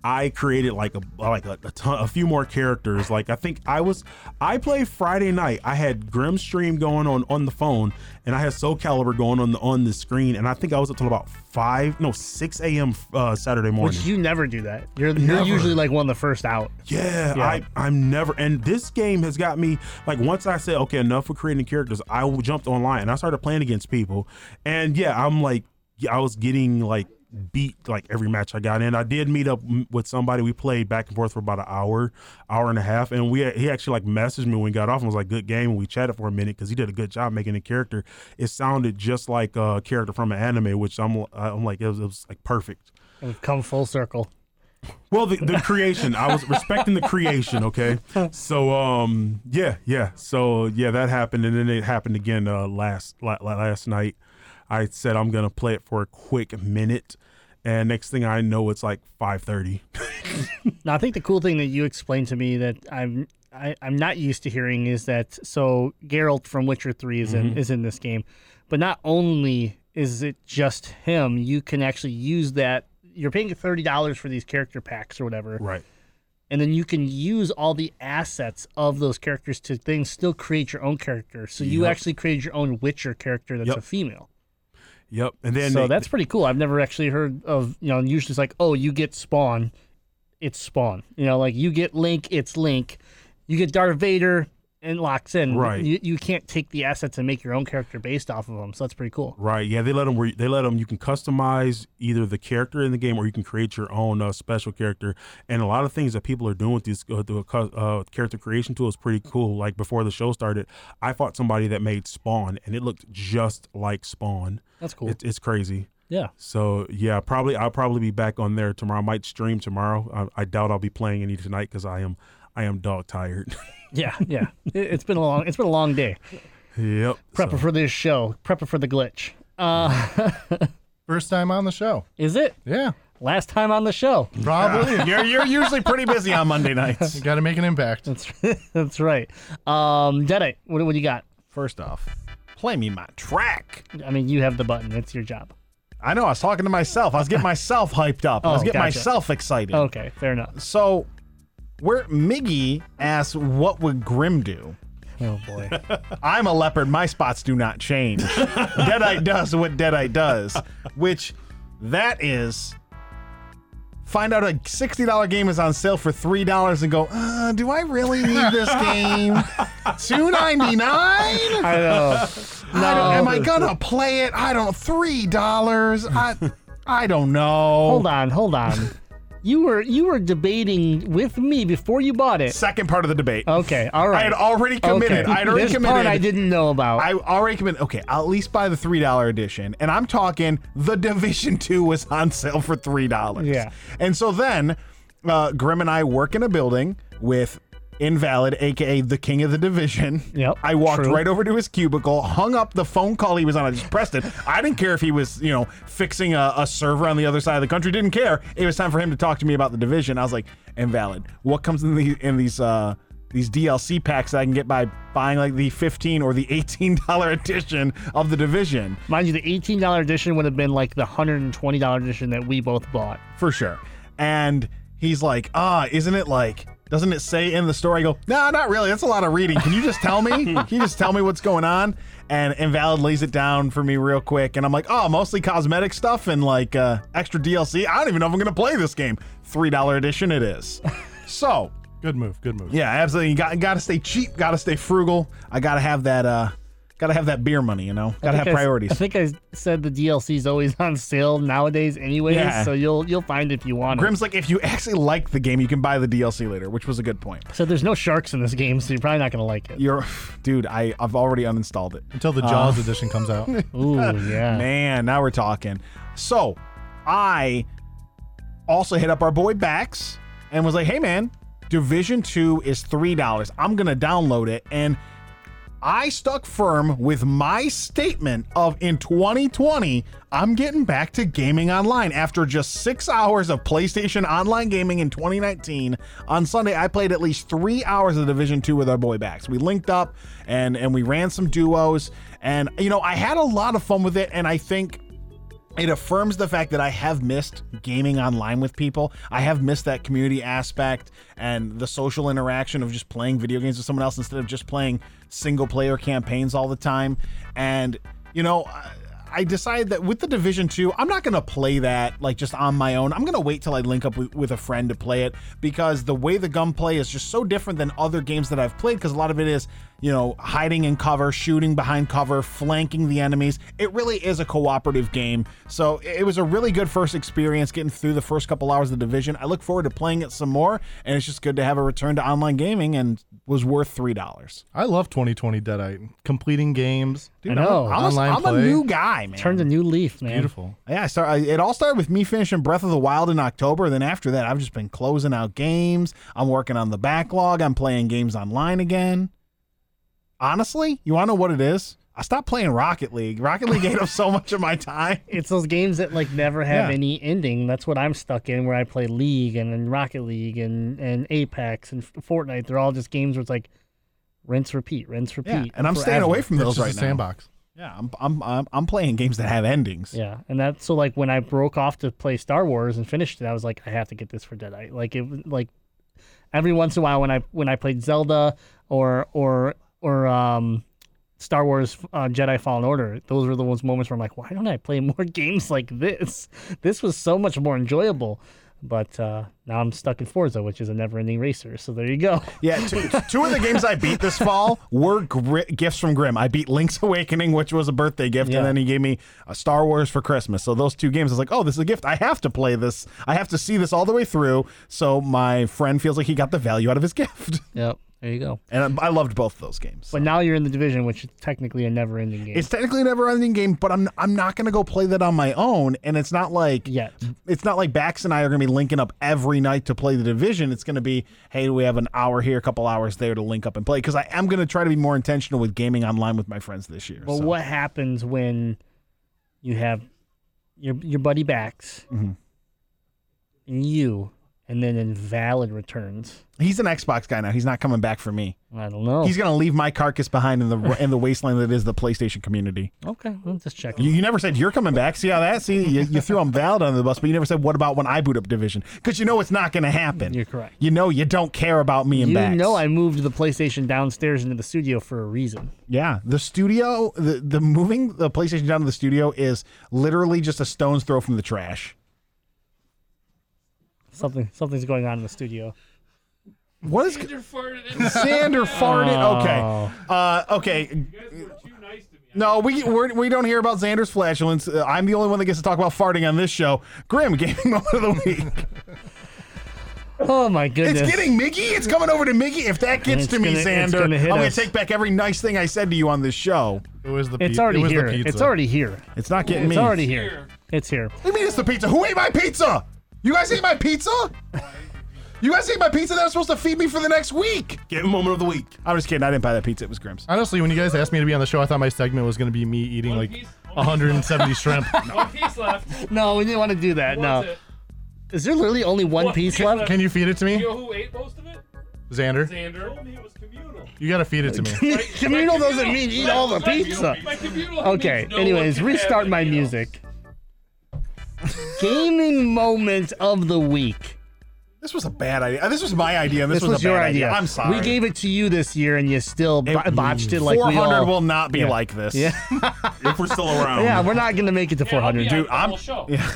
I created like a like a, a ton, a few more characters. Like I think I was, I played Friday night. I had Grim stream going on on the phone, and I had Soul Calibur going on the on the screen, and I think I was up till about five, no, six a.m. Uh, Saturday morning. Which you never do that. You're you're usually like one of the first out. Yeah, Yeah. I I'm never and this game has got me like once I said okay enough for creating characters I jumped online and I started playing against people and yeah I'm like I was getting like beat like every match I got in I did meet up with somebody we played back and forth for about an hour hour and a half and we he actually like messaged me when we got off and was like good game and we chatted for a minute because he did a good job making the character it sounded just like a character from an anime which I'm I'm like it was, it was like perfect We've come full circle. well, the, the creation. I was respecting the creation. Okay, so um, yeah, yeah. So yeah, that happened, and then it happened again uh, last la- la- last night. I said I'm gonna play it for a quick minute, and next thing I know, it's like five thirty. Now, I think the cool thing that you explained to me that I'm I, I'm not used to hearing is that so Geralt from Witcher Three is in Mhm. is in this game, but not only is it just him, you can actually use that. You're paying thirty dollars for these character packs or whatever, right? And then you can use all the assets of those characters to things still create your own character. So you actually created your own Witcher character that's Yep. a female. Yep, and then so they- that's pretty cool. I've never actually heard of you know. Usually it's like, oh, you get Spawn, it's Spawn. You know, like you get Link, it's Link. You get Darth Vader, and locks in. Right. You, you can't take the assets and make your own character based off of them. So that's pretty cool. Right. Yeah, they let them. They let them. You can customize either the character in the game, or you can create your own uh, special character. And a lot of things that people are doing with these uh, the uh, character creation tool is pretty cool. Like before the show started, I fought somebody that made Spawn, and it looked just like Spawn. That's cool. It, it's crazy. Yeah. So yeah, probably I'll probably be back on there tomorrow. I might stream tomorrow. I, I doubt I'll be playing any tonight because I am I am dog tired. Yeah, yeah. it, it's been a long. It's been a long day. yep. Prepper for this show. Prepper for the glitch. Uh, First time on the show. Is it? Yeah. Last time on the show. Probably. You're you're usually pretty busy on Monday nights. you got to make an impact. That's that's right. Um, Deadite, what what do you got? First off, play me my track. I mean, you have the button. It's your job. I know. I was talking to myself. I was getting myself hyped up. I was Oh, getting gotcha. myself excited. Okay, fair enough. So, where Miggy asks, "What would Grim do?" Oh boy. I'm a leopard. My spots do not change. Deadite does what Deadite does, which that is find out a $60 game is on sale for $3 and go, uh, do I really need this game? $2.99? I know. I don't, am I gonna play it? I don't three dollars. I I don't know. Hold on, hold on. You were you were debating with me before you bought it. Second part of the debate. Okay, all right. I had already committed. Okay. I had already this committed. part I didn't know about. I already committed. Okay, I'll at least buy the three dollar edition, and I'm talking the Division Two was on sale for three dollars. Yeah. and so then uh, Grim and I work in a building with Invalid, aka the King of the Division. Yep. I walked true. right over to his cubicle, hung up the phone call he was on. I just pressed it. I didn't care if he was, you know, fixing a, a server on the other side of the country. Didn't care. It was time for him to talk to me about the division. I was like, Invalid. What comes in the in these uh these DLC packs that I can get by buying like the 15 or the $18 edition of the division. Mind you, the eighteen dollar edition would have been like the hundred and twenty dollar edition that we both bought. for sure. And he's like, ah, isn't it like, doesn't it say in the story? I go, no, not really. That's a lot of reading. Can you just tell me? Can you just tell me what's going on? And Invalid lays it down for me real quick. And I'm like, oh, mostly cosmetic stuff and like uh, extra DLC. I don't even know if I'm going to play this game. $3 edition it is. So, Good move. Good move. yeah, absolutely. You got, got to stay cheap, got to stay frugal. I got to have that, uh, got to have that beer money, you know? Got to have think I s- priorities. I think I said the DLC is always on sale nowadays, anyways. Yeah. So you'll you'll find if you want it. Grim's like, if you actually like the game, you can buy the DLC later, which was a good point. So there's no sharks in this game, so you're probably not gonna like it. You're, dude. I I've already uninstalled it Until the uh, Jaws edition comes out. Ooh, yeah. Man, now we're talking. So, I also hit up our boy Bax and was like, "Hey, man, Division Two is three dollars. I'm gonna download it." And I stuck firm with my statement of in 2020, I'm getting back to gaming online after just six hours of PlayStation online gaming in 2019. On Sunday, I played at least three hours of Division 2 with our boy Bax. We linked up and and we ran some duos, and you know I had a lot of fun with it. And I think it affirms the fact that I have missed gaming online with people. I have missed that community aspect and the social interaction of just playing video games with someone else instead of just playing single player campaigns all the time. And, you know, I- I decided that with the Division 2, I'm not going to play that like just on my own. I'm going to wait till I link up with, with a friend to play it because the way the gunplay is just so different than other games that I've played because a lot of it is, you know, hiding in cover, shooting behind cover, flanking the enemies. It really is a cooperative game. So it was a really good first experience getting through the first couple hours of the Division. I look forward to playing it some more and it's just good to have a return to online gaming and was worth $3. I love 2020 Deadite. Completing games. I know. I'm, a- Online I'm a new guy, man. Turned a new leaf, man. Beautiful. Yeah, I start. It all started with me finishing Breath of the Wild in October. Then after that, I've just been closing out games. I'm working on the backlog. I'm playing games online again. Honestly, you want to know what it is? I stopped playing Rocket League. Rocket League ate up so much of my time. It's those games that like never have Yeah. any ending. That's what I'm stuck in, where I play League and then Rocket League and and Apex and Fortnite. They're all just games where it's like rinse, repeat, rinse, repeat. Yeah, and I'm staying away from It's those just right a now. sandbox. Yeah, I'm, I'm I'm I'm playing games that have endings. Yeah, and that's so like when I broke off to play Star Wars and finished it, I was like, I have to get this for Deadite. Like it was like every once in a while when I when I played Zelda or or or um Star Wars uh, Jedi Fallen Order, those were the ones moments where I'm like, why don't I play more games like this? This was so much more enjoyable. But uh, now I'm stuck in Forza, which is a never-ending racer. So there you go. Yeah, two, two of the games I beat this fall were gri- gifts from Grim. I beat Link's Awakening, which was a birthday gift, Yeah. and then he gave me a Star Wars for Christmas. So those two games, I was like, oh, this is a gift. I have to play this. I have to see this all the way through. So my friend feels like he got the value out of his gift, Yep, there you go. and I loved both of those games. But now you're in the division, which is technically a never-ending game. It's technically a never-ending game, but I'm I'm not gonna go play that on my own, and it's not like Yet. It's not like Bax and I are gonna be linking up every night to play the division. It's gonna be, hey, do we have an hour here, a couple hours there to link up and play. Because I am gonna try to be more intentional with gaming online with my friends this year. Well, so. what happens when you have your your buddy Bax Mm-hmm. and you, and then Invalid returns? He's an Xbox guy now. He's not coming back for me. I don't know. He's gonna leave my carcass behind in the in the wasteland that is the PlayStation community. okay. Let's just check. You, you never said you're coming back. See how that? See, you, you threw Invalid under the bus, but you never said what about when I boot up Division? Because you know it's not going to happen. You're correct. You know you don't care about me and You Bax. know I moved the PlayStation downstairs into the studio for a reason. Yeah, the studio, the the moving the PlayStation down to the studio is literally just a stone's throw from the trash. Something something's going on in the studio. What is Xander farted. Xander farted? Oh. Okay, uh, okay. No, we we're, we don't hear about Xander's flatulence. Uh, I'm the only one that gets to talk about farting on this show. Grim gaming moment of the week. Oh my goodness! It's getting Miggy. It's coming over to Miggy. If that gets It's to me, gonna- it's Xander, gonna hit I'm going us. to take back every nice thing I said to you on this show. It was the. It's pi- already it was here. The pizza. It's already here. It's not getting me. It's me. already here. It's here. What do you mean it's the pizza? Who ate my pizza? You guys ate my pizza? You guys ate my pizza that was supposed to feed me for the next week. Get moment of the week. I'm just kidding. I didn't buy that pizza. It was Grim's. Honestly, when you guys asked me to be on the show, I thought my segment was going to be me eating One like piece- 170 shrimp. One piece left. No, we didn't want to do that. No. it? Is there literally only one One piece piece left? left. Can you feed it to You me, know who ate most of it? Xander? Xander. It was communal. You got to feed it to me. Communal doesn't mean eat all the pizza. Okay, anyways, restart my music. Gaming moment of the week. This was a bad idea. Uh, this was my idea. This, This was, was a your bad idea. I'm sorry. We gave it to you this year, and you still bo- It- botched it like we 400 all. will not be Yeah. like this. Yeah, If we're still around. yeah, we're not gonna make it to Yeah, 400. Dude, I'm- show. Yeah.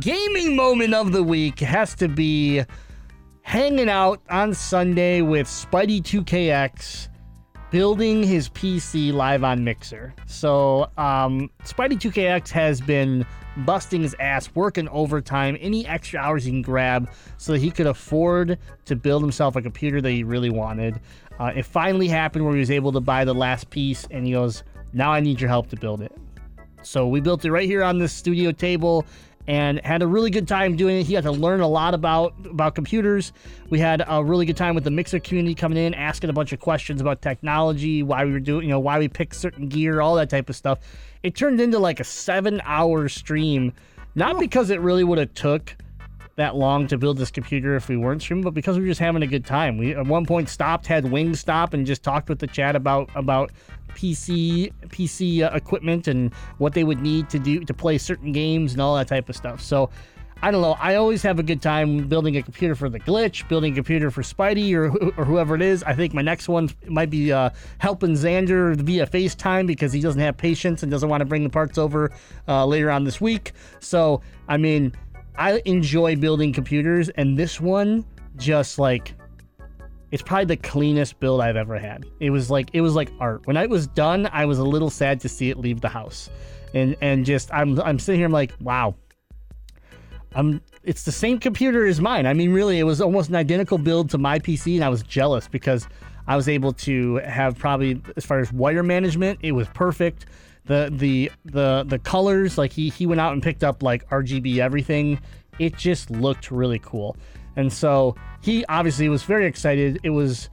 gaming moment of the week has to be hanging out on Sunday with Spidey 2KX building his PC live on Mixer. So, um, Spidey 2KX has been busting his ass, working overtime, any extra hours he can grab so that he could afford to build himself a computer that he really wanted. Uh, it finally happened where he was able to buy the last piece, and he goes, Now I need your help to build it. So we built it right here on this studio table and had a really good time doing it. He got to learn a lot about about computers. We had a really good time with the mixer community coming in, asking a bunch of questions about technology, why we were doing, you know, why we picked certain gear, all that type of stuff. It turned into like a seven hour stream, not because it really would have took that long to build this computer if we weren't streaming, but because we were just having a good time. We at one point stopped, had wings stop, and just talked with the chat about about PC PC uh, equipment and what they would need to do to play certain games and all that type of stuff. So. I don't know. I always have a good time building a computer for the glitch, building a computer for Spidey or, or whoever it is. I think my next one might be uh, helping Xander via FaceTime because he doesn't have patience and doesn't want to bring the parts over uh, later on this week. So, I mean, I enjoy building computers, and this one just like it's probably the cleanest build I've ever had. It was like it was like art. When I was done, I was a little sad to see it leave the house, and and just I'm I'm sitting here I'm like wow. I'm it's the same computer as mine. I mean, really, it was almost an identical build to my PC, and I was jealous because I was able to have probably as far as wire management, it was perfect. The the the the colors, like he he went out and picked up like RGB everything. It just looked really cool, and so he obviously was very excited. It was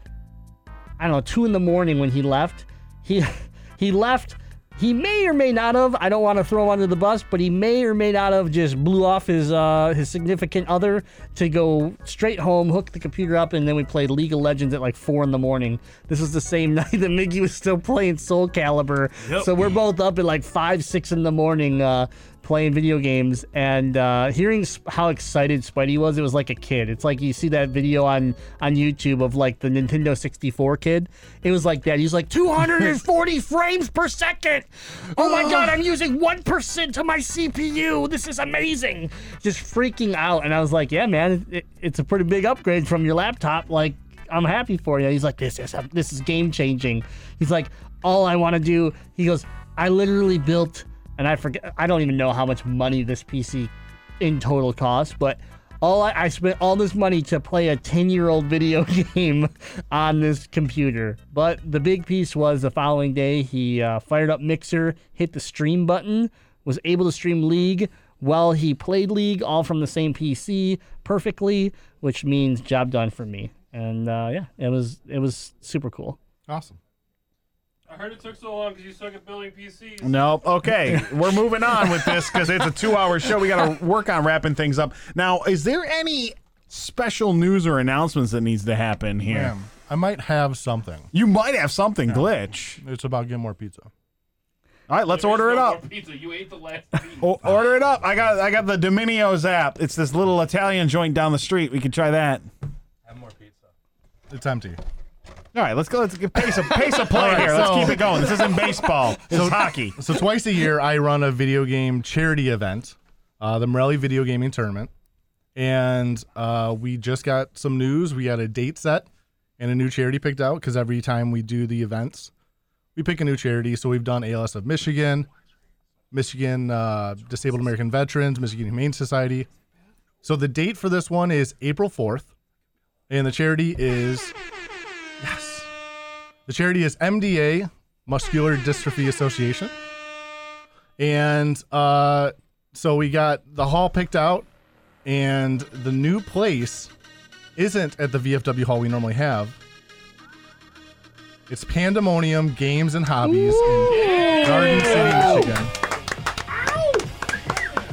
I don't know two in the morning when he left. He he left. He may or may not have. I don't want to throw him under the bus, but he may or may not have just blew off his uh, his significant other to go straight home, hook the computer up, and then we played League of Legends at like four in the morning. This was the same night that Miggy was still playing Soul Calibur. Yep. So we're both up at like five, six in the morning uh, playing video games and uh, hearing how excited Spidey was. It was like a kid. It's like you see that video on on YouTube of like the Nintendo 64 kid. It was like that. He's like 240 frames per second. Oh my god, I'm using one percent of my CPU. This is amazing. Just freaking out. And I was like, yeah, man, it, it's a pretty big upgrade from your laptop. Like. I'm happy for you. He's like, this is this is game changing. He's like, all I want to do. He goes, I literally built, and I forget, I don't even know how much money this PC in total cost, but all I, I spent all this money to play a 10 year old video game on this computer. But the big piece was the following day, he uh, fired up Mixer, hit the stream button, was able to stream League while he played League, all from the same PC perfectly, which means job done for me. And uh, yeah, it was it was super cool. Awesome. I heard it took so long because you suck at building PCs. Nope. Okay, we're moving on with this because it's a two-hour show. We got to work on wrapping things up. Now, is there any special news or announcements that needs to happen here? Ma'am, I might have something. You might have something glitch. It's about getting more pizza. All right, let's order it up. Pizza. You ate the last piece. O- order it up. I got I got the Dominios app. It's this little Italian joint down the street. We can try that. Have more pizza. It's empty. All right, let's go. Let's get pace a pace a play here. Let's keep it going. This isn't baseball. This is hockey. So twice a year, I run a video game charity event, uh, the Morelli Video Gaming Tournament, and uh, we just got some news. We got a date set and a new charity picked out because every time we do the events, we pick a new charity. So we've done ALS of Michigan, Michigan uh, Disabled American Veterans, Michigan Humane Society. So the date for this one is April fourth, and the charity is the charity is MDA Muscular Dystrophy Association. And uh, so we got the hall picked out, and the new place isn't at the VFW hall we normally have. It's Pandemonium Games and Hobbies in Garden City, Michigan.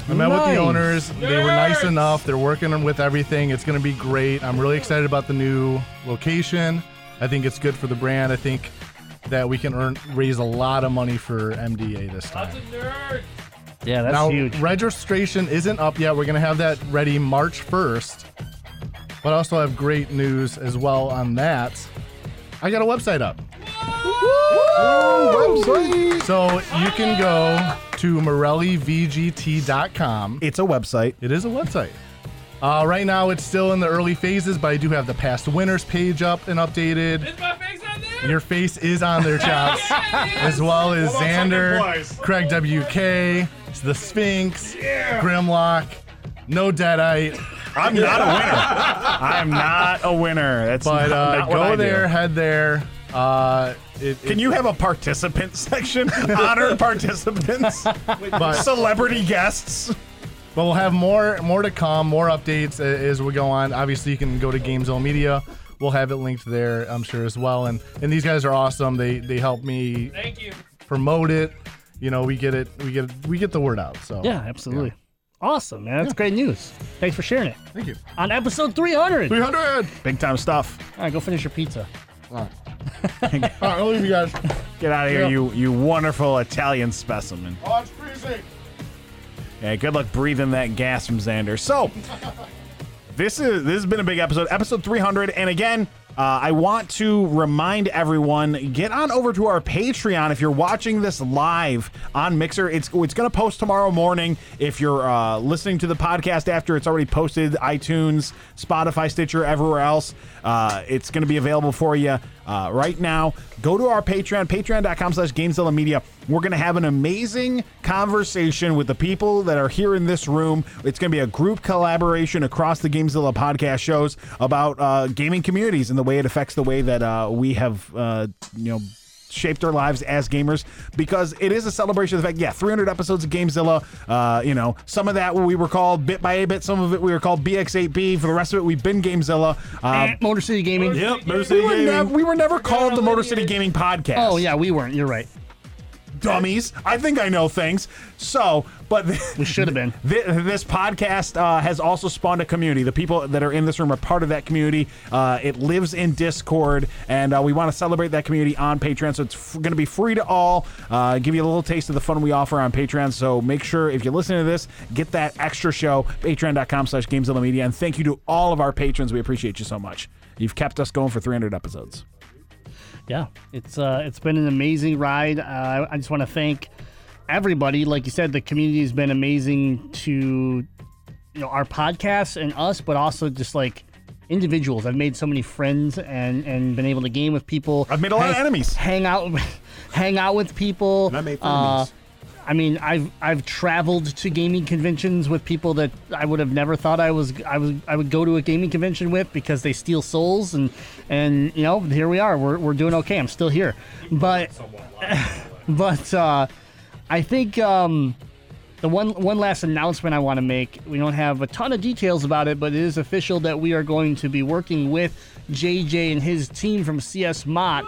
I met with the Nice. owners. They were nice enough. They're working with everything. It's going to be great. I'm really excited about the new location. I think it's good for the brand. I think that we can earn raise a lot of money for MDA this time. Yeah, that's now, huge. registration isn't up yet. We're going to have that ready March 1st. But I also have great news as well on that. I got a website up. website. So you can go to morellivgt.com. It's a website. It is a website. Uh, right now, it's still in the early phases, but I do have the past winners page up and updated. Is my face on there? Your face is on there, Chops, as well as What Xander. Craig WK, the Sphinx, Grimlock, No Deadite. I'm not a winner. I'm not a winner. That's But not, uh, not what I go do. there, head there. Uh, it, Can it- you have a participant section? Honored participants, But, celebrity guests. But we'll have more more to come, more updates as we go on. Obviously, you can go to Gamezone Media. We'll have it linked there, I'm sure as well. And and these guys are awesome. They they help me Thank you. promote it. You know, we get it, we get we get the word out. So Yeah, absolutely. Awesome, man. That's great news. Thanks for sharing it. Thank you. On episode 300. 300. Big time stuff. All right, go finish your pizza. All right, I'll leave you guys. Get out of here, Yeah. you you wonderful Italian specimen. Oh, it's freezing. Yeah, good luck breathing that gas from Xander. So, this is this has been a big episode, episode 300, and again. Uh, I want to remind everyone get on over to our Patreon if you're watching this live on Mixer. It's it's going to post tomorrow morning. If you're uh, listening to the podcast after it's already posted, iTunes, Spotify, Stitcher, everywhere else, uh, it's going to be available for you uh, right now. Go to our Patreon, patreon.com slash Gamezilla Media. We're going to have an amazing conversation with the people that are here in this room. It's going to be a group collaboration across the Gamezilla podcast shows about uh, gaming communities and the way it affects the way that uh, we have, uh, you know, shaped our lives as gamers because it is a celebration of the fact yeah 300 episodes of gamezilla uh you know some of that we were called bit by a bit some of it we were called bx8b for the rest of it we've been gamezilla um, Motor City Gaming. Yep, Motor we City were, Gaming. nev- we were never called the motor city gaming podcast Oh, yeah, we weren't. You're right. Dummies. I think I know things. So, but We should have been. Th- This podcast uh, has also spawned a community. The people that are in this room are part of that community. Uh, it lives in Discord, and uh, we want to celebrate that community on Patreon. So it's f- going to be free to all. Uh, give you a little taste of the fun we offer on Patreon. So make sure if you're listening to this, get that extra show. Patreon.com slash Gamezilla Media. And thank you to all of our patrons. We appreciate you so much. You've kept us going for 300 episodes. Yeah, it's uh, it's been an amazing ride. Uh, I just want to thank everybody. Like you said, the community has been amazing to you know our podcast and us, but also just like individuals. I've made so many friends and and been able to game with people. I've made a lot of enemies. Hang out, hang out with people. And I made Uh, frenemies. I mean, I've I've traveled to gaming conventions with people that I would have never thought I was I was I would go to a gaming convention with because they steal souls and and you know here we are. We're we're doing okay. I'm still here. But but uh, I think um, the one one last announcement I want to make we don't have a ton of details about it but it is official that we are going to be working with JJ and his team from CS Mott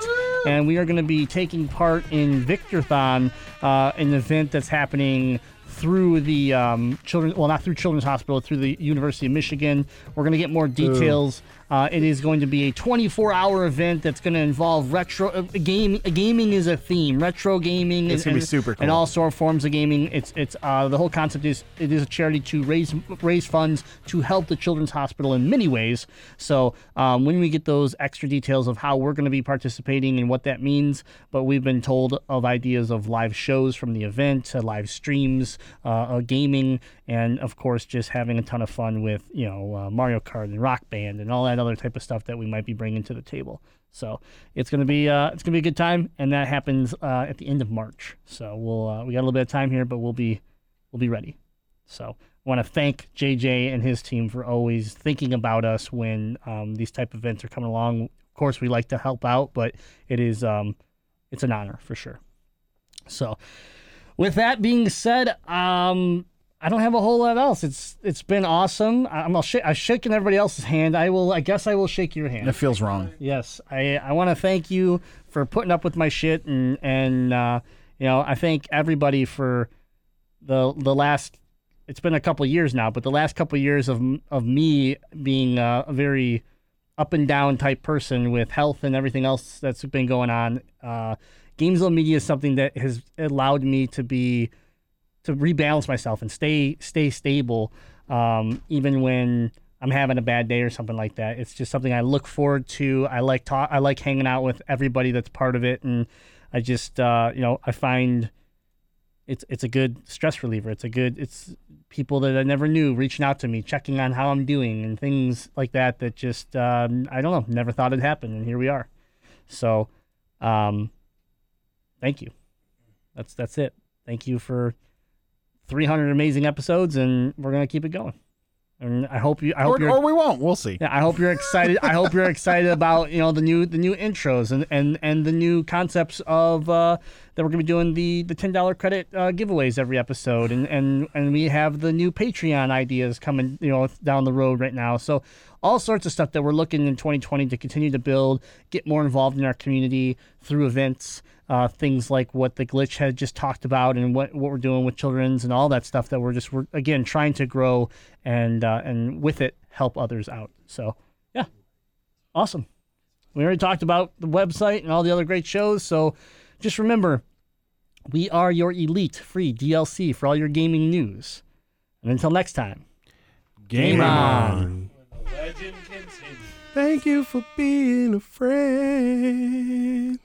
and we are going to be taking part in Victorthon, uh, an event that's happening through the um, children, well, not through Children's Hospital, through the University of Michigan. We're going to get more details. Uh, it is going to be a 24-hour event that's going to involve retro uh, game. Gaming is a theme. Retro gaming. It's gonna be and- super And cool. all sort of forms of gaming. It's it's uh, the whole concept is it is a charity to raise raise funds to help the Children's Hospital in many ways. So um, when we get those extra details of how we're going to be participating and what that means, but we've been told of ideas of live shows from the event, to live streams, uh, uh, gaming, and of course just having a ton of fun with you know uh, Mario Kart and Rock Band and all that other type of stuff that we might be bringing to the table. So it's gonna be uh, it's gonna be a good time, and that happens uh, at the end of March. So we'll uh, we got a little bit of time here, but we'll be we'll be ready. So I want to thank JJ and his team for always thinking about us when um, these type of events are coming along. Of course, we like to help out, but it is um, it's an honor for sure. So with that being said, um, I don't have a whole lot else. It's it's been awesome. I'm sh- I've shaken everybody else's hand. I will. I guess I will shake your hand. It feels wrong. Yes, I I want to thank you for putting up with my shit and and uh, you know I thank everybody for the the last. It's been a couple years now, but the last couple years of of me being uh, a very up and down type person with health and everything else that's been going on. Uh, Gamezilla Media is something that has allowed me to be to rebalance myself and stay stay stable, um, even when I'm having a bad day or something like that. It's just something I look forward to. I like talk. I like hanging out with everybody that's part of it, and I just uh, you know I find it's it's a good stress reliever. It's a good it's people that I never knew reaching out to me, checking on how I'm doing, and things like that. That just um, I don't know, never thought it'd happen, and here we are. So, um, thank you. That's that's it. Thank you for 300 amazing episodes, and we're gonna keep it going. And I hope you. I hope Or, you're. or we won't. We'll see. Yeah, I hope you're excited. I hope you're excited about you know the new the new intros and and and the new concepts of uh, that we're gonna be doing the the ten dollar credit uh, giveaways every episode, and and and we have the new Patreon ideas coming, you know, down the road right now. So all sorts of stuff that we're looking in 2020 to continue to build, get more involved in our community through events. Uh, things like what the glitch had just talked about, and what, what we're doing with children's, and all that stuff that we're just we're again trying to grow and uh, and with it help others out. So yeah, awesome. We already talked about the website and all the other great shows. So just remember, we are your elite free DLC for all your gaming news. And until next time, Game on. Thank you for being a friend.